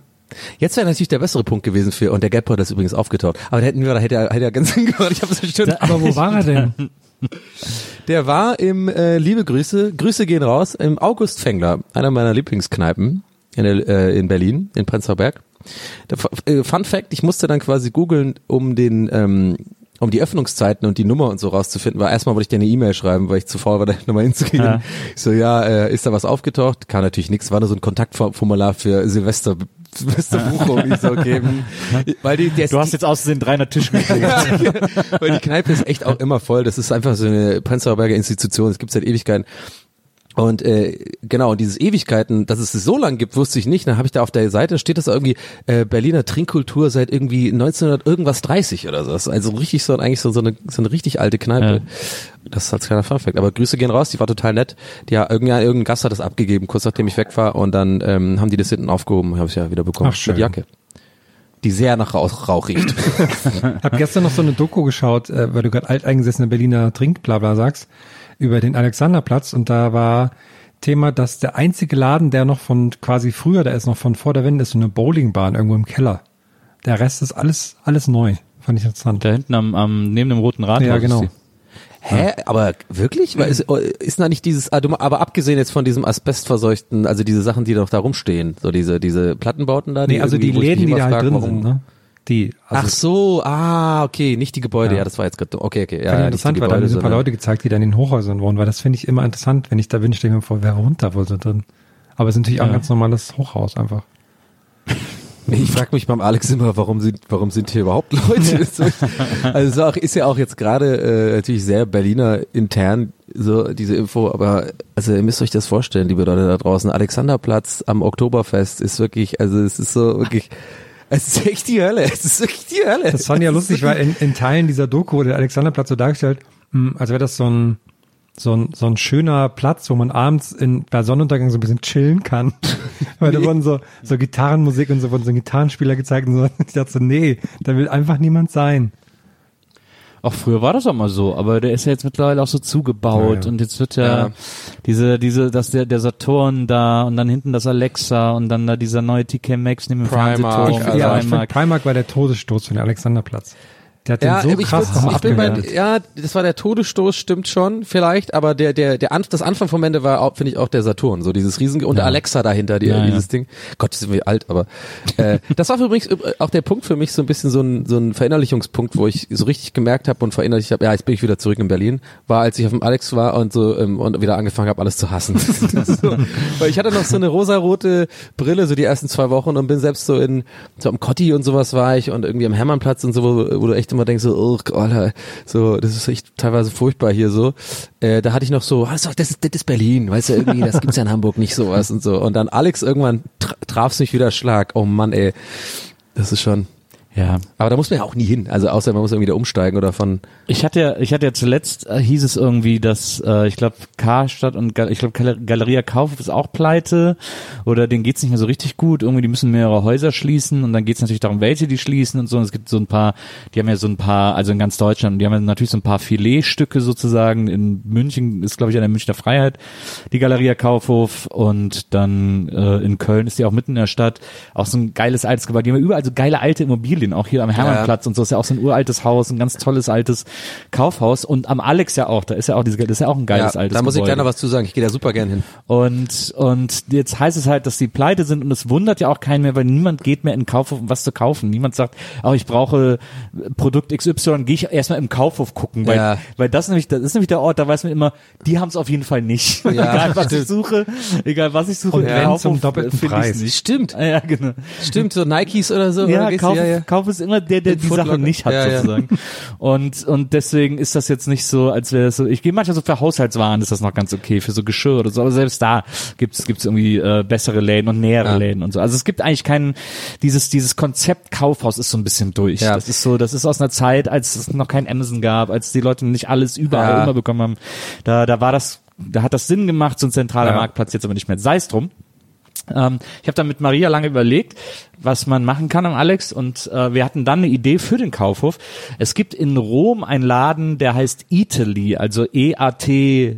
Jetzt wäre natürlich der bessere Punkt gewesen für, und der Gapper ist übrigens aufgetaucht. Aber da hätten wir, da hätte er, hätte er ganz hingehört. Ich habe es bestimmt. Aber wo war er denn? Der war im, äh, liebe Grüße, Grüße gehen raus, im August Fengler, einer meiner Lieblingskneipen in, der, äh, in Berlin, in Prenzlauer Berg. Der, äh, Fun Fact, ich musste dann quasi googeln, um den, ähm, um die Öffnungszeiten und die Nummer und so rauszufinden, weil erstmal wollte ich dir eine E-Mail schreiben, weil ich zu faul war, da nochmal hinzugehen. Ja. Ich so, ja, äh, ist da was aufgetaucht? Kam natürlich nichts, war nur so ein Kontaktformular für Silvester, Silvesterbuchung. ich so, hm. weil die, der Du hast jetzt aus Versehen 300 Tisch gekriegt. weil die Kneipe ist echt auch immer voll. Das ist einfach so eine Prenzlauer Berger Institution. Es gibt seit Ewigkeiten. Und äh, genau, und dieses Ewigkeiten, dass es es so lang gibt, wusste ich nicht. Dann habe ich da auf der Seite, steht das irgendwie äh, Berliner Trinkkultur seit irgendwie 1900 irgendwas 30 oder so. Das ist also richtig so eigentlich so, so, eine, so eine richtig alte Kneipe. Das ist als kleiner Funfact. Aber Grüße gehen raus, die war total nett. Die ja, irgendein, irgendein Gast hat das abgegeben, kurz nachdem ich weg war. Und dann ähm, haben die das hinten aufgehoben, habe ich ja wieder bekommen. Ach, schön. Mit Jacke. Die sehr nach Rauch, Rauch riecht. Hab gestern noch so eine Doku geschaut, äh, weil du gerade alteingesessene Berliner Trinkblabla sagst, über den Alexanderplatz und da war Thema, dass der einzige Laden, der noch von quasi früher, der ist noch von vor der Wende, ist so eine Bowlingbahn irgendwo im Keller. Der Rest ist alles, alles neu. Fand ich interessant. Da hinten am, am neben dem roten Rathaus. Ja, genau. die. Hä? Aber wirklich? Weil ist, ist da nicht dieses, ah, aber abgesehen jetzt von diesem asbestverseuchten, also diese Sachen, die noch da rumstehen, so diese, diese Plattenbauten da? Nee, also die Läden, die da halt drin warum- sind, ne? Die, also Ach so, ah, okay, nicht die Gebäude, Ja. ja, das war jetzt gerade, okay, okay, ja, ja, interessant, weil da haben so ein paar Leute gezeigt, die da in den Hochhäusern wohnen, weil das finde ich immer interessant, wenn ich da bin, stelle ich mir vor, wer wohnt da wohl so drin? Aber es ist natürlich auch ein ganz normales Hochhaus einfach. Ich frage mich beim Alex immer, warum sind, warum sind hier überhaupt Leute? So, also ist ja auch jetzt gerade äh, natürlich sehr Berliner intern so diese Info, aber also ihr müsst euch das vorstellen, liebe Leute da draußen. Alexanderplatz am Oktoberfest ist wirklich, also es ist so wirklich, es ist echt die Hölle, es ist wirklich die Hölle. Das fand ich ja lustig, weil in, in Teilen dieser Doku wurde der Alexanderplatz so dargestellt, mh, als wäre das so ein, so ein, so ein schöner Platz, wo man abends in, bei Sonnenuntergang so ein bisschen chillen kann. weil da wurden so, so Gitarrenmusik und so wurden so Gitarrenspieler gezeigt und so. Ich dachte so, nee, da will einfach niemand sein. Auch früher war das auch mal so, aber der ist ja jetzt mittlerweile auch so zugebaut Ja, ja. und jetzt wird ja, Ja. diese, diese, dass der, der Saturn da und dann hinten das Alexa und dann da dieser neue TK Max neben dem Primark, Fernsehturm. Also ja, ich finde Primark. Primark war der Todesstoß für den Alexanderplatz. Der hat den Ja, so aber ich, krass nochmal ich bin bei, abgewertet. ja, das war der Todesstoß, stimmt schon, vielleicht, aber der, der, der Anf das Anfang vom Ende war, finde ich, auch der Saturn, so dieses riesige, und Alexa dahinter, die, Ja, ja. dieses Ding. Gott, sind wir alt, aber, äh, das war übrigens auch der Punkt für mich, so ein bisschen so ein, so ein Verinnerlichungspunkt, wo ich so richtig gemerkt habe und verinnerlicht habe, ja, jetzt bin ich wieder zurück in Berlin, war, als ich auf dem Alex war und so, ähm, und wieder angefangen habe, alles zu hassen. so, weil ich hatte noch so eine rosarote Brille, so die ersten zwei Wochen und bin selbst so in, so am Cotti und sowas war ich und irgendwie am Hermannplatz und so, wo, wo du echt immer denkst, so, oh, Alter, so, das ist echt teilweise furchtbar hier so. Äh, da hatte ich noch so, ah, das ist, das ist, Berlin, weißt du, irgendwie, das gibt's ja in Hamburg nicht sowas und so. Und dann Alex irgendwann tra traf's mich wieder Schlag. Oh Mann, ey. Das ist schon. Ja. Aber da muss man ja auch nie hin. Also außer man muss irgendwie da umsteigen oder von. Ich hatte ja, ich hatte ja zuletzt äh, hieß es irgendwie, dass äh, ich glaube Karstadt und Gal ich glaube Gal Galeria Kaufhof ist auch pleite oder denen geht's nicht mehr so richtig gut. Irgendwie die müssen mehrere Häuser schließen und dann geht's natürlich darum, welche die schließen und so. Und es gibt so ein paar, die haben ja so ein paar, also in ganz Deutschland, die haben ja natürlich so ein paar Filetstücke sozusagen. In München ist glaube ich an der Münchner Freiheit die Galeria Kaufhof und dann äh, in Köln ist die auch mitten in der Stadt. Auch so ein geiles altes Gebäude. Die haben ja überall so geile alte Immobilien, auch hier am Hermannplatz und so ist ja auch so ein uraltes Haus, ein ganz tolles altes Kaufhaus und am Alex ja auch, da ist ja auch diese, das ist ja auch ein geiles ja, altes da muss ich Gebäude. gleich noch was zu sagen. Ich gehe da super gern hin. Und, und jetzt heißt es halt, dass die pleite sind und es wundert ja auch keinen mehr, weil niemand geht mehr in den Kaufhof, um was zu kaufen. Niemand sagt, oh, ich brauche Produkt XY, gehe ich erstmal im Kaufhof gucken, weil, Ja. weil das nämlich, das ist nämlich der Ort, da weiß man immer, die haben es auf jeden Fall nicht. egal was ich suche, egal was ich suche, Und im wenn Kaufhof zum doppelten finde ich's Preis. nicht. Stimmt. Ja, genau. Stimmt, so Nikes oder so. Ja, oder Kauf, ja, ja. Kauf ist immer der, der Den die Footlocker. Sache nicht hat Ja, ja. sozusagen. Und und deswegen ist das jetzt nicht so, als wäre es so. Ich gehe manchmal so für Haushaltswaren ist das noch ganz okay für so Geschirr oder so, aber selbst da gibt's gibt's irgendwie äh, bessere Läden und nähere Ja. Läden und so. Also es gibt eigentlich keinen dieses dieses Konzept Kaufhaus ist so ein bisschen durch. Ja. Das ist so, das ist aus einer Zeit, als es noch kein Amazon gab, als die Leute nicht alles überall Ja. immer bekommen haben. Da da war das da hat das Sinn gemacht, so ein zentraler Ja. Marktplatz jetzt aber nicht mehr. Sei es drum. Ähm, ich habe dann mit Maria lange überlegt, was man machen kann am Alex und äh, wir hatten dann eine Idee für den Kaufhof. Es gibt in Rom einen Laden, der heißt Italy, also E-A-T-A-Y.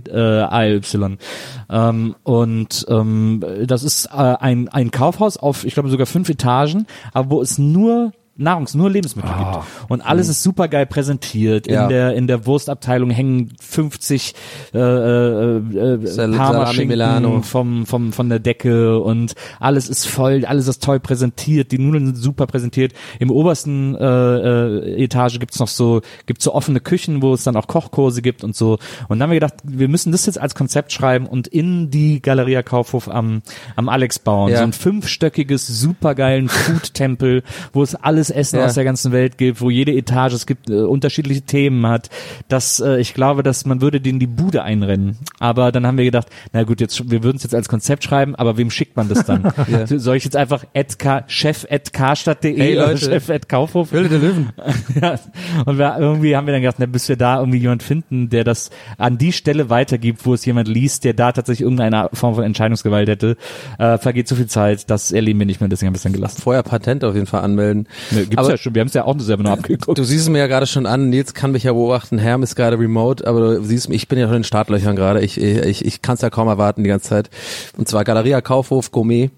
Ähm, und ähm, das ist äh, ein, ein Kaufhaus auf, ich glaube sogar fünf Etagen, aber wo es nur Nahrungs, nur Lebensmittel gibt. Und alles ist super geil präsentiert. Ja. In der in der Wurstabteilung hängen 50 äh, äh, äh, Sal- Parmaschinken vom, vom, von der Decke und alles ist voll, alles ist toll präsentiert, die Nudeln sind super präsentiert. Im obersten äh, äh, Etage gibt's noch so, gibt's so offene Küchen, wo es dann auch Kochkurse gibt und so. Und dann haben wir gedacht, wir müssen das jetzt als Konzept schreiben und in die Galeria Kaufhof am, am Alex bauen. Ja. So ein fünfstöckiges, supergeilen Food-Tempel, wo es alles Essen Ja. aus der ganzen Welt gibt, wo jede Etage, es gibt äh, unterschiedliche Themen hat. Das, äh, ich glaube, dass man würde denen die Bude einrennen. Aber dann haben wir gedacht, na gut, jetzt wir würden es jetzt als Konzept schreiben, aber wem schickt man das dann? Soll ich jetzt einfach at K, chef at karstadt.de Hey, oder Leute. chef at Kaufhof? Höhle der Löwen. ja. Und wir, irgendwie haben wir dann gedacht, na, bis wir da irgendwie jemand finden, der das an die Stelle weitergibt, wo es jemand liest, der da tatsächlich irgendeine Form von Entscheidungsgewalt hätte, äh, vergeht so viel Zeit, das erleben wir nicht mehr, deswegen es dann gelassen. Vorher Patent auf jeden Fall anmelden. Ne, gibt's Aber- ja schon, wir haben es ja auch selber nur abgeguckt. Du siehst es mir ja gerade schon an, Nils kann mich ja beobachten, Herm ist gerade remote, aber du siehst mich, ich bin ja schon in den Startlöchern gerade, ich, ich, ich kann es ja kaum erwarten die ganze Zeit. Und zwar Galeria Kaufhof Gourmet,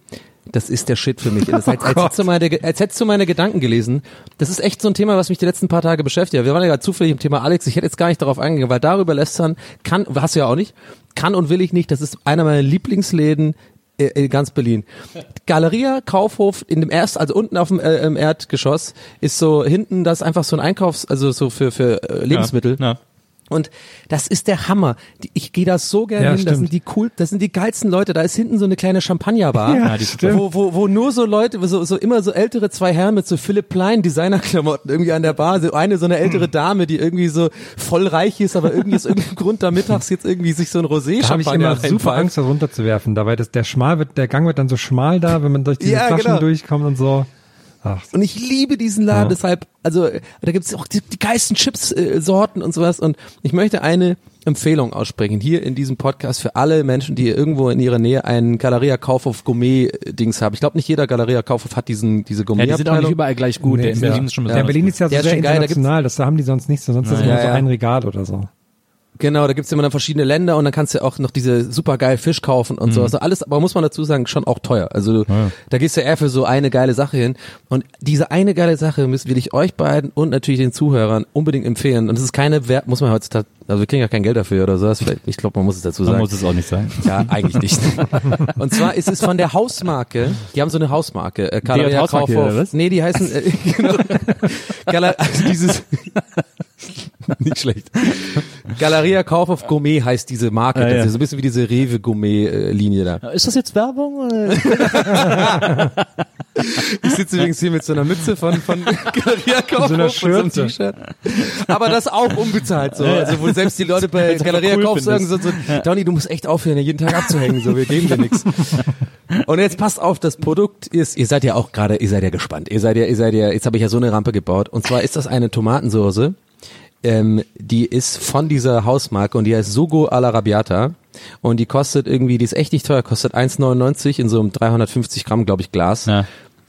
das ist der Shit für mich. Das, als, als, hättest du meine, als hättest du meine Gedanken gelesen. Das ist echt so ein Thema, was mich die letzten paar Tage beschäftigt. Wir waren ja gerade zufällig im Thema Alex, ich hätte jetzt gar nicht darauf eingegangen, weil darüber lästern kann, hast du ja auch nicht, kann und will ich nicht, das ist einer meiner Lieblingsläden in ganz Berlin. Galeria Kaufhof in dem erst, also unten auf dem äh, im Erdgeschoss ist so hinten, das einfach so ein Einkaufs, also so für für äh, Lebensmittel. Ja. Und das ist der Hammer. Ich gehe da so gerne Ja, hin. Das stimmt. sind die cool, das sind die geilsten Leute. Da ist hinten so eine kleine Champagnerbar, Ja, stimmt. wo, wo, wo nur so Leute, so, so immer so ältere zwei Herren mit so Philipp Plein Designerklamotten irgendwie an der Bar. So eine so eine ältere Dame, die irgendwie so voll reich ist, aber irgendwie aus irgendeinem Grund da mittags jetzt irgendwie sich so ein Rosé Da habe ich Champagner immer super reinpfeift. Angst, das runterzuwerfen. Dabei das, der schmal wird, der Gang wird dann so schmal da, wenn man durch diese Ja, Flaschen genau. durchkommt und so. Ach, Und ich liebe diesen Laden, Ja. deshalb, also äh, da gibt's auch die, die geilsten Chips-Sorten und sowas. Und ich möchte eine Empfehlung aussprechen hier in diesem Podcast für alle Menschen, die irgendwo in ihrer Nähe einen Galeria Kaufhof Gourmet-Dings haben. Ich glaube, nicht jeder Galeria Kaufhof hat diesen diese Ja, Gourmet. die sind auch nicht überall gleich gut. der in Berlin ist schon ja, besonders Berlin ist ja so Der ist sehr schon geil, da international, das haben die sonst nicht so, sonst ist Ja, es immer so ja. ein Regal oder so. Genau, da gibt's immer dann verschiedene Länder und dann kannst du auch noch diese super geil Fisch kaufen und so. Also alles, aber muss man dazu sagen, schon auch teuer. Also da gehst du eher für so eine geile Sache hin. Und diese eine geile Sache müssen will ich euch beiden und natürlich den Zuhörern unbedingt empfehlen. Und es ist keine Wert, muss man heutzutage, also wir kriegen ja kein Geld dafür oder sowas. Ich glaube, man muss es dazu Man sagen. muss es auch nicht sein. Ja, eigentlich nicht. Und zwar ist es von der Hausmarke, die haben so eine Hausmarke, äh, hat Galeria Hausmarke, Kaufhof. oder was? Nee, die heißen, äh, genau, Gala, also dieses, nicht schlecht. Galeria Kaufhof Gourmet heißt diese Marke, Ah, ja. so ein bisschen wie diese Rewe Gourmet äh, Linie da. Ist das jetzt Werbung? Ich sitze übrigens hier mit so einer Mütze von, von Galeria Kaufhof So einer und so einem. T-Shirt. Aber das auch unbezahlt so. Also wo selbst die Leute bei Galeria cool Kaufhof sagen so, so Donny, du musst echt aufhören, jeden Tag abzuhängen, so, wir geben dir nichts. Und jetzt passt auf, das Produkt ist, ihr seid ja auch gerade, ihr seid ja gespannt. Ihr seid ja, ihr seid ja, jetzt habe ich ja so eine Rampe gebaut. Und zwar ist das eine Tomatensoße, ähm, die ist von dieser Hausmarke und die heißt Sugo alla Rabiata. Und die kostet irgendwie, die ist echt nicht teuer, kostet 1,99 in so einem 350 Gramm, glaube ich, Glas. Ja.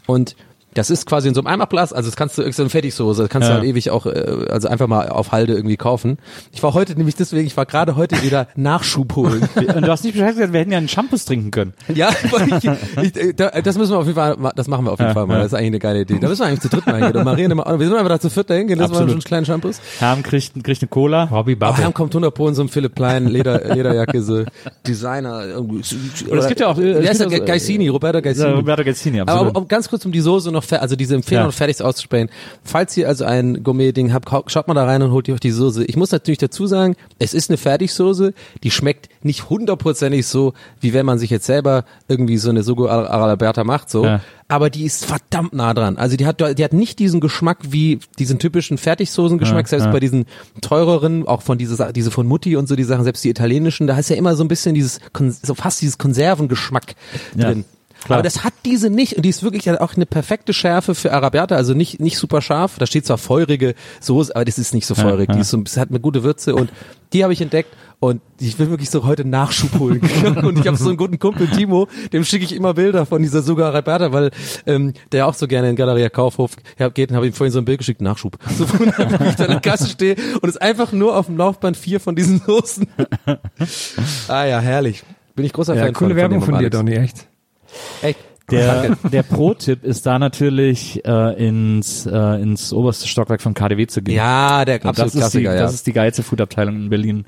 Und das ist quasi in so einem Eimerglas, also das kannst du, ist so eine Fertigsoße, das kannst Ja. du halt ewig auch, äh, also einfach mal auf Halde irgendwie kaufen. Ich war heute nämlich deswegen, ich war gerade heute wieder Nachschub holen. Und du hast nicht Bescheid gesagt, wir hätten ja einen Shampoos trinken können. ja, ich, ich, äh, da, das müssen wir auf jeden Fall, das machen wir auf jeden Ja, Fall mal, ja. das ist eigentlich eine geile Idee. Da müssen wir eigentlich zu dritt mal hingehen. Und Maria nimmt auch, wir sind einfach da zu viert dahin gehen, das waren Absolut. schon kleinen Shampoos. Herm kriegt, kriegt eine Cola. Robbie Aber Bubble. Herm kommt 100 Pro in so einem Philipp Klein Leder, Lederjacke, so Designer. irgendwie. es gibt ja auch, äh, es gibt auch- Gaisini, Roberto Gaisini. Ja, Roberto Aber absolut. um, um ganz kurz um die Soße noch, fer- also diese Empfehlung Ja. noch fertig auszusprechen. Falls ihr also ein Gourmet-Ding habt, schaut mal da rein und holt ihr euch die Soße. Ich muss natürlich dazu sagen, es ist eine Fertigsoße, die schmeckt nicht hundertprozentig so, wie wenn man sich jetzt selber irgendwie so eine Sugo Araberta macht, so. Ja. Aber die ist verdammt nah dran. Also die hat, die hat nicht diesen Geschmack wie diesen typischen Fertigsoßengeschmack, Ja, selbst ja. bei diesen teureren, auch von dieser, diese von Mutti und so die Sachen, selbst die italienischen, da ist ja immer so ein bisschen dieses, so fast dieses Konservengeschmack drin. Klar. Aber das hat diese nicht und die ist wirklich auch eine perfekte Schärfe für Arabiata, also nicht nicht super scharf. Da steht zwar feurige Soße, aber das ist nicht so feurig. ja. Die ist so, es hat eine gute Würze und die habe ich entdeckt und ich will wirklich so heute Nachschub holen. und ich habe so einen guten Kumpel Timo, dem schicke ich immer Bilder von dieser Sugar Arabiata, weil ähm, der auch so gerne in Galeria Kaufhof ja, geht und habe ihm vorhin so ein Bild geschickt, Nachschub. So wunderbar, wie ich da in der Kasse stehe und es einfach nur auf dem Laufband vier von diesen Soßen. ah ja, herrlich. Bin ich großer Ja, Fan coole von, Werbung von, von dir, Alex. Donny, echt. Echt. Der, der Pro-Tipp ist da natürlich äh, ins, äh, ins oberste Stockwerk von KDW zu gehen. Ja, der absolute das ist, die, Klassiker, ja. das ist die geilste Foodabteilung in Berlin.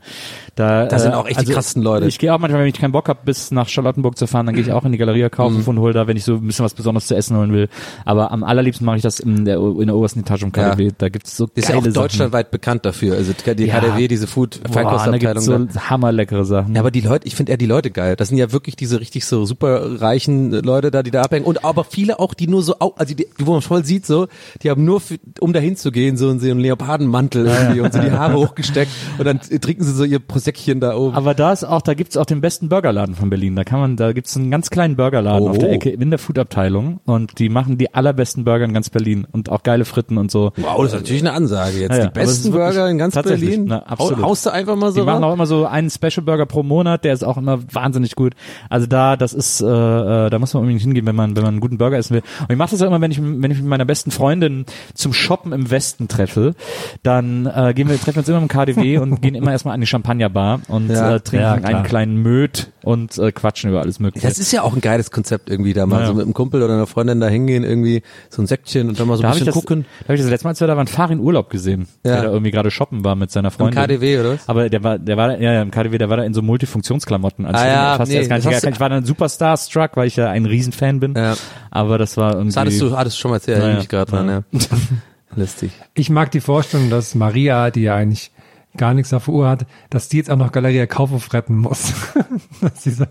Da, Da sind äh, auch echt die krassesten Leute. Ich gehe auch manchmal, wenn ich keinen Bock habe, bis nach Charlottenburg zu fahren, dann gehe ich auch in die Galeria Kaufhof Mhm. und hole da, wenn ich so ein bisschen was Besonderes zu essen holen will. Aber am allerliebsten mache ich das in der, in der obersten Etage um KDW. Ja. Da gibt's so ist ja geile auch Sachen. deutschlandweit bekannt dafür. Also die Ja. KDW, diese Food Feinkostabteilung. gibt's da. so hammerleckere Sachen. Ja, aber die Leute, ich finde eher die Leute geil. Das sind ja wirklich diese richtig so super reichen Leute da, die da abhängen. Und aber viele auch, die nur so, also die, wo man voll sieht so, die haben nur, für, um dahin zu gehen, so einen, so einen Leopardenmantel irgendwie und so die Haare hochgesteckt und dann trinken sie so ihr Prosäckchen da oben. Aber da ist auch, da gibt's auch den besten Burgerladen von Berlin. Da kann man, da gibt's einen ganz kleinen Burgerladen Oh. auf der Ecke in der Foodabteilung und die machen die allerbesten Burger in ganz Berlin und auch geile Fritten und so. Wow, das ist natürlich eine Ansage jetzt. Ja, die besten Burger in ganz Berlin. na, absolut. Hau- Haust du einfach mal so Die machen auch immer so einen Special Burger pro Monat, der ist auch immer wahnsinnig gut. Also da, das ist, äh, äh, da muss man unbedingt hingehen, wenn man, wenn man einen guten Burger essen will. Und ich mache das auch immer, wenn ich, wenn ich mit meiner besten Freundin zum Shoppen im Westen treffe, dann äh, gehen wir, treffen wir uns immer im KDW und gehen immer erstmal an die Champagnerbar und Ja. äh, trinken Ja, einen kleinen Möd und äh, quatschen über alles Mögliche. Das ist ja auch ein geiles Konzept irgendwie da mal Ja, ja. so mit einem Kumpel oder einer Freundin da hingehen, irgendwie so ein Säckchen und dann mal so ein da habe ich, bisschen das- gucken. da hab ich das letzte Mal, als wir da waren, Farin Urlaub gesehen, Ja. der da irgendwie gerade shoppen war mit seiner Im Freundin. KDW oder was? Aber der war, der war, ja, ja, im KDW, der war da in so Multifunktionsklamotten. Also Ah ich ja, fast nee, erst gar nicht das hast erkannt. ich war dann super starstruck, weil ich ja ein Riesenfan bin. Ja. Aber das war irgendwie. Das hattest du, hattest du schon mal erzählt, ja, ich gerade dran, ja. Lustig. Ich mag die Vorstellung, dass Maria, die ja eigentlich gar nichts auf Uhr hat, dass die jetzt auch noch Galeria Kaufhof retten muss. dass sie so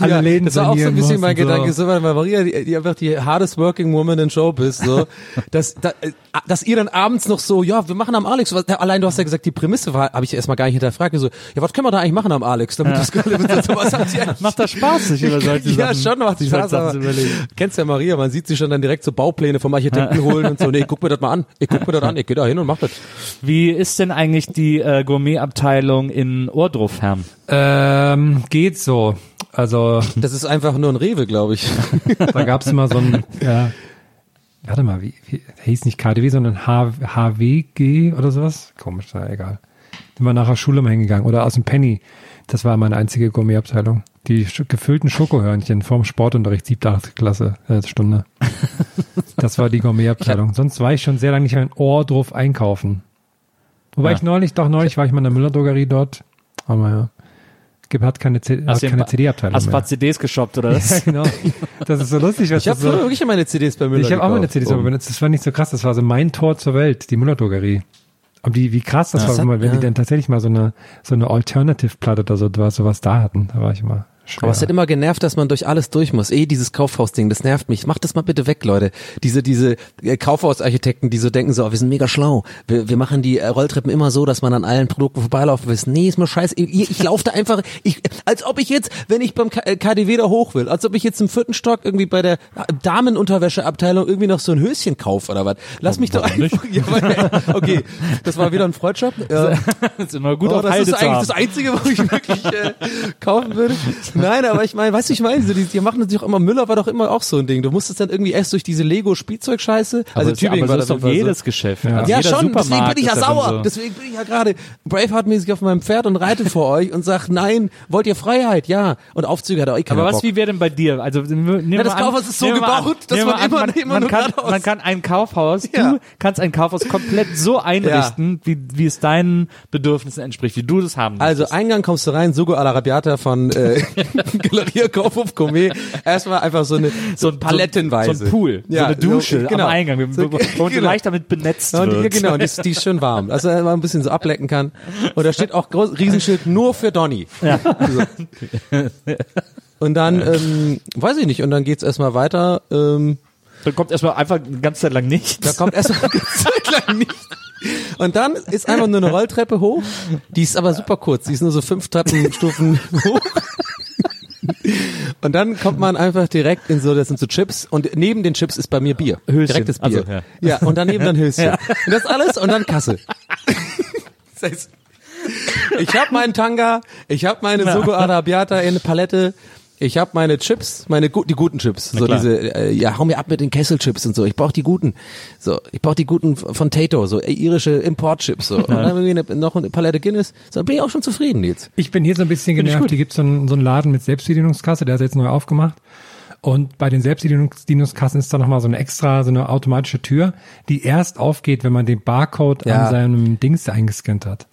alle ja, Läden das war auch so ein bisschen mein Gedanke, so, weil Maria, die, die einfach die hardest working woman in Showbiz, so, dass, da, äh, dass ihr dann abends noch so, ja, wir machen am Alex, was, allein du hast ja gesagt, die Prämisse war, habe ich erstmal gar nicht hinterfragt, so, ja, was können wir da eigentlich machen am Alex, damit das, was hat eigentlich? Macht das Spaß, sich über solche ja, schon macht sich Spaß, aber kennst ja Maria, man sieht sie schon dann direkt so Baupläne vom Architekten holen und so, nee, guck mir das mal an, ich guck mir das an, ich geh da hin und mach das. Wie ist denn eigentlich die äh, Gourmetabteilung in Ohrdruf, Herrn? Ähm, geht so. Also Das ist einfach nur ein Rewe, glaube ich. da gab's immer so ein, ja, warte mal, wie, wie hieß nicht KDW, sondern H, HWG oder sowas? Komisch, da egal. Sind wir nachher Schule mal hingegangen. Oder aus dem Penny. Das war meine einzige Gourmetabteilung. Die gefüllten Schokohörnchen vorm Sportunterricht, siebte, achte Klasse, äh, Stunde. Das war die Gourmetabteilung. Sonst war ich schon sehr lange nicht mehr in Ohrdruf einkaufen. Wobei Ja. ich neulich, doch neulich war ich mal in der Müller-Drogerie dort. Aber ja. Gibt, hat keine, C- hat Hast du ein keine paar- CD-Abteilung Hast ein mehr. paar CDs geshoppt oder Ja, was? genau. Das ist so lustig, was Ich habe so, wirklich meine CDs bei Müller ich habe auch mal eine gekauft. CD, aber das war nicht so krass. Das war so mein Tor zur Welt, die Müller-Drogerie. Aber die, wie krass das Ja. war, Das wenn, hat- wenn die ja. dann tatsächlich mal so eine, so eine Alternative-Platte oder so, was, sowas da hatten. Da war ich immer schwer. Aber es hat immer genervt, dass man durch alles durch muss. Eh, dieses Kaufhausding, das nervt mich. Macht das mal bitte weg, Leute. Diese, diese äh, Kaufhausarchitekten, die so denken so, oh, wir sind mega schlau. Wir, wir machen die äh, Rolltreppen immer so, dass man an allen Produkten vorbeilaufen will. Nee, ist mir scheiße. Ich, ich laufe da einfach, ich, als ob ich jetzt, wenn ich beim K äh, KDW da hoch will, als ob ich jetzt im vierten Stock irgendwie bei der Damenunterwäscheabteilung irgendwie noch so ein Höschen kaufe oder was. Lass mich doch einfach, ja, weil, okay, das war wieder ein Freundshop. Ja. Das ist immer gut oh, auf das ist eigentlich das Einzige, wo ich wirklich äh, kaufen würde. Nein, aber ich meine, weißt du, ich meine, so, die, die machen natürlich auch immer, Müller war doch immer auch so ein Ding. Du musstest dann irgendwie erst durch diese Lego-Spielzeugscheiße, also aber, Tübingen aber war so das doch jedes jedes Geschäft. Ja. Also ja, schon, deswegen Supermarkt bin ich ja sauer. so. Deswegen bin ich ja gerade Braveheart-mäßig auf meinem Pferd und reite vor euch und sag, nein, wollt ihr Freiheit? Ja. Und Aufzüge hat auch eh keiner Aber was, Bock. wie wäre denn bei dir? Also, nehmen Ja, das an, Kaufhaus ist so gebaut, dass man an, immer- man, immer man nur kann, man kann ein Kaufhaus, Ja. du kannst ein Kaufhaus komplett so einrichten, wie, wie es deinen Bedürfnissen entspricht, wie du das haben Also möchtest. Eingang kommst du rein, Sugo alla Rabiata von äh, Galeria Kaufhof Gourmet. Erstmal einfach so eine so ein palettenweise. So ein Pool, so eine Dusche genau. am Eingang, So, wo, du genau. leicht damit benetzt Ja, und die, wird. genau, die ist, die ist schön warm. Also man ein bisschen so ablecken kann. Und da steht auch groß, Riesenschild nur für Donny. Ja. So. Und dann, ähm, weiß ich nicht, und dann geht's erstmal weiter. Ähm, Dann kommt erstmal einfach eine ganze Zeit lang nichts. da kommt erstmal eine Zeit lang nichts. Und dann ist einfach nur eine Rolltreppe hoch. Die ist aber super kurz. Die ist nur so fünf Treppenstufen hoch. Und dann kommt man einfach direkt in so, das sind so Chips und neben den Chips ist bei mir Bier. Höschen. Direktes Bier. Also, ja. ja. und daneben dann Höschen. Ja. Und das alles und dann Kasse. Das heißt, ich habe meinen Tanga, ich habe meine Sugo Arabiata in eine Palette, ich habe meine Chips, meine die guten Chips, so klar. diese, äh, ja, hau mir ab mit den Kesselchips und so. Ich brauche die guten, so, ich brauche die guten von Tato, so äh, irische Importchips, so. Und dann irgendwie eine, noch eine Palette Guinness, so bin ich auch schon zufrieden jetzt. Ich bin hier so ein bisschen genervt. Hier gibt so einen, so einen Laden mit Selbstbedienungskasse, der ist jetzt neu aufgemacht. Und bei den Selbstbedienungskassen ist da nochmal so eine extra, so eine automatische Tür, die erst aufgeht, wenn man den Barcode Ja. an seinem Dings eingescannt hat.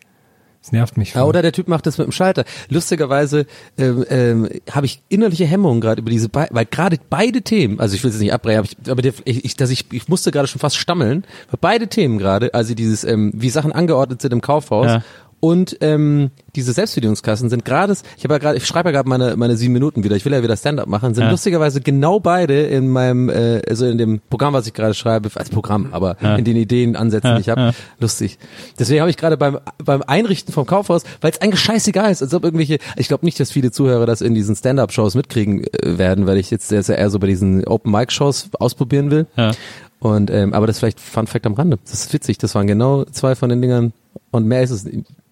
Das nervt mich. Ja, oder der Typ macht das mit dem Schalter. Lustigerweise ähm, ähm, habe ich innerliche Hemmungen gerade über diese, Be weil gerade beide Themen, also ich will es nicht abbrechen, aber ich, aber der, ich, dass ich, ich musste gerade schon fast stammeln, weil beide Themen gerade, also dieses, ähm, wie Sachen angeordnet sind im Kaufhaus Ja. Und ähm, diese Selbstbedienungskassen sind gerade, ich habe ja gerade, ich schreibe ja gerade meine meine sieben Minuten wieder, ich will ja wieder Stand-up machen, sind Ja. lustigerweise genau beide in meinem, äh, also in dem Programm, was ich gerade schreibe, als Programm, aber in den Ideen, Ansätzen, die ich habe, ja. lustig. Deswegen habe ich gerade beim beim Einrichten vom Kaufhaus, weil es eigentlich scheißegal ist, als ob irgendwelche, ich glaube nicht, dass viele Zuhörer das in diesen Stand-up-Shows mitkriegen äh, werden, weil ich jetzt sehr, sehr eher so bei diesen Open-Mic-Shows ausprobieren will. Ja. Und ähm, aber das ist vielleicht Fun Fact am Rande. Das ist witzig. Das waren genau zwei von den Dingern und mehr ist es.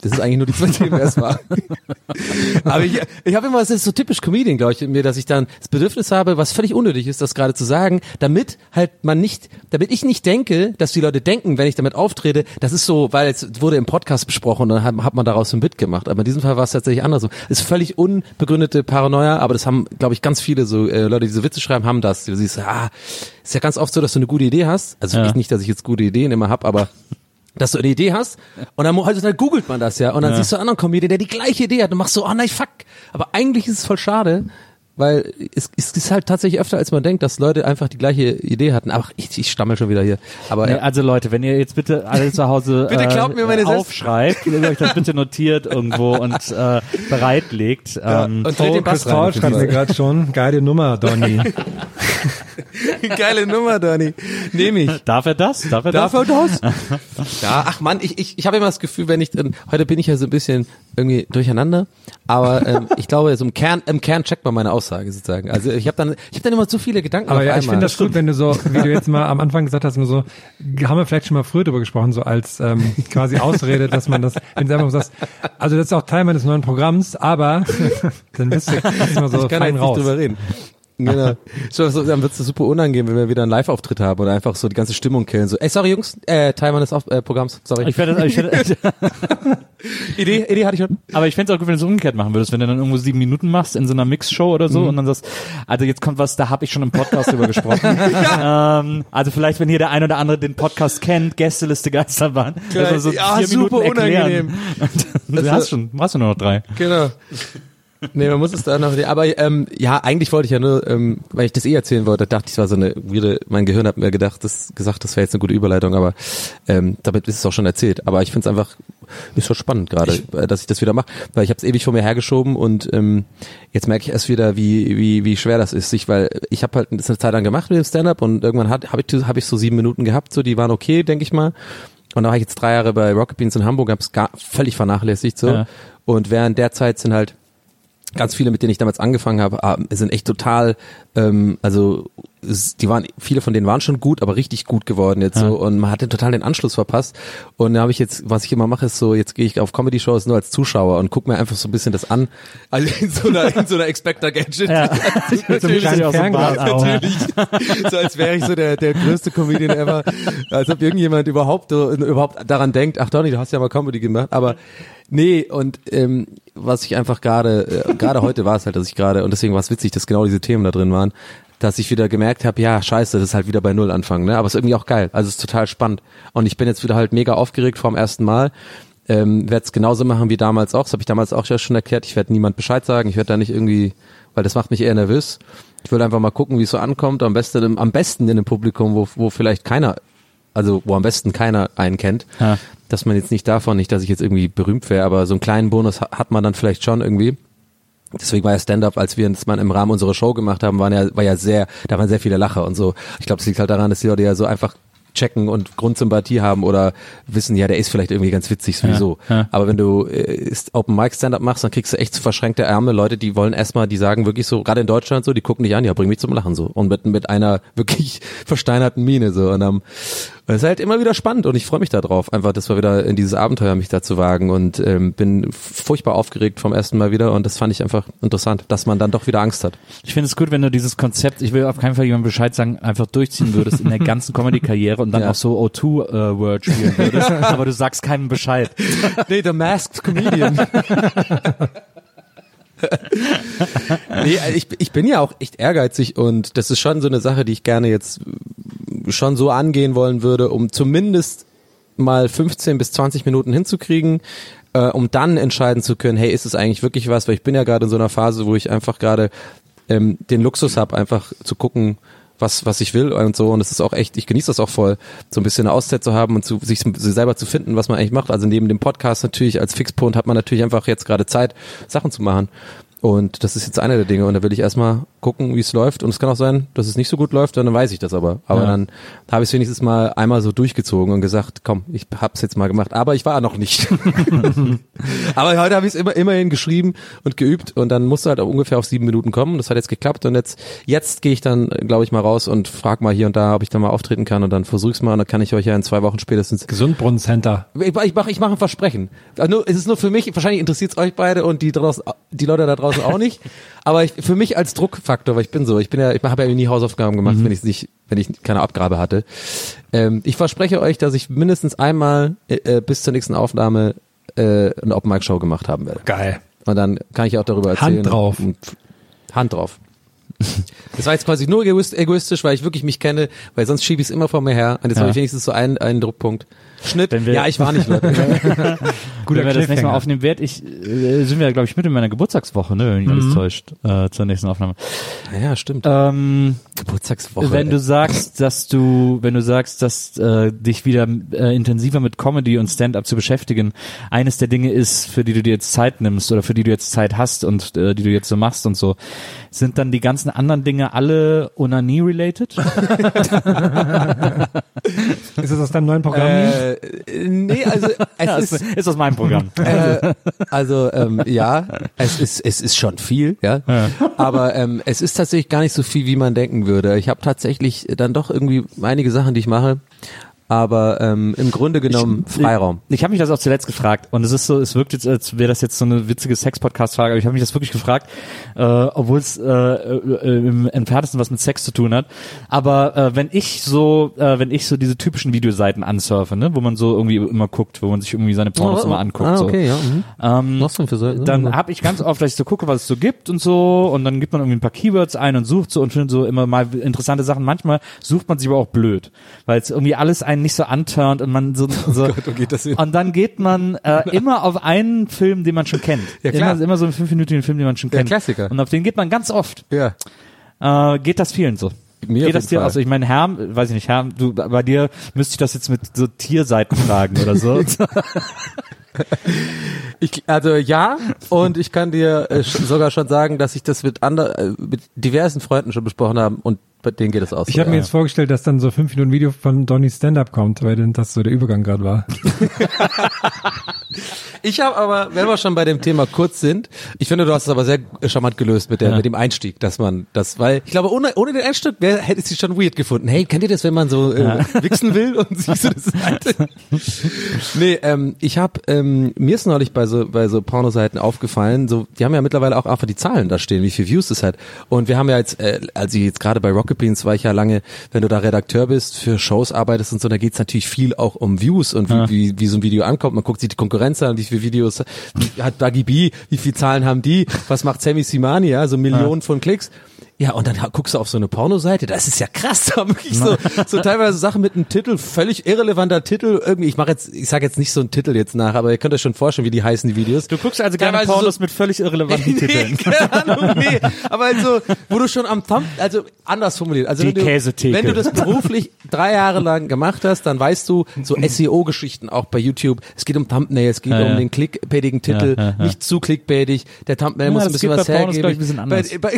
Das ist eigentlich nur die zwei Themen erstmal. aber ich, ich habe immer, das ist so typisch Comedian, glaube ich, in mir, dass ich dann das Bedürfnis habe, was völlig unnötig ist, das gerade zu sagen, damit halt man nicht, damit ich nicht denke, dass die Leute denken, wenn ich damit auftrete, das ist so, weil es wurde im Podcast besprochen und dann hat, hat man daraus so ein Bit gemacht. Aber in diesem Fall war es tatsächlich andersrum. Es ist völlig unbegründete Paranoia, aber das haben, glaube ich, ganz viele so äh, Leute, die so Witze schreiben, haben das. Du siehst, ah, ist ja ganz oft so, dass du eine gute Idee hast. Also Ja. ich nicht, dass ich jetzt gute Ideen immer hab, aber dass du eine Idee hast. Und dann, also dann googelt man das ja. Und dann siehst du einen anderen Comedian, der die gleiche Idee hat und machst so, oh nein, fuck. Aber eigentlich ist es voll schade, weil es, es ist halt tatsächlich öfter, als man denkt, dass Leute einfach die gleiche Idee hatten. Aber ich, ich stammel schon wieder hier. Aber Nee, ja. also Leute, wenn ihr jetzt bitte alle zu Hause Bitte glaubt mir meine äh, aufschreibt, wenn ihr euch das bitte notiert irgendwo und äh, bereitlegt. Ähm, und dreht den Bass rein. Paul schreibt mir gerade schon, geile Nummer, Donny. Geile Nummer, Donny. Nehme ich. darf er das? Darf er das? Darf er das? Ja, ach man, ich, ich, ich habe immer das Gefühl, wenn ich drin, heute bin ich ja so ein bisschen irgendwie durcheinander, aber ähm, ich glaube, so im Kern, im Kern checkt man meine Aussage sozusagen. Also ich habe dann, ich habe dann immer zu viele Gedanken Aber ja, ich finde das gut, wenn du so, wie du jetzt mal am Anfang gesagt hast, nur so, haben wir vielleicht schon mal früher drüber gesprochen, so als ähm, quasi Ausrede, dass man das, wenn du einfach sagst, also das ist auch Teil meines neuen Programms, aber dann bist du, mal so ich kann fein raus. nicht drüber reden. Genau. So, so, dann wird's super unangenehm, wenn wir wieder einen Live-Auftritt haben oder einfach so die ganze Stimmung killen. So, ey, sorry Jungs, äh, Teil meines Auf äh, Programms, sorry. Ich werde, ich werde, Idee, Idee hatte ich schon. aber ich fände es auch gut, wenn du es umgekehrt machen würdest, wenn du dann irgendwo sieben Minuten machst in so einer Mix-Show oder so Mhm. und dann sagst, also jetzt kommt was, da habe ich schon im Podcast drüber gesprochen. ähm, also vielleicht, wenn hier der ein oder andere den Podcast kennt, Gästeliste Geisterbahn, dass wir so Ja, vier super Minuten erklären. unangenehm. Du hast schon, hast du nur noch drei. Genau. Nee, man muss es da noch, aber ähm, ja, eigentlich wollte ich ja nur, ähm, weil ich das eh erzählen wollte, dachte ich, es war so eine weirde, mein Gehirn hat mir gedacht, das gesagt, das wäre jetzt eine gute Überleitung, aber ähm, damit ist es auch schon erzählt. Aber ich finde es einfach, ist schon spannend gerade, äh, dass ich das wieder mache, weil ich habe es ewig vor mir hergeschoben und ähm, jetzt merke ich erst wieder, wie wie wie schwer das ist, sich, weil ich habe halt das eine Zeit lang gemacht mit dem Stand-up und irgendwann habe ich habe ich so sieben Minuten gehabt, so die waren okay, denke ich mal. Und da war ich jetzt drei Jahre bei Rocket Beans in Hamburg, habe es gar völlig vernachlässigt so. Ja. Und während der Zeit sind halt ganz viele, mit denen ich damals angefangen habe, ah, sind echt total, ähm, also die waren, viele von denen waren schon gut, aber richtig gut geworden jetzt so und man hatte total den Anschluss verpasst und da habe ich jetzt, was ich immer mache, ist so, jetzt gehe ich auf Comedy-Shows nur als Zuschauer und gucke mir einfach so ein bisschen das an, also in so einer, in so einer Expector Gadget. Ja. so Fernglas auch. Natürlich. so als wäre ich so der, der größte Comedian ever. Als ob irgendjemand überhaupt, so- überhaupt daran denkt, ach Donny, du hast ja mal Comedy gemacht. Aber nee, und ähm, was ich einfach gerade, äh, gerade heute war es halt, dass ich gerade, und deswegen war es witzig, dass genau diese Themen da drin waren, dass ich wieder gemerkt habe, ja, scheiße, das ist halt wieder bei Null anfangen, ne? Aber es ist irgendwie auch geil. Also es ist total spannend. Und ich bin jetzt wieder halt mega aufgeregt vor dem ersten Mal. Ähm, werde es genauso machen wie damals auch. Das habe ich damals auch schon erklärt. Ich werde niemand Bescheid sagen. Ich werde da nicht irgendwie, weil das macht mich eher nervös. Ich will einfach mal gucken, wie es so ankommt. Am besten, am besten in einem Publikum, wo, wo vielleicht keiner, also wo am besten keiner einen kennt. Ja. Dass man jetzt nicht davon, nicht, dass ich jetzt irgendwie berühmt wäre, aber so einen kleinen Bonus ha- hat man dann vielleicht schon irgendwie. Deswegen war ja Stand-up, als wir das mal im Rahmen unserer Show gemacht haben, waren ja, war ja sehr, da waren sehr viele Lacher und so. Ich glaube, es liegt halt daran, dass die Leute ja so einfach checken und Grundsympathie haben oder wissen, ja, der ist vielleicht irgendwie ganz witzig sowieso. Ja, ja. Aber wenn du äh, Open Mic Stand-up machst, dann kriegst du echt so verschränkte Ärmel, Leute, die wollen erstmal, die sagen wirklich so, gerade in Deutschland so, die gucken dich an, ja, bring mich zum Lachen so. Und mit, mit einer wirklich versteinerten Miene so. Und es ist halt immer wieder spannend und ich freue mich da drauf, einfach, dass wir wieder in dieses Abenteuer mich da zu wagen und ähm, bin furchtbar aufgeregt vom ersten Mal wieder und das fand ich einfach interessant, dass man dann doch wieder Angst hat. Ich finde es gut, wenn du dieses Konzept, ich will auf keinen Fall jemandem Bescheid sagen, einfach durchziehen würdest in der ganzen Comedy-Karriere und dann Ja. auch so O2-Word spielen würdest, aber du sagst keinem Bescheid. Nee, The Masked Comedian. nee, ich, ich bin ja auch echt ehrgeizig und das ist schon so eine Sache, die ich gerne jetzt schon so angehen wollen würde, um zumindest mal 15 bis 20 Minuten hinzukriegen, äh, um dann entscheiden zu können, hey, ist es eigentlich wirklich was? Weil ich bin ja gerade in so einer Phase, wo ich einfach gerade ähm, den Luxus habe, einfach zu gucken, was, was ich will und so. Und es ist auch echt, ich genieße das auch voll, so ein bisschen eine Auszeit zu haben und zu, sich selber zu finden, was man eigentlich macht. Also neben dem Podcast natürlich als Fixpunkt hat man natürlich einfach jetzt gerade Zeit, Sachen zu machen. Und das ist jetzt einer der Dinge. Und da will ich erstmal gucken, wie es läuft. Und es kann auch sein, dass es nicht so gut läuft, dann weiß ich das aber. Aber Ja. dann habe ich es wenigstens mal einmal so durchgezogen und gesagt, komm, ich hab's jetzt mal gemacht. Aber ich war noch nicht. aber heute habe ich es immer, immerhin geschrieben und geübt. Und dann musste halt auch ungefähr auf sieben Minuten kommen. Das hat jetzt geklappt. Und jetzt, jetzt gehe ich dann, glaube ich, mal raus und frag mal hier und da, ob ich da mal auftreten kann. Und dann versuch's mal. Und dann kann ich euch ja in zwei Wochen spätestens Gesundbrunnencenter. ich, ich mache ich mach ein Versprechen. Also nur, es ist nur für mich, wahrscheinlich interessiert es euch beide und die, draußen, die Leute da draußen auch nicht. Aber ich, für mich als Druckfaktor, weil ich bin so, ich bin ja, ich habe ja nie Hausaufgaben gemacht, wenn ich nicht, wenn ich keine Abgabe hatte. Ähm, ich verspreche euch, dass ich mindestens einmal äh, äh, bis zur nächsten Aufnahme äh, eine Open Mic Show gemacht haben werde. Geil. Und dann kann ich auch darüber Hand erzählen. drauf. Und- Hand drauf. Das war jetzt quasi nur egoist, egoistisch, weil ich wirklich mich kenne, weil sonst schiebe ich es immer vor mir her. Und jetzt Ja. habe ich wenigstens so einen, einen Druckpunkt. Schnitt. Wir- ja, ich war nicht, Leute. Guter wenn wir das nächste Mal aufnehmen, werd ich, äh, sind wir, glaube ich, mit in meiner Geburtstagswoche, ne, wenn mich alles täuscht, äh, zur nächsten Aufnahme. ja, stimmt. Ähm, Geburtstagswoche. wenn du sagst, dass du, wenn du sagst, dass äh, dich wieder äh, intensiver mit Comedy und Stand-up zu beschäftigen, eines der Dinge ist, für die du dir jetzt Zeit nimmst oder für die du jetzt Zeit hast und äh, die du jetzt so machst und so, sind dann die ganzen anderen Dinge alle Onanie-related? Ist das aus deinem neuen Programm? äh, nee, also es Ja, ist ist, ist aus meinem Programm. äh, also ähm, ja, es ist es ist schon viel, ja. Aber ähm, es ist tatsächlich gar nicht so viel, wie man denken würde. Ich habe tatsächlich dann doch irgendwie einige Sachen, die ich mache. Aber ähm, im Grunde genommen Freiraum. Ich, ich habe mich das auch zuletzt gefragt und es ist so, es wirkt jetzt, als wäre das jetzt so eine witzige Sex-Podcast-Frage, aber ich habe mich das wirklich gefragt, äh, obwohl es äh, äh, im entferntesten was mit Sex zu tun hat. Aber äh, wenn ich so, äh, wenn ich so diese typischen Videoseiten ansurfe, ne, wo man so irgendwie immer guckt, wo man sich irgendwie seine Pornos immer anguckt, ah, so. okay, ja. Mhm. Ähm, Was denn für Seiten? dann habe ich ganz oft, dass ich so gucke, was es so gibt und so und dann gibt man irgendwie ein paar Keywords ein und sucht so und findet so immer mal interessante Sachen. Manchmal sucht man sich aber auch blöd, weil es irgendwie alles einen nicht so anturnt und man so, so Gott, wo geht das hin? und dann geht man äh, immer auf einen Film, den man schon kennt. Ja, klar. Immer, immer so einen fünfminütigen Film, den man schon Der kennt. Klassiker. Und auf den geht man ganz oft. ja. Äh, geht das vielen so? Mir geht das dir Fall. also ich meine Herm, weiß ich nicht, Herm, du bei dir müsste ich das jetzt mit so Tierseiten fragen oder so. Ich, also ja, und ich kann dir äh, sogar schon sagen, dass ich das mit, ander, äh, mit diversen Freunden schon besprochen habe und bei denen geht es aus. Ich habe mir jetzt vorgestellt, dass dann so fünf Minuten Video von Donny Stand-Up kommt, weil denn das so der Übergang gerade war. Ich habe aber, wenn wir schon bei dem Thema kurz sind, ich finde, du hast es aber sehr charmant gelöst mit der, Ja. mit dem Einstieg, dass man das, weil ich glaube, ohne, ohne den Einstieg wär, hätte ich sie schon weird gefunden. Hey, kennt ihr das, wenn man so äh, wichsen will und siehst du das Seite? nee, ähm, ich habe ähm, mir ist neulich bei so bei so Pornoseiten aufgefallen, so die haben ja mittlerweile auch einfach die Zahlen da stehen, wie viel Views das hat. Und wir haben ja jetzt, äh, also jetzt gerade bei Rocket Beans war ich ja lange, wenn du da Redakteur bist, für Shows arbeitest und so, da geht's natürlich viel auch um Views und wie, wie, wie so ein Video ankommt. Man guckt sich die Konkurrenz an, wie viele Videos hat Dagi B, wie viele Zahlen haben die, was macht Sammy Simani, ja, so Millionen von Klicks. Ja, und dann guckst du auf so eine Pornoseite, das ist ja krass, da wirklich so, so teilweise Sachen mit einem Titel, völlig irrelevanter Titel, irgendwie, ich mache jetzt, ich sage jetzt nicht so einen Titel jetzt nach, aber ihr könnt euch schon vorstellen, wie die heißen, die Videos. Du guckst also gerne Teilweise Pornos so- mit völlig irrelevanten Titeln. Nee, keine Ahnung, nee. Aber also, wo du schon am Thumb, also anders formuliert. Also Die wenn du, Käsetheke. wenn du das beruflich drei Jahre lang gemacht hast, dann weißt du, so SEO-Geschichten auch bei YouTube. Es geht um Thumbnails, es geht Ja, um ja. den clickbaitigen Titel, Ja, nicht zu clickbaitig. Der Thumbnail muss ein bisschen was hergeben. ein bisschen anders. Bei, bei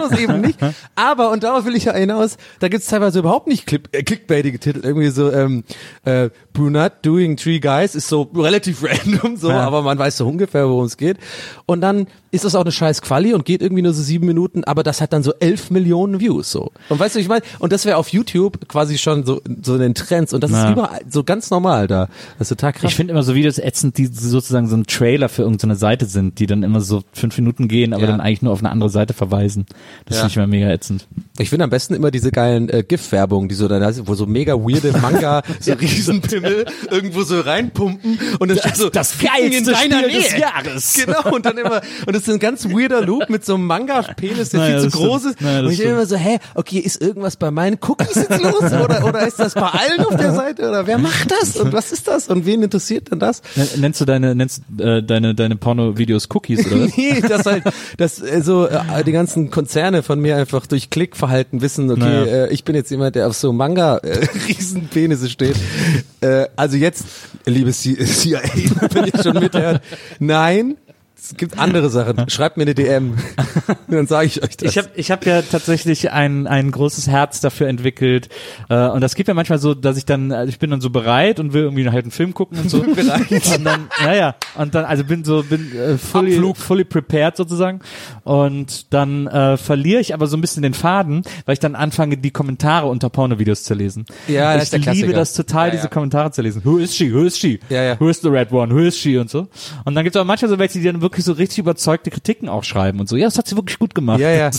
Pornos eben nicht. Aber, und darauf will ich ja hinaus, da gibt's teilweise überhaupt nicht click, äh, clickbaitige Titel. Irgendwie so, ähm, äh, Brunette doing three guys ist so relativ random so, Ja. aber man weiß so ungefähr, worum es geht. Und dann ist das auch eine scheiß Quali und geht irgendwie nur so sieben Minuten, aber das hat dann so elf Millionen Views so. Und weißt du, ich meine, und das wäre auf YouTube quasi schon so, so in den Trends und das Ja. ist überall so ganz normal da. Das ist total krass. Ich finde immer so Videos ätzend, die sozusagen so ein Trailer für irgendeine Seite sind, die dann immer so fünf Minuten gehen, aber Ja. dann eigentlich nur auf eine andere Seite verweisen. Das Ja. finde ich immer mega ätzend. Ich finde am besten immer diese geilen äh, GIF-Werbungen, die so dann, wo so mega weirde Manga, so Riesenpimmel irgendwo so reinpumpen und dann steht so das Ficken in geilste deiner Spiel Nähe. des Jahres. Genau und dann immer und das ist ein ganz weirder Loop mit so einem Manga-Penis, der Naja, viel das zu groß stimmt. ist. Naja, das und ich bin stimmt. immer so, hä, okay, ist irgendwas bei meinen Cookies jetzt los oder oder ist das bei allen auf der Seite oder wer macht das und was ist das und wen interessiert denn das? Nen- Nennst du deine, nennst äh, deine, deine Porno-Videos Cookies oder was? nee, das halt, dass äh, so äh, die ganzen Konzerne von mir einfach durch Klickverhalten wissen, okay, Naja. äh, ich bin jetzt jemand, der auf so Manga äh, steht. Äh, also jetzt, liebes CIA, wenn ihr schon mithört, nein, es gibt andere Sachen. Schreibt mir eine DM, dann sage ich euch das. Ich habe ich hab ja tatsächlich ein, ein großes Herz dafür entwickelt. Äh, und das geht mir manchmal so, dass ich dann, also ich bin dann so bereit und will irgendwie halt einen Film gucken und so. bereit. Und dann, naja, und dann, also bin so, bin äh, fully, Abflug. fully prepared sozusagen. Und dann äh, verliere ich aber so ein bisschen den Faden, weil ich dann anfange, die Kommentare unter Porno-Videos zu lesen. Ja, das ich ist der liebe Klassiker. das total, Ja, diese ja. Kommentare zu lesen. Who is she? Who is she? Ja, ja. Who is the red one? Who is she? Und so. Und dann gibt es aber manchmal so welche, die dann wirklich so richtig überzeugte Kritiken auch schreiben und so. Ja, das hat sie wirklich gut gemacht. Ja, ja.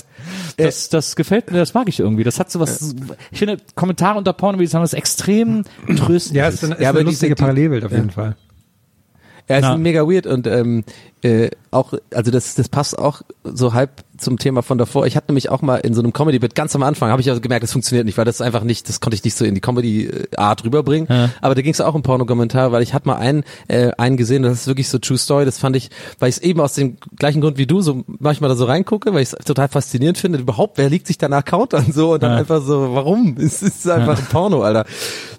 Das, das gefällt mir, das mag ich irgendwie. Das hat so was, ich finde, Kommentare unter Porno-Videos haben das extrem tröstend. Ja, ist, eine, ist Ja, aber eine lustige die- Parallelwelt auf jeden Fall. Ja, ist Ja. mega weird und ähm, äh, auch, also das, das passt auch so halb zum Thema von davor. Ich hatte nämlich auch mal in so einem Comedy-Bit ganz am Anfang, habe ich also gemerkt, das funktioniert nicht, weil das einfach nicht, das konnte ich nicht so in die Comedy-Art rüberbringen. Ja. Aber da ging es auch um Porno-Kommentar, weil ich hatte mal einen, äh, einen gesehen, das ist wirklich so True Story, das fand ich, weil ich es eben aus dem gleichen Grund wie du so manchmal da so reingucke, weil ich es total faszinierend finde, überhaupt, wer liegt sich da nach Account an so und dann Ja. einfach so, warum? Es ist einfach ein Porno, Alter.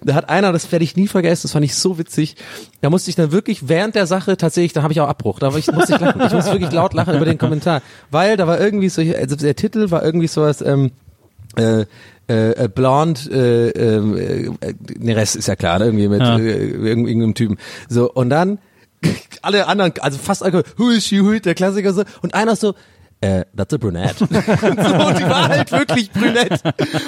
Da hat einer, das werde ich nie vergessen, das fand ich so witzig, da musste ich dann wirklich während der Sache tatsächlich, da habe ich auch Abbruch, da ich, musste ich lachen, ich musste wirklich laut lachen über den Kommentar, weil da war irgendwie so, also der Titel war irgendwie sowas, ähm, äh, äh, äh, blond, äh, äh, äh, ne Rest ist ja klar, ne? irgendwie mit Ja. äh, irgend- irgendeinem Typen. So, und dann alle anderen, also fast alle, who is she, who is der Klassiker so, und einer so, äh, that's a brunette. und, so, die war halt wirklich brünett.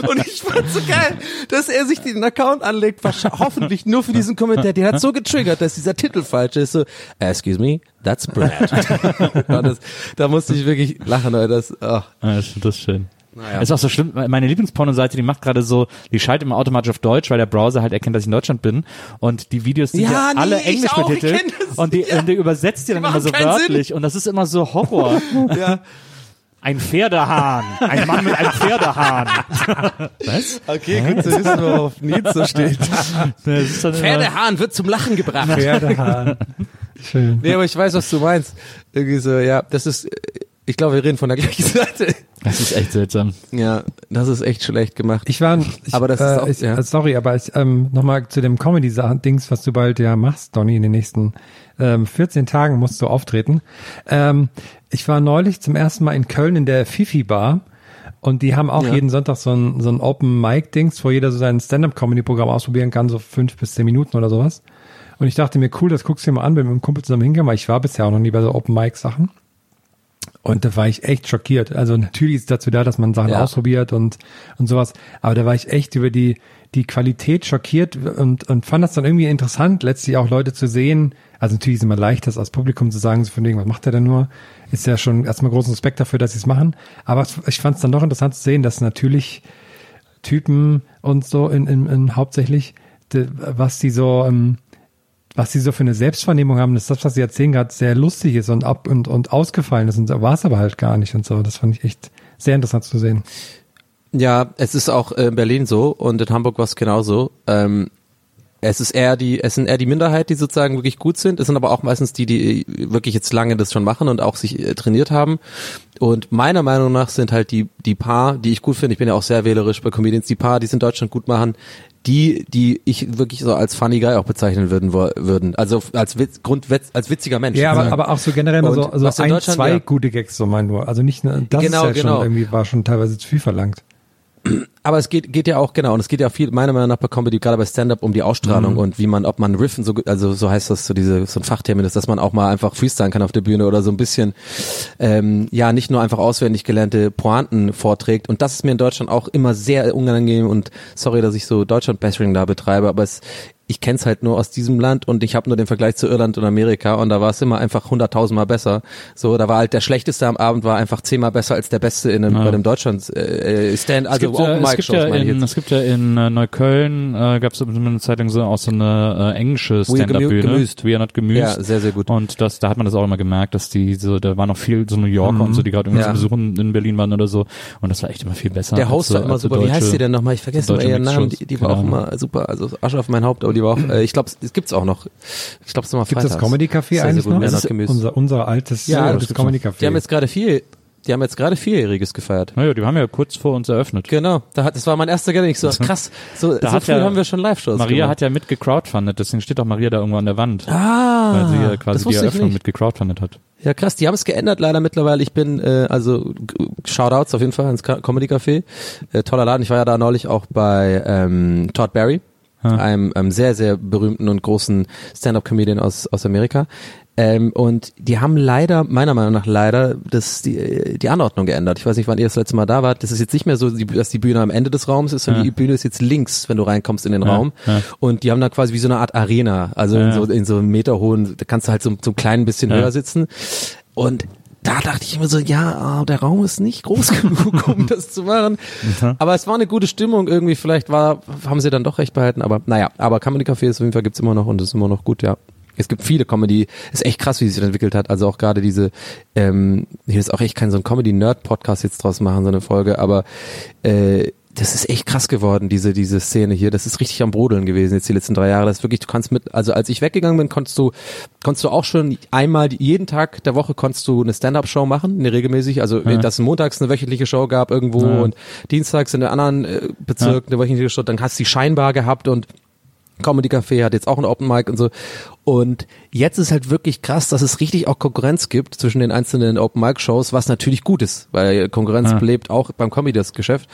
Und ich fand so geil, dass er sich den Account anlegt, wahrscheinlich- hoffentlich nur für diesen Kommentar. Der hat so getriggert, dass dieser Titel falsch ist. So, excuse me, that's brunette. Das, da musste ich wirklich lachen, Alter. Das, oh. Ja, das, das ist schön. Naja. Ist auch so schlimm. Meine Lieblingspornoseite, die macht gerade so, die schaltet immer automatisch auf Deutsch, weil der Browser halt erkennt, dass ich in Deutschland bin. Und die Videos sind Ja, ja, nee, alle englisch auch, betitelt. Und die, Ja. und die übersetzt die dann immer so wörtlich. Und das ist immer so Horror. Ja. Ein Pferdehahn. Ein Mann mit einem Pferdehahn. Was? Okay, gut zu wissen, worauf so steht. Pferdehahn wird zum Lachen gebracht. Pferdehahn. Schön. Nee, aber ich weiß, was du meinst. Irgendwie so, ja, das ist, ich glaube, wir reden von der gleichen Seite. das ist echt seltsam. Ja, das ist echt schlecht gemacht. Ich war, ich, Aber das ist äh, auch- ich, ja. äh, sorry, aber ich, ähm, nochmal zu dem Comedy-Dings, was du bald ja machst, Donny, in den nächsten ähm, 14 Tagen musst du auftreten. Ähm, ich war neulich zum ersten Mal in Köln in der Fifi Bar und die haben auch Ja. jeden Sonntag so ein, so ein Open Mic Dings, wo jeder so sein Stand-Up-Comedy-Programm ausprobieren kann, so fünf bis zehn Minuten oder sowas. Und ich dachte mir, cool, das guckst du dir mal an, bin mit einem Kumpel zusammen hingegangen, weil ich war bisher auch noch nie bei so Open Mic Sachen. Und da war ich echt schockiert. Also natürlich ist es dazu da, dass man Sachen Ja. ausprobiert und, und sowas. Aber da war ich echt über die, die Qualität schockiert und, und fand das dann irgendwie interessant, letztlich auch Leute zu sehen. Also natürlich ist es immer leicht, das als Publikum zu sagen, so von wegen, was macht er denn nur? Ist ja schon erstmal großen Respekt dafür, dass sie es machen. Aber ich fand es dann doch interessant zu sehen, dass natürlich Typen und so in, in, in hauptsächlich, was die so, ähm, was sie so für eine Selbstvernehmung haben, dass das, was sie erzählen, gerade sehr lustig ist und ab und, und ausgefallen ist. Und so war es aber halt gar nicht und so. Das fand ich echt sehr interessant zu sehen. Ja, es ist auch äh, in Berlin so und in Hamburg war es genauso. Ähm, es ist eher die, es sind eher die Minderheit, die sozusagen wirklich gut sind. Es sind aber auch meistens die, die wirklich jetzt lange das schon machen und auch sich äh, trainiert haben. Und meiner Meinung nach sind halt die, die Paar, die ich gut finde, ich bin ja auch sehr wählerisch bei Comedians, die Paar, die es in Deutschland gut machen, die, die ich wirklich so als funny guy auch bezeichnen würden, würden. Also als Witz, Grundwitz, als witziger Mensch. Ja, aber, aber auch so generell mal so, so ein, zwei ja. gute Gags, so mein nur. Also nicht, nur- das Genau, ist ja genau. schon irgendwie, war schon teilweise zu viel verlangt. Aber es geht, geht ja auch, genau, und es geht ja viel, meiner Meinung nach bei Comedy, gerade bei Stand-Up, um die Ausstrahlung und wie man, ob man Riffen so, gut- also so heißt das, so diese, so ein Fachtermin ist, dass man auch mal einfach freestylen kann auf der Bühne oder so ein bisschen, ähm, ja, nicht nur einfach auswendig gelernte Pointen vorträgt. Und das ist mir in Deutschland auch immer sehr unangenehm und sorry, dass ich so Deutschland-Bashing da betreibe, aber es, ich kenn's halt nur aus diesem Land und ich habe nur den Vergleich zu Irland und Amerika und da war es immer einfach hunderttausendmal besser. So, da war halt der Schlechteste am Abend war einfach zehnmal besser als der Beste in einem, bei einem Deutschland äh, Stand, Es also gibt, ja, Open es Mic gibt Shows ja in, es gibt ja in äh, Neukölln, äh, gab es eine Zeit lang so auch so eine äh, englische Stand-Up-Bühne. Gemüst. We are not gemüst. Ja, sehr, sehr gut. Und das, da hat man das auch immer gemerkt, dass die so, da waren noch viel so New Yorker und so, die gerade irgendwie Ja. zu besuchen in Berlin waren oder so. Und das war echt immer viel besser. Der Host war immer super. Wie heißt deutsche- sie denn nochmal? Ich vergesse immer deutsche ihren Namen. Die, die war auch immer super. Also Asche auf mein Haupt, aber die auch, äh, ich glaube, es gibt's auch noch. Ich glaube, es ist nochmal Gibt es das Comedy Café sehr eigentlich noch? Das ist unser, unser altes, Ja, äh, das das Comedy Die haben Café. jetzt gerade vier, die haben jetzt gerade vierjähriges gefeiert. Naja, die haben ja kurz vor uns eröffnet. Genau, da hat, das war mein erster Gedanke. Ich so, krass, so, so hat früh ja- haben wir schon Live-Shows Maria gemacht. hat ja mit gecrowdfundet, deswegen steht auch Maria da irgendwo an der Wand. ah, weil sie ja das quasi die Eröffnung nicht. mit gecrowdfundet hat. Ja, krass, die haben es geändert leider mittlerweile. Ich bin, äh, also Shoutouts auf jeden Fall ans Ka- Comedy Café. Äh, toller Laden. Ich war ja da neulich auch bei ähm, Todd Barry, einem, einem sehr, sehr berühmten und großen Stand-Up-Comedian aus, aus Amerika. Ähm, und die haben leider, meiner Meinung nach leider, das, die, die Anordnung geändert. Ich weiß nicht, wann ihr das letzte Mal da wart. Das ist jetzt nicht mehr so, dass die Bühne am Ende des Raums ist, sondern Ja. die Bühne ist jetzt links, wenn du reinkommst in den Ja, Raum. ja. Und die haben da quasi wie so eine Art Arena. Also in Ja. so, in so einem Meter hohen, da kannst du halt so, so ein klein bisschen Ja. höher sitzen. Und da dachte ich immer so, ja, ah, der Raum ist nicht groß genug, um das zu machen. Aber es war eine gute Stimmung irgendwie. Vielleicht war, haben sie dann doch recht behalten. Aber naja, aber Comedy Café ist auf jeden Fall gibt's immer noch und ist immer noch gut, ja. Es gibt viele Comedy, ist echt krass, wie sich das entwickelt hat. Also auch gerade diese, ähm, hier ist auch echt kein so ein Comedy-Nerd-Podcast jetzt draus machen, so eine Folge, aber äh, das ist echt krass geworden, diese, diese Szene hier. Das ist richtig am Brodeln gewesen jetzt die letzten drei Jahre. Das ist wirklich, du kannst mit, also als ich weggegangen bin, konntest du, konntest du auch schon einmal, jeden Tag der Woche konntest du eine Stand-Up-Show machen, eine regelmäßig. Also, dass es montags eine wöchentliche Show gab irgendwo Ja. und dienstags in einem anderen äh, Bezirk eine wöchentliche Show. Dann hast du die Scheinbar gehabt und Comedy Café hat jetzt auch ein Open Mic und so. Und jetzt ist halt wirklich krass, dass es richtig auch Konkurrenz gibt zwischen den einzelnen Open Mic Shows, was natürlich gut ist, weil Konkurrenz Ja. belebt auch beim Comedy das Geschäft.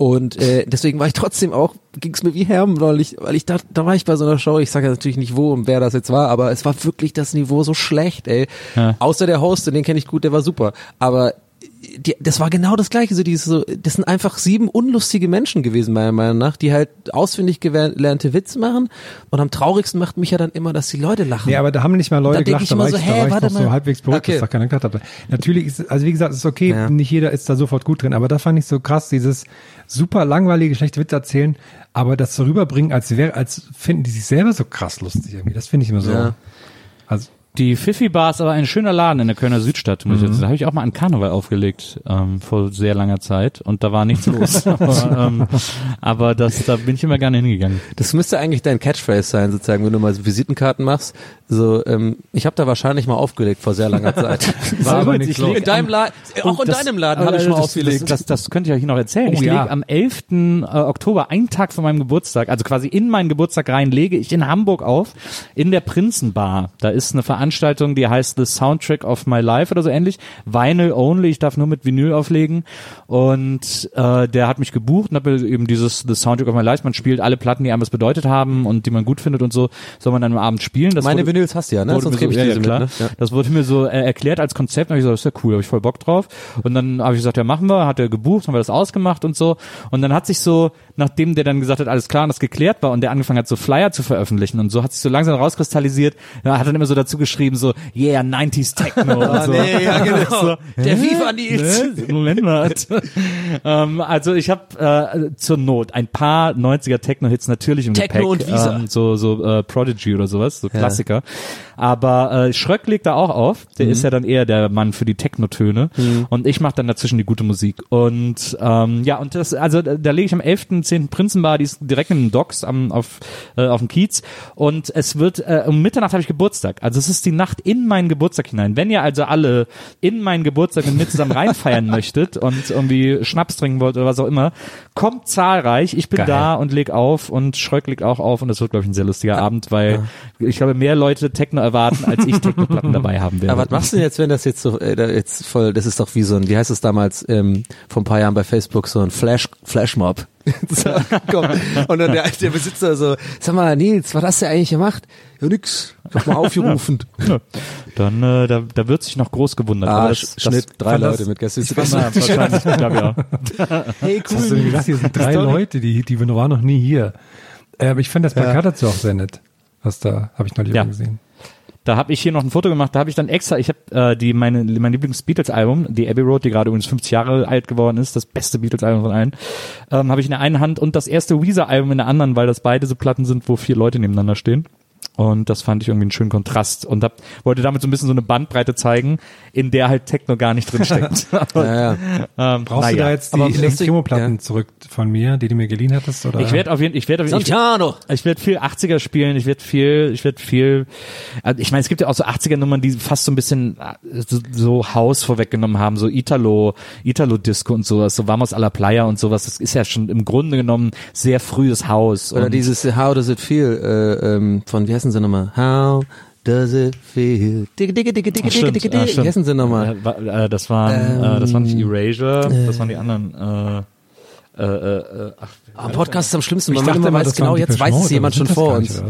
Und äh, deswegen war ich trotzdem auch, ging es mir wie Herm neulich, weil ich da, da war ich bei so einer Show, ich sage ja natürlich nicht wo und wer das jetzt war, aber es war wirklich das Niveau so schlecht, ey. Ja. Außer der Host, den kenne ich gut, der war super. Aber die, das war genau das gleiche, so dieses so, das sind einfach sieben unlustige Menschen gewesen, meiner Meinung nach, die halt auswendig gelernte Witze machen und am traurigsten macht mich ja dann immer, dass die Leute lachen. Nee, aber da haben nicht mal Leute Da gelacht, ich da war so, ich, hä, da war ich noch so mal. halbwegs beruhigt, Okay. dass da keiner gelacht hat. Natürlich ist, es- also wie gesagt, es ist okay, Ja. nicht jeder ist da sofort gut drin, aber da fand ich so krass, dieses super langweilige, schlechte Witze erzählen, aber das so rüberbringen, als wäre, als finden die sich selber so krass lustig irgendwie. Das finde ich immer so. Ja. Also, Die Fifi Bar ist aber ein schöner Laden in der Kölner Südstadt. Muss ich jetzt, sagen. da habe ich auch mal an Karneval aufgelegt ähm, vor sehr langer Zeit und da war nichts los. aber ähm, aber das, da bin ich immer gerne hingegangen. Das müsste eigentlich dein Catchphrase sein, sozusagen, wenn du mal so Visitenkarten machst. So, ähm, ich habe da wahrscheinlich mal aufgelegt vor sehr langer Zeit. War aber nichts ich los. in deinem Laden, auch in Das- deinem Laden habe ich schon mal das, aufgelegt. Das, das, das könnte ich euch noch erzählen. Oh, ich ja. lege am 11. äh, Oktober, einen Tag vor meinem Geburtstag, also quasi in meinen Geburtstag rein, lege ich in Hamburg auf, in der Prinzenbar. Da ist eine Veranstaltung, die heißt The Soundtrack of My Life oder so ähnlich. Vinyl only, ich darf nur mit Vinyl auflegen. Und äh, der hat mich gebucht und hat mir eben dieses The Soundtrack of My Life, man spielt alle Platten, die einem was bedeutet haben und die man gut findet und so, soll man dann am Abend spielen. Das Meine wurde- Vinyls hast du ja, ne? Sonst gebe ich so, ja, diese mit. Ne? Ja. Das wurde mir so äh, erklärt als Konzept. Da habe ich gesagt, das ist ja cool, habe ich voll Bock drauf. Und dann habe ich gesagt, ja machen wir. Hat er gebucht, haben wir das ausgemacht und so. Und dann hat sich so, nachdem der dann gesagt hat, alles klar und das geklärt war und der angefangen hat, so Flyer zu veröffentlichen und so, hat sich so langsam rauskristallisiert. Ja, hat dann immer so dazu geschrieben, so, yeah, 90s Techno und Ah, so. nee, ja, genau. so, Der? FIFA Nils. Ne? Moment mal. ähm, also ich habe äh, zur Not ein paar 90er Techno-Hits natürlich im Techno Gepäck. und Visa. Ähm, so so äh, Prodigy oder sowas, so Klassiker. Aber äh, Schröck legt da auch auf. Der Mhm. ist ja dann eher der Mann für die Techno-Töne. Und ich mache dann dazwischen die gute Musik. Und ähm, ja, und das, also da, lege ich am 11.10. Prinzenbar, die ist direkt in den Docks am, auf, äh, auf dem Kiez. Und es wird, äh, um Mitternacht habe ich Geburtstag. Also es ist die Nacht in meinen Geburtstag hinein. Wenn ihr also alle in meinen Geburtstag mit mir zusammen reinfeiern möchtet und irgendwie Schnaps trinken wollt oder was auch immer, kommt zahlreich. Ich bin Geil. da und leg auf und Schröck legt auch auf und das wird, glaube ich, ein sehr lustiger Abend, weil ich glaube, mehr Leute Techno erwarten, als ich Techno-Platten dabei haben werde. Aber was machst du denn jetzt, wenn das jetzt so, äh, jetzt voll, das ist doch wie so ein, wie heißt es damals, ähm, vor ein paar Jahren bei Facebook, so ein Flash, Flashmob. so, komm. Und dann der, der Besitzer so, sag mal, Nils, was hast du eigentlich gemacht? Ja, nix. Ich hab mal aufgerufen. Dann, äh, da, da wird sich noch groß gewundert. ah, Sch- Schnitt, drei fand das- Leute mit Gästen. Wahrscheinlich, ich glaube ja. Hey, hast du gedacht, hier sind drei Leute, die, die waren noch nie hier. Äh, aber ich fand das Plakat dazu auch sehr nett. Was da, habe ich neulich Ja. gesehen. Da habe ich hier noch ein Foto gemacht, da habe ich dann extra, ich habe äh, die meine mein Lieblings-Beatles-Album, die Abbey Road, die gerade übrigens 50 Jahre alt geworden ist, das beste Beatles-Album von allen, ähm, habe ich in der einen Hand und das erste Weezer-Album in der anderen, weil das beide so Platten sind, wo vier Leute nebeneinander stehen. Und das fand ich irgendwie einen schönen Kontrast und hab, wollte damit so ein bisschen so eine Bandbreite zeigen, in der halt Techno gar nicht drin steckt. Aber, Ja, ja. ähm, Brauchst naja. du da jetzt die Elektroplatten ja. zurück von mir, die du mir geliehen hattest? Oder? Ich werde auf jeden, ich werde auf jeden, ich, Santiano! ich werde viel 80er spielen, ich werde viel, ich werde viel, also ich meine, es gibt ja auch so 80er Nummern, die fast so ein bisschen äh, so, so House vorweggenommen haben, so Italo, Italo Disco und sowas, so Vamos a la Playa und sowas, das ist ja schon im Grunde genommen sehr frühes Haus. Oder und dieses How Does It Feel äh, ähm, von, wie heißen sie nochmal? How Does It Feel? Dicke, dicke, dicke, dicke, dicke, ah, dicke. Wie heißen sie nochmal? Äh, äh, das waren, äh, das waren nicht Erasure, das waren die anderen, äh, äh, äh, äh, ach, Ah, Podcast ist am schlimmsten, man immer weiß, genau, jetzt weiß es jemand schon vor uns.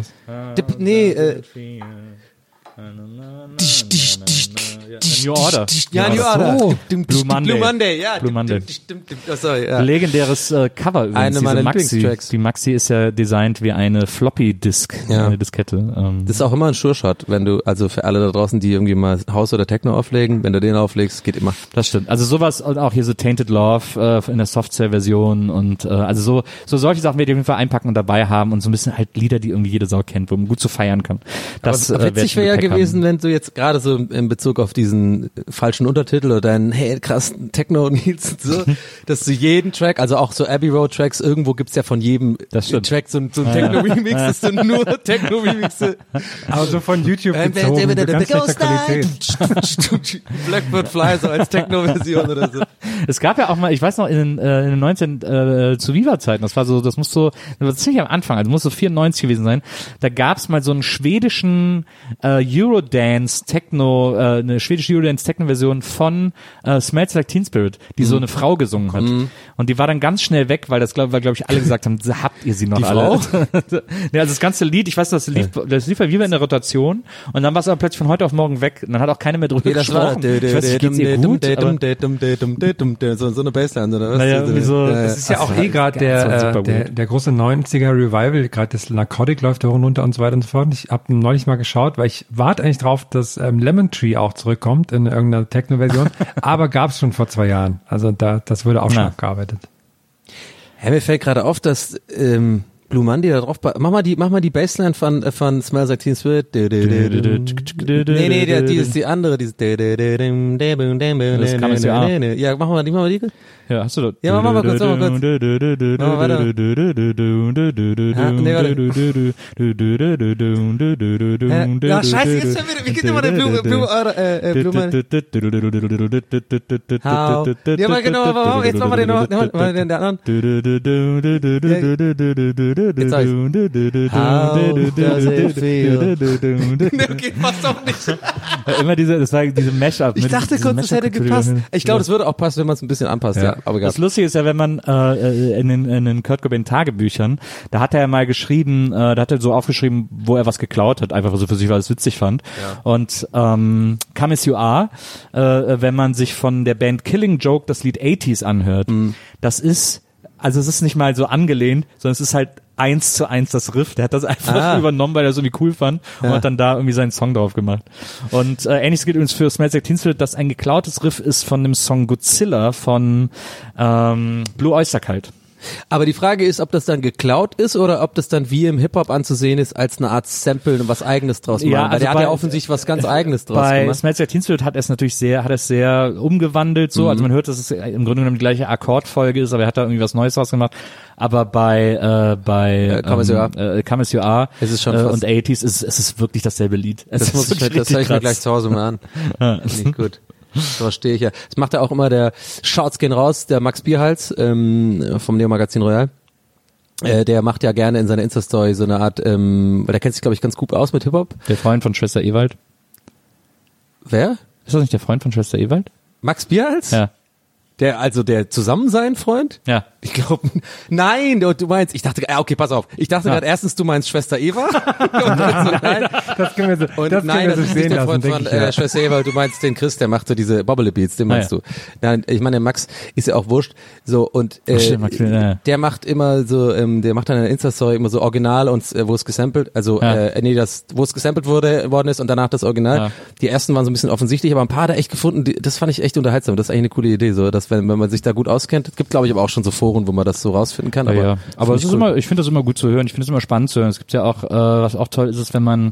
nee, äh, New Order. ja, New Order. Dim, Blue Monday. Blue Monday, ja. Blue Monday. Oh, sorry, ja. Legendäres äh, Cover übrigens, Eine meiner Maxi. Die Maxi ist ja designt wie eine Floppy-Disk, Ja. eine Diskette. Ähm, Das ist auch immer ein Sure-Shot, wenn du, also für alle da draußen, die irgendwie mal House oder Techno auflegen, wenn du den auflegst, geht immer. Das stimmt. Also sowas und auch hier so Tainted Love äh, in der Software-Version und äh, also so so solche Sachen werde ich auf jeden Fall einpacken und dabei haben und so ein bisschen halt Lieder, die irgendwie jede Sau kennt, wo man gut zu feiern kann. Das Aber äh, witzig im wäre ja gewesen, haben. wenn du jetzt gerade so in Bezug auf diesen äh, falschen Untertitel oder deinen, hey, krass, Techno-Nils und so, dass du jeden Track, also auch so Abbey Road Tracks, irgendwo gibt's ja von jedem Das. Track so, ein- so ein Techno-Remix, dass du nur Techno-Remixe Aber so von YouTube Ähm, gezogen, mit ganz schlechter Qualität. Blackbird Fly so als Techno-Version oder so. Es gab ja auch mal, ich weiß noch, in den, äh, in den 19 äh, zu Viva-Zeiten, das war so, das muss so, das war ziemlich am Anfang, also muss so 94 gewesen sein, da gab's mal so einen schwedischen äh, Eurodance Techno, äh, eine schwedische Eurodance Techno-Version von äh, Smells Like Teen Spirit, die Mhm. so eine Frau gesungen hat. Und die war dann ganz schnell weg, weil das, glaube glaub ich, alle gesagt haben, habt ihr sie noch Die alle? Frau? ja, also das ganze Lied, ich weiß, das lief, das lief bei in der Rotation und dann war es aber plötzlich von heute auf morgen weg und dann hat auch keiner mehr drüber Nee, das war gesprochen. Ich weiß nicht, geht's ihr gut? Aber- so, so eine Bassline oder was? Naja, so-. Das ist ja auch eh gerade der, äh, der, der große 90er Revival, gerade das Narcotic läuft da runter und so weiter und so fort. Ich habe neulich mal geschaut, weil ich warte eigentlich drauf, dass ähm, Lemon Tree auch zurückkommt in irgendeiner Techno-Version, aber gab es schon vor zwei Jahren. Also da, das wurde auch schon Na. abgearbeitet. Ja, mir fällt gerade auf, dass ähm, Blue Monday da drauf. Mach mal die, mach mal die Bassline von äh, von Smells Like Teen Spirit. Nee, nee, die, die ist die andere. Die ist Das kann es ja. Ja, mach mal die, mach mal die. Ja, hast du doch. Ja, mach mal kurz, mach mal kurz. Mach mal weiter. Ah, nee, warte. Ja, scheiße, jetzt schon wieder. Wie geht immer der Blue, Blue, äh, äh? How? Ja, mal genau, warum? Jetzt machen wir den noch, noch mal den der anderen. Jetzt sag ich's. How does it feel? Okay, passt doch nicht. Ja, immer diese, das war diese Mashup. Ich dachte kurz, das hätte gepasst. Ich glaube, das würde auch passen, wenn man es ein bisschen anpasst, ja. Ja. Aber Das Lustige ist ja, wenn man äh, in, den, in den Kurt Cobain Tagebüchern, da hat er ja mal geschrieben, äh, da hat er so aufgeschrieben, wo er was geklaut hat, einfach so für sich, weil er es witzig fand. Und ähm, Come As You Are, äh, wenn man sich von der Band Killing Joke das Lied 80s anhört, das ist, also es ist nicht mal so angelehnt, sondern es ist halt eins zu eins das Riff. Der hat das einfach Ah. übernommen, weil er es irgendwie cool fand und Ja. hat dann da irgendwie seinen Song drauf gemacht. Und äh, ähnliches gilt übrigens für Smells Like Teen Spirit, dass ein geklautes Riff ist von dem Song Godzilla von ähm, Blue Oyster Cult. Aber die Frage ist, ob das dann geklaut ist oder ob das dann wie im Hip-Hop anzusehen ist, als eine Art Sample und was Eigenes draus machen. Ja, Weil also der hat bei- ja offensichtlich was ganz Eigenes draus Bei gemacht. Smells Like Teen Spirit hat er es natürlich sehr, hat es sehr umgewandelt so. Mhm. Also man hört, dass es im Grunde genommen die gleiche Akkordfolge ist, aber er hat da irgendwie was Neues draus gemacht. Aber bei äh, bei Äh, Come As You Are. äh, Come As You Are Es ist schon äh, und 80s ist es ist wirklich dasselbe Lied. Es Das muss ich, das höre ich mir gleich zu Hause mal an. Nicht gut. So verstehe ich ja. Das macht ja auch immer der Shouts gehen raus, der Max Bierhals ähm, vom Neo Magazin Royal. Äh, der macht ja gerne in seiner Insta-Story so eine Art, ähm, weil der kennt sich, glaube ich, ganz gut aus mit Hip-Hop. Der Freund von Schwester Ewald. Wer? Ist das nicht der Freund von Schwester Ewald? Max Bierhals? Ja. Der, also der Zusammensein-Freund? Ja. Ich glaube, nein, du, du meinst, ich dachte, ah, okay, pass auf. Ich dachte Ja. gerade erstens, du meinst Schwester Eva. und dann so, nein, Das können wir so, und das nein, das so ist nicht der lassen, Freund denke von ich. äh. Schwester Eva, du meinst den Chris, der macht so diese Bobble Beats, den Ah, meinst ja. du. Nein, ich meine, der Max ist ja auch wurscht. So, und äh, Ach, Max, ja. der macht immer so, ähm, der macht dann eine Insta-Story immer so original und äh, wo es gesampelt, also Ja. äh, nee, das, wo es gesampelt wurde, worden ist und danach das Original. Die ersten waren so ein bisschen offensichtlich, aber ein paar hat er echt gefunden, die, das fand ich echt unterhaltsam. Das ist eigentlich eine coole Idee, so, dass wenn, wenn man sich da gut auskennt, es gibt glaube ich aber auch schon so Foren, wo man das so rausfinden kann. Ja, aber ja. aber find es ich ist cool. immer, ich finde das immer gut zu hören. Ich finde es immer spannend zu hören. Es gibt ja auch, äh, was auch toll ist, ist, wenn man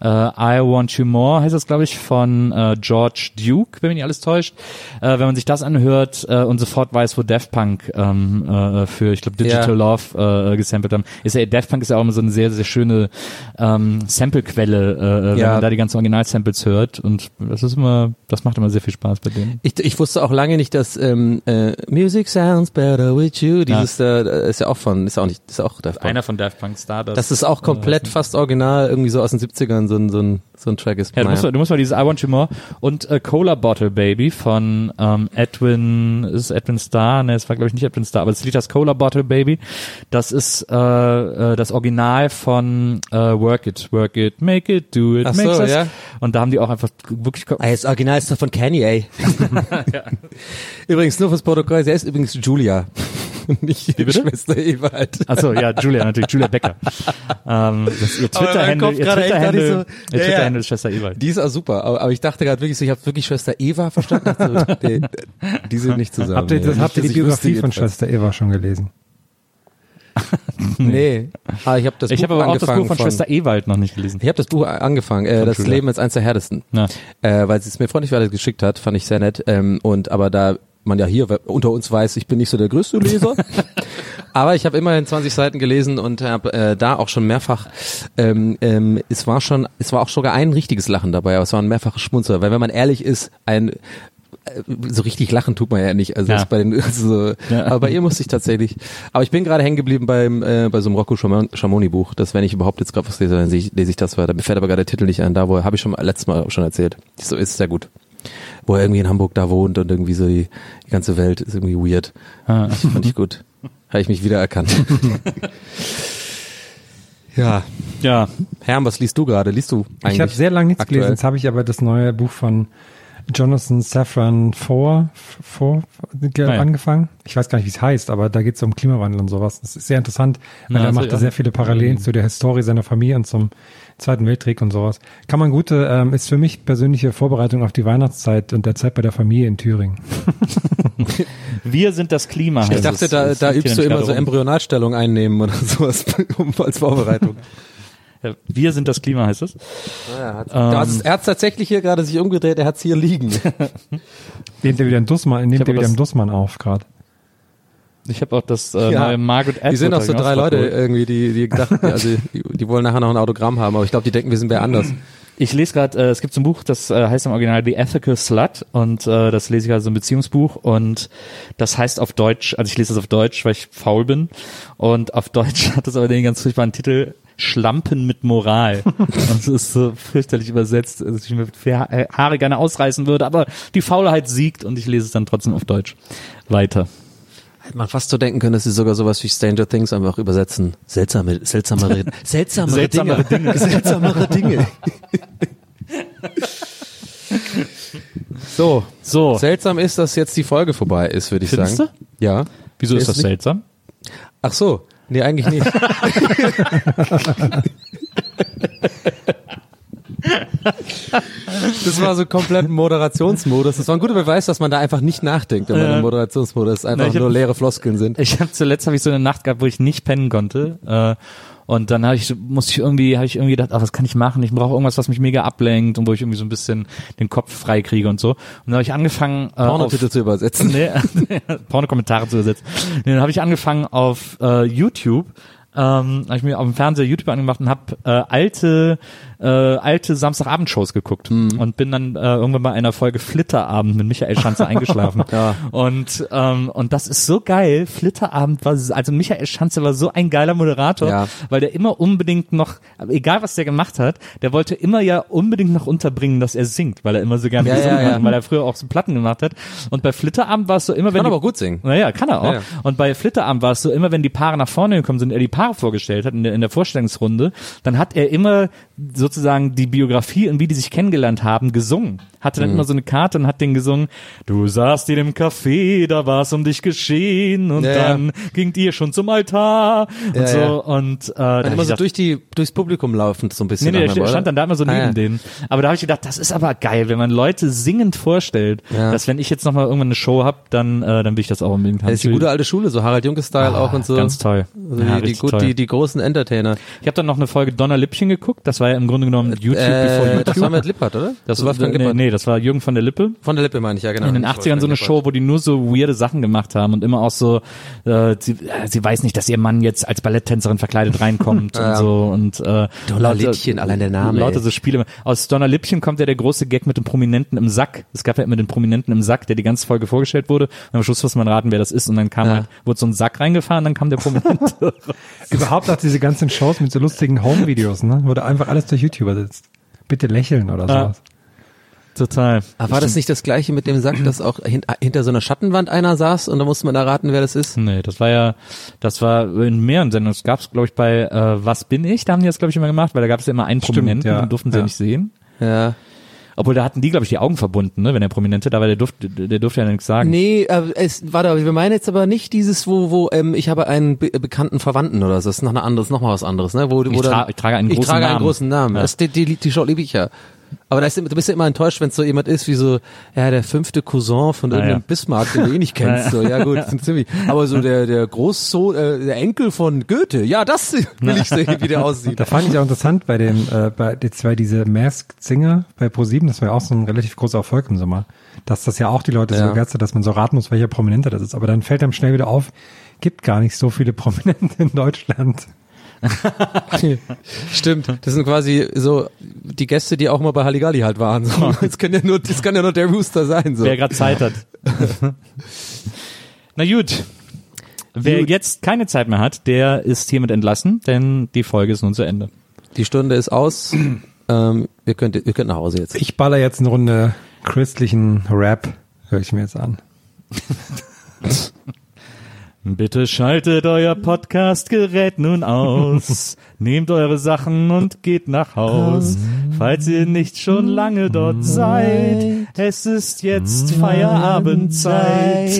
äh, I Want You More heißt das, glaube ich, von äh, George Duke, wenn mich nicht alles täuscht. Äh, wenn man sich das anhört äh, und sofort weiß, wo Daft Punk ähm, äh, für, ich glaube, Digital Ja. Love äh, gesampelt haben. Ist ja, Daft Punk ist ja auch immer so eine sehr, sehr schöne ähm, Sample-Quelle, äh, wenn Ja. man da die ganzen Original-Samples hört. Und das ist immer, das macht immer sehr viel Spaß bei denen. Ich, ich wusste auch lange nicht, dass ähm, äh, Music sounds better with you. Dieses äh, ist ja auch von, ist ja auch nicht, ist auch Daft Punk. Einer von Daft Punk Stardust. Das ist auch komplett fast original, irgendwie so aus den 70ern, so ein, so ein, so ein Track ist. Ja, du, musst, mal- du musst mal dieses I Want You More und äh, Cola Bottle Baby von ähm, Edwin, ist es Edwin Starr? Ne, es war glaube ich nicht Edwin Starr, aber das Lied das Cola Bottle Baby. Das ist äh, äh, das Original von äh, Work It, Work It, Make It, Do It, Ach Makes so, Us. ja. Und da haben die auch einfach wirklich Ah, das Original ist doch von Kanye. Übrigens, nur fürs Protokoll, sie ist übrigens Julia. Nicht die bitte? Schwester Ewald. Achso, ja, Julia, natürlich, Julia Becker. ähm, das ist ihr Twitter-Handle, gerade ihr so, ja, ja. Twitter-Handle ist Schwester Ewald. Die ist auch super, aber, aber ich dachte gerade wirklich so, ich habe wirklich Schwester Eva verstanden. Dachte so, die, die sind nicht zusammen. Habt ihr, das, Nee, habt ihr die Biografie von. Schwester Eva schon gelesen? Nee, aber ich habe das Ich Buch habe aber auch das angefangen Buch von, Schwester Ewald noch nicht gelesen. Ich habe das Buch angefangen, äh, das Julia. Leben als eins der härtesten, Ja. äh, weil sie es mir freundlich weiter geschickt hat, fand ich sehr nett. Ähm, und aber da man ja hier unter uns weiß, ich bin nicht so der größte Leser, aber ich habe immerhin 20 Seiten gelesen und habe äh, da auch schon mehrfach, ähm, ähm, es war schon, es war auch sogar ein richtiges Lachen dabei, aber es war ein mehrfaches Schmunzer, weil wenn man ehrlich ist, ein äh, so richtig lachen tut man ja nicht. Also Ja. bei den, also so, Ja. aber bei ihr musste ich tatsächlich. Aber ich bin gerade hängen geblieben beim äh, bei so einem Rocco Schamon- Schamoni Buch. Das, wenn ich überhaupt jetzt gerade was lese, dann lese ich, lese ich das weiter. Mir fällt aber gerade der Titel nicht ein. Da wo habe ich schon letztes Mal schon erzählt. So ist sehr gut. Wo er irgendwie in Hamburg da wohnt und irgendwie so die, die ganze Welt ist irgendwie weird. Ah. Das fand ich gut. Habe ich mich wiedererkannt. ja, Ja, Herm, was liest du gerade? Liest du eigentlich? Ich habe sehr lange nichts aktuell? gelesen. Jetzt habe ich aber das neue Buch von Jonathan Safran Foer, Foer ge- Ah ja. angefangen. Ich weiß gar nicht, wie es heißt, aber da geht es um Klimawandel und sowas. Das ist sehr interessant, weil Ja, er das macht da sehr viele Parallelen zu der Historie seiner Familie und zum Zweiten Weltkrieg und sowas. Kann man gute, ähm, ist für mich persönliche Vorbereitung auf die Weihnachtszeit und der Zeit bei der Familie in Thüringen. wir sind das Klima. Ich dachte, es. da, Es da übst du immer so. Embryonalstellung einnehmen oder sowas um, als Vorbereitung. Ja, Wir sind das Klima, heißt es. Ja, hat, Ähm. er hat tatsächlich hier gerade sich umgedreht, er hat es hier liegen. Nehmt ihr wieder einen Dussmann, nehmt ihr wieder das- einen Dussmann auf gerade. Ich habe auch das äh, Ja. neue Margaret Atwood. Die sind auch so drei Leute geholt. irgendwie, die, die gedacht, also die, die wollen nachher noch ein Autogramm haben, aber ich glaube, die denken, wir sind wer anders. Ich lese gerade, äh, es gibt so ein Buch, das äh, heißt im Original The Ethical Slut und äh, das lese ich also ein Beziehungsbuch und das heißt auf Deutsch, also ich lese es auf Deutsch, weil ich faul bin und auf Deutsch hat es aber den ganz furchtbaren Titel Schlampen mit Moral. es ist so fürchterlich übersetzt, dass ich mir äh, Haare gerne ausreißen würde, aber die Faulheit siegt und ich lese es dann trotzdem auf Deutsch weiter. Hätte man fast so denken können, dass sie sogar sowas wie Stranger Things einfach übersetzen. Seltsame, seltsamere, seltsamere, Seltsamere Dinge. Seltsamere Dinge. so, So, seltsam ist, dass jetzt die Folge vorbei ist, würde ich Findest sagen. Ja. wieso ist das nicht? seltsam? Ach so, nee, eigentlich nicht. Das war so komplett Moderationsmodus. Das war ein guter Beweis, dass man da einfach nicht nachdenkt, wenn man Ja. im Moderationsmodus einfach Na, hab- nur leere Floskeln sind. Ich habe zuletzt habe ich so eine Nacht gehabt, wo ich nicht pennen konnte. Äh, und dann habe ich, musste ich irgendwie, habe ich irgendwie gedacht, ach, was kann ich machen? Ich brauche irgendwas, was mich mega ablenkt und wo ich irgendwie so ein bisschen den Kopf frei kriege und so. Und dann habe ich angefangen, äh, Pornotitel zu übersetzen. nee, Porno-Kommentare zu übersetzen. Nee, dann habe ich angefangen auf äh, YouTube. Ähm, habe ich mir auf dem Fernseher YouTube angemacht und habe äh, alte äh, alte Samstagabendshows geguckt und bin dann äh, irgendwann bei einer Folge Flitterabend mit Michael Schanze eingeschlafen. Ja. Und ähm, und das ist so geil. Flitterabend war also Michael Schanze war so ein geiler Moderator, Ja. weil der immer unbedingt noch, egal was der gemacht hat, der wollte immer ja unbedingt noch unterbringen, dass er singt, weil er immer so gerne Ja, gesungen ja, hat, weil er früher auch so Platten gemacht hat. Und bei Flitterabend war es so immer, wenn Kann aber gut singen. naja, kann er auch. Und bei Flitterabend war es so, immer wenn die Paare nach vorne gekommen sind, er die Paare vorgestellt hat in der, in der Vorstellungsrunde, dann hat er immer sozusagen die Biografie und wie die sich kennengelernt haben, gesungen. Hatte Mhm. dann immer so eine Karte und hat den gesungen, du saßt in dem Café, da war es um dich geschehen und Ja, ja. dann ging ihr schon zum Altar und Ja, so ja. und äh, da hab Immer so gedacht, durch die, durchs Publikum laufend so ein bisschen. Nee, nee, der stand dann da immer so Ah, neben ja. denen. Aber da habe ich gedacht, das ist aber geil, wenn man Leute singend vorstellt, Ja. dass wenn ich jetzt nochmal irgendwann eine Show hab, dann, äh, dann will ich das auch unbedingt haben. Das ist die gute alte Schule, so Harald Junke-Style auch und so. Ah, Ganz toll. Also Ja, die, die, gut, toll. die, die großen Entertainer. Ich habe dann noch eine Folge Donner Lippchen geguckt. Das war ja im Grunde genommen YouTube Äh, bevor YouTube. das war mit Lippert, oder? das war, Wolfgang nee, Lippert. nee, das war Jürgen von der Lippe. Von der Lippe meine ich, ja genau. In den Nicht 80ern so eine Show, wo die nur so weirde Sachen gemacht haben und immer auch so, äh, sie, äh, sie weiß nicht, dass ihr Mann jetzt als Balletttänzerin verkleidet reinkommt und so und äh, Donnerlittchen, allein der Name, Lauter ey. so Spiele. Aus Donnerlippchen kommt ja der große Gag mit dem Prominenten im Sack. Es gab ja immer den Prominenten im Sack, der die ganze Folge vorgestellt wurde. Und am Schluss muss man raten, wer das ist. Und dann kam Ja. halt, wurde so ein Sack reingefahren, dann kam der Prominente. Überhaupt auch diese ganzen Shows mit so lustigen Home-Videos, ne? Da einfach alles durch YouTube sitzt. Bitte lächeln oder Ja. sowas. Total. Aber war das nicht das gleiche mit dem Sack, dass auch hin, hinter so einer Schattenwand einer saß und da musste man erraten, wer das ist? Nee, das war ja, das war in mehreren Sendungen. Das gab es, glaube ich, bei äh, Was bin ich? Da haben die das, glaube ich, immer gemacht, weil da gab es ja immer einen Stimmt, Prominenten, ja. den durften sie Ja. nicht sehen. Ja. Obwohl, da hatten die, glaube ich, die Augen verbunden, ne, wenn der Prominente da war, der durfte, der durfte ja nichts sagen. Nee, äh, es, warte, wir meinen jetzt aber nicht dieses, wo, wo, ähm, ich habe einen be bekannten Verwandten oder so. Das ist noch eine anderes, noch mal was anderes, ne? Wo, wo Ich dann- tra- ich trage einen ich großen trage einen Namen. großen Namen. Ja. Das, die, die, die Show liebe ich ja. Aber da ist, du bist ja immer enttäuscht, wenn es so jemand ist wie so, ja, der fünfte Cousin von irgendeinem ja. Bismarck, den du eh nicht kennst. So, ja gut, das sind ziemlich. Aber so der, der Großsohn, äh, der Enkel von Goethe, ja, das will ich sehen, wie der aussieht. Da fand ich auch interessant bei dem, äh, bei jetzt bei diese Masked Singer bei Pro7, das war ja auch so ein relativ großer Erfolg im Sommer, dass das ja auch die Leute so Ja. begeistert, dass man so raten muss, welcher Prominente das ist. Aber dann fällt einem schnell wieder auf, gibt gar nicht so viele Prominente in Deutschland. Stimmt, das sind quasi so die Gäste, die auch mal bei Halligalli halt waren. So. Das, kann ja nur, das kann ja nur der Rooster sein. So. Wer gerade Zeit hat. Na gut. Wer jetzt keine Zeit mehr hat, der ist hiermit entlassen, denn die Folge ist nun zu Ende. Die Stunde ist aus. Ähm, ihr, könnt, ihr könnt nach Hause jetzt. Ich baller jetzt eine Runde christlichen Rap, höre ich mir jetzt an. Bitte schaltet euer Podcastgerät nun aus. Nehmt eure Sachen und geht nach Haus. Falls ihr nicht schon lange dort seid, es ist jetzt Feierabendzeit.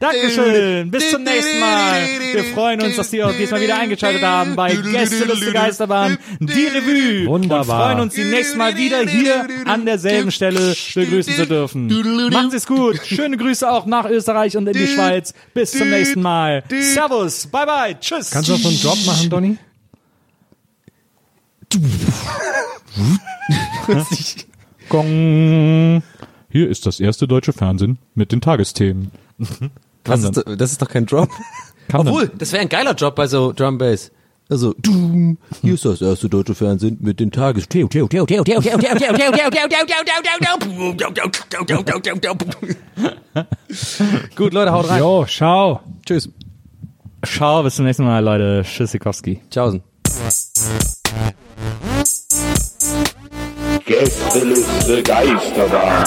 Dankeschön. Bis zum nächsten Mal. Wir freuen uns, dass Sie auch diesmal wieder eingeschaltet haben bei Gästeliste Geisterbahn, die Revue. Wunderbar. Und freuen uns, Sie nächstes Mal wieder hier an derselben Stelle begrüßen zu dürfen. Machen Sie es gut. Schöne Grüße auch nach Österreich und in die Schweiz. Bis zum nächsten Mal. Servus. Bye bye, tschüss. Kannst du noch so einen Drop machen, Donny? Gong. Hier ist das erste deutsche Fernsehen mit den Tagesthemen. Was ist, das ist doch kein Drop. Kann Obwohl, dann. das wäre ein geiler Drop bei so Drum Bass. Also, dumm, hier ist das erste deutsche Fernsehen mit den Tages. Gut, Leute, haut rein. Jo, ciao. Tschüss. Ciao, bis zum nächsten Mal, Leute. Tschüssikowski. Tschaußen. Gästeliste Geisterbahn.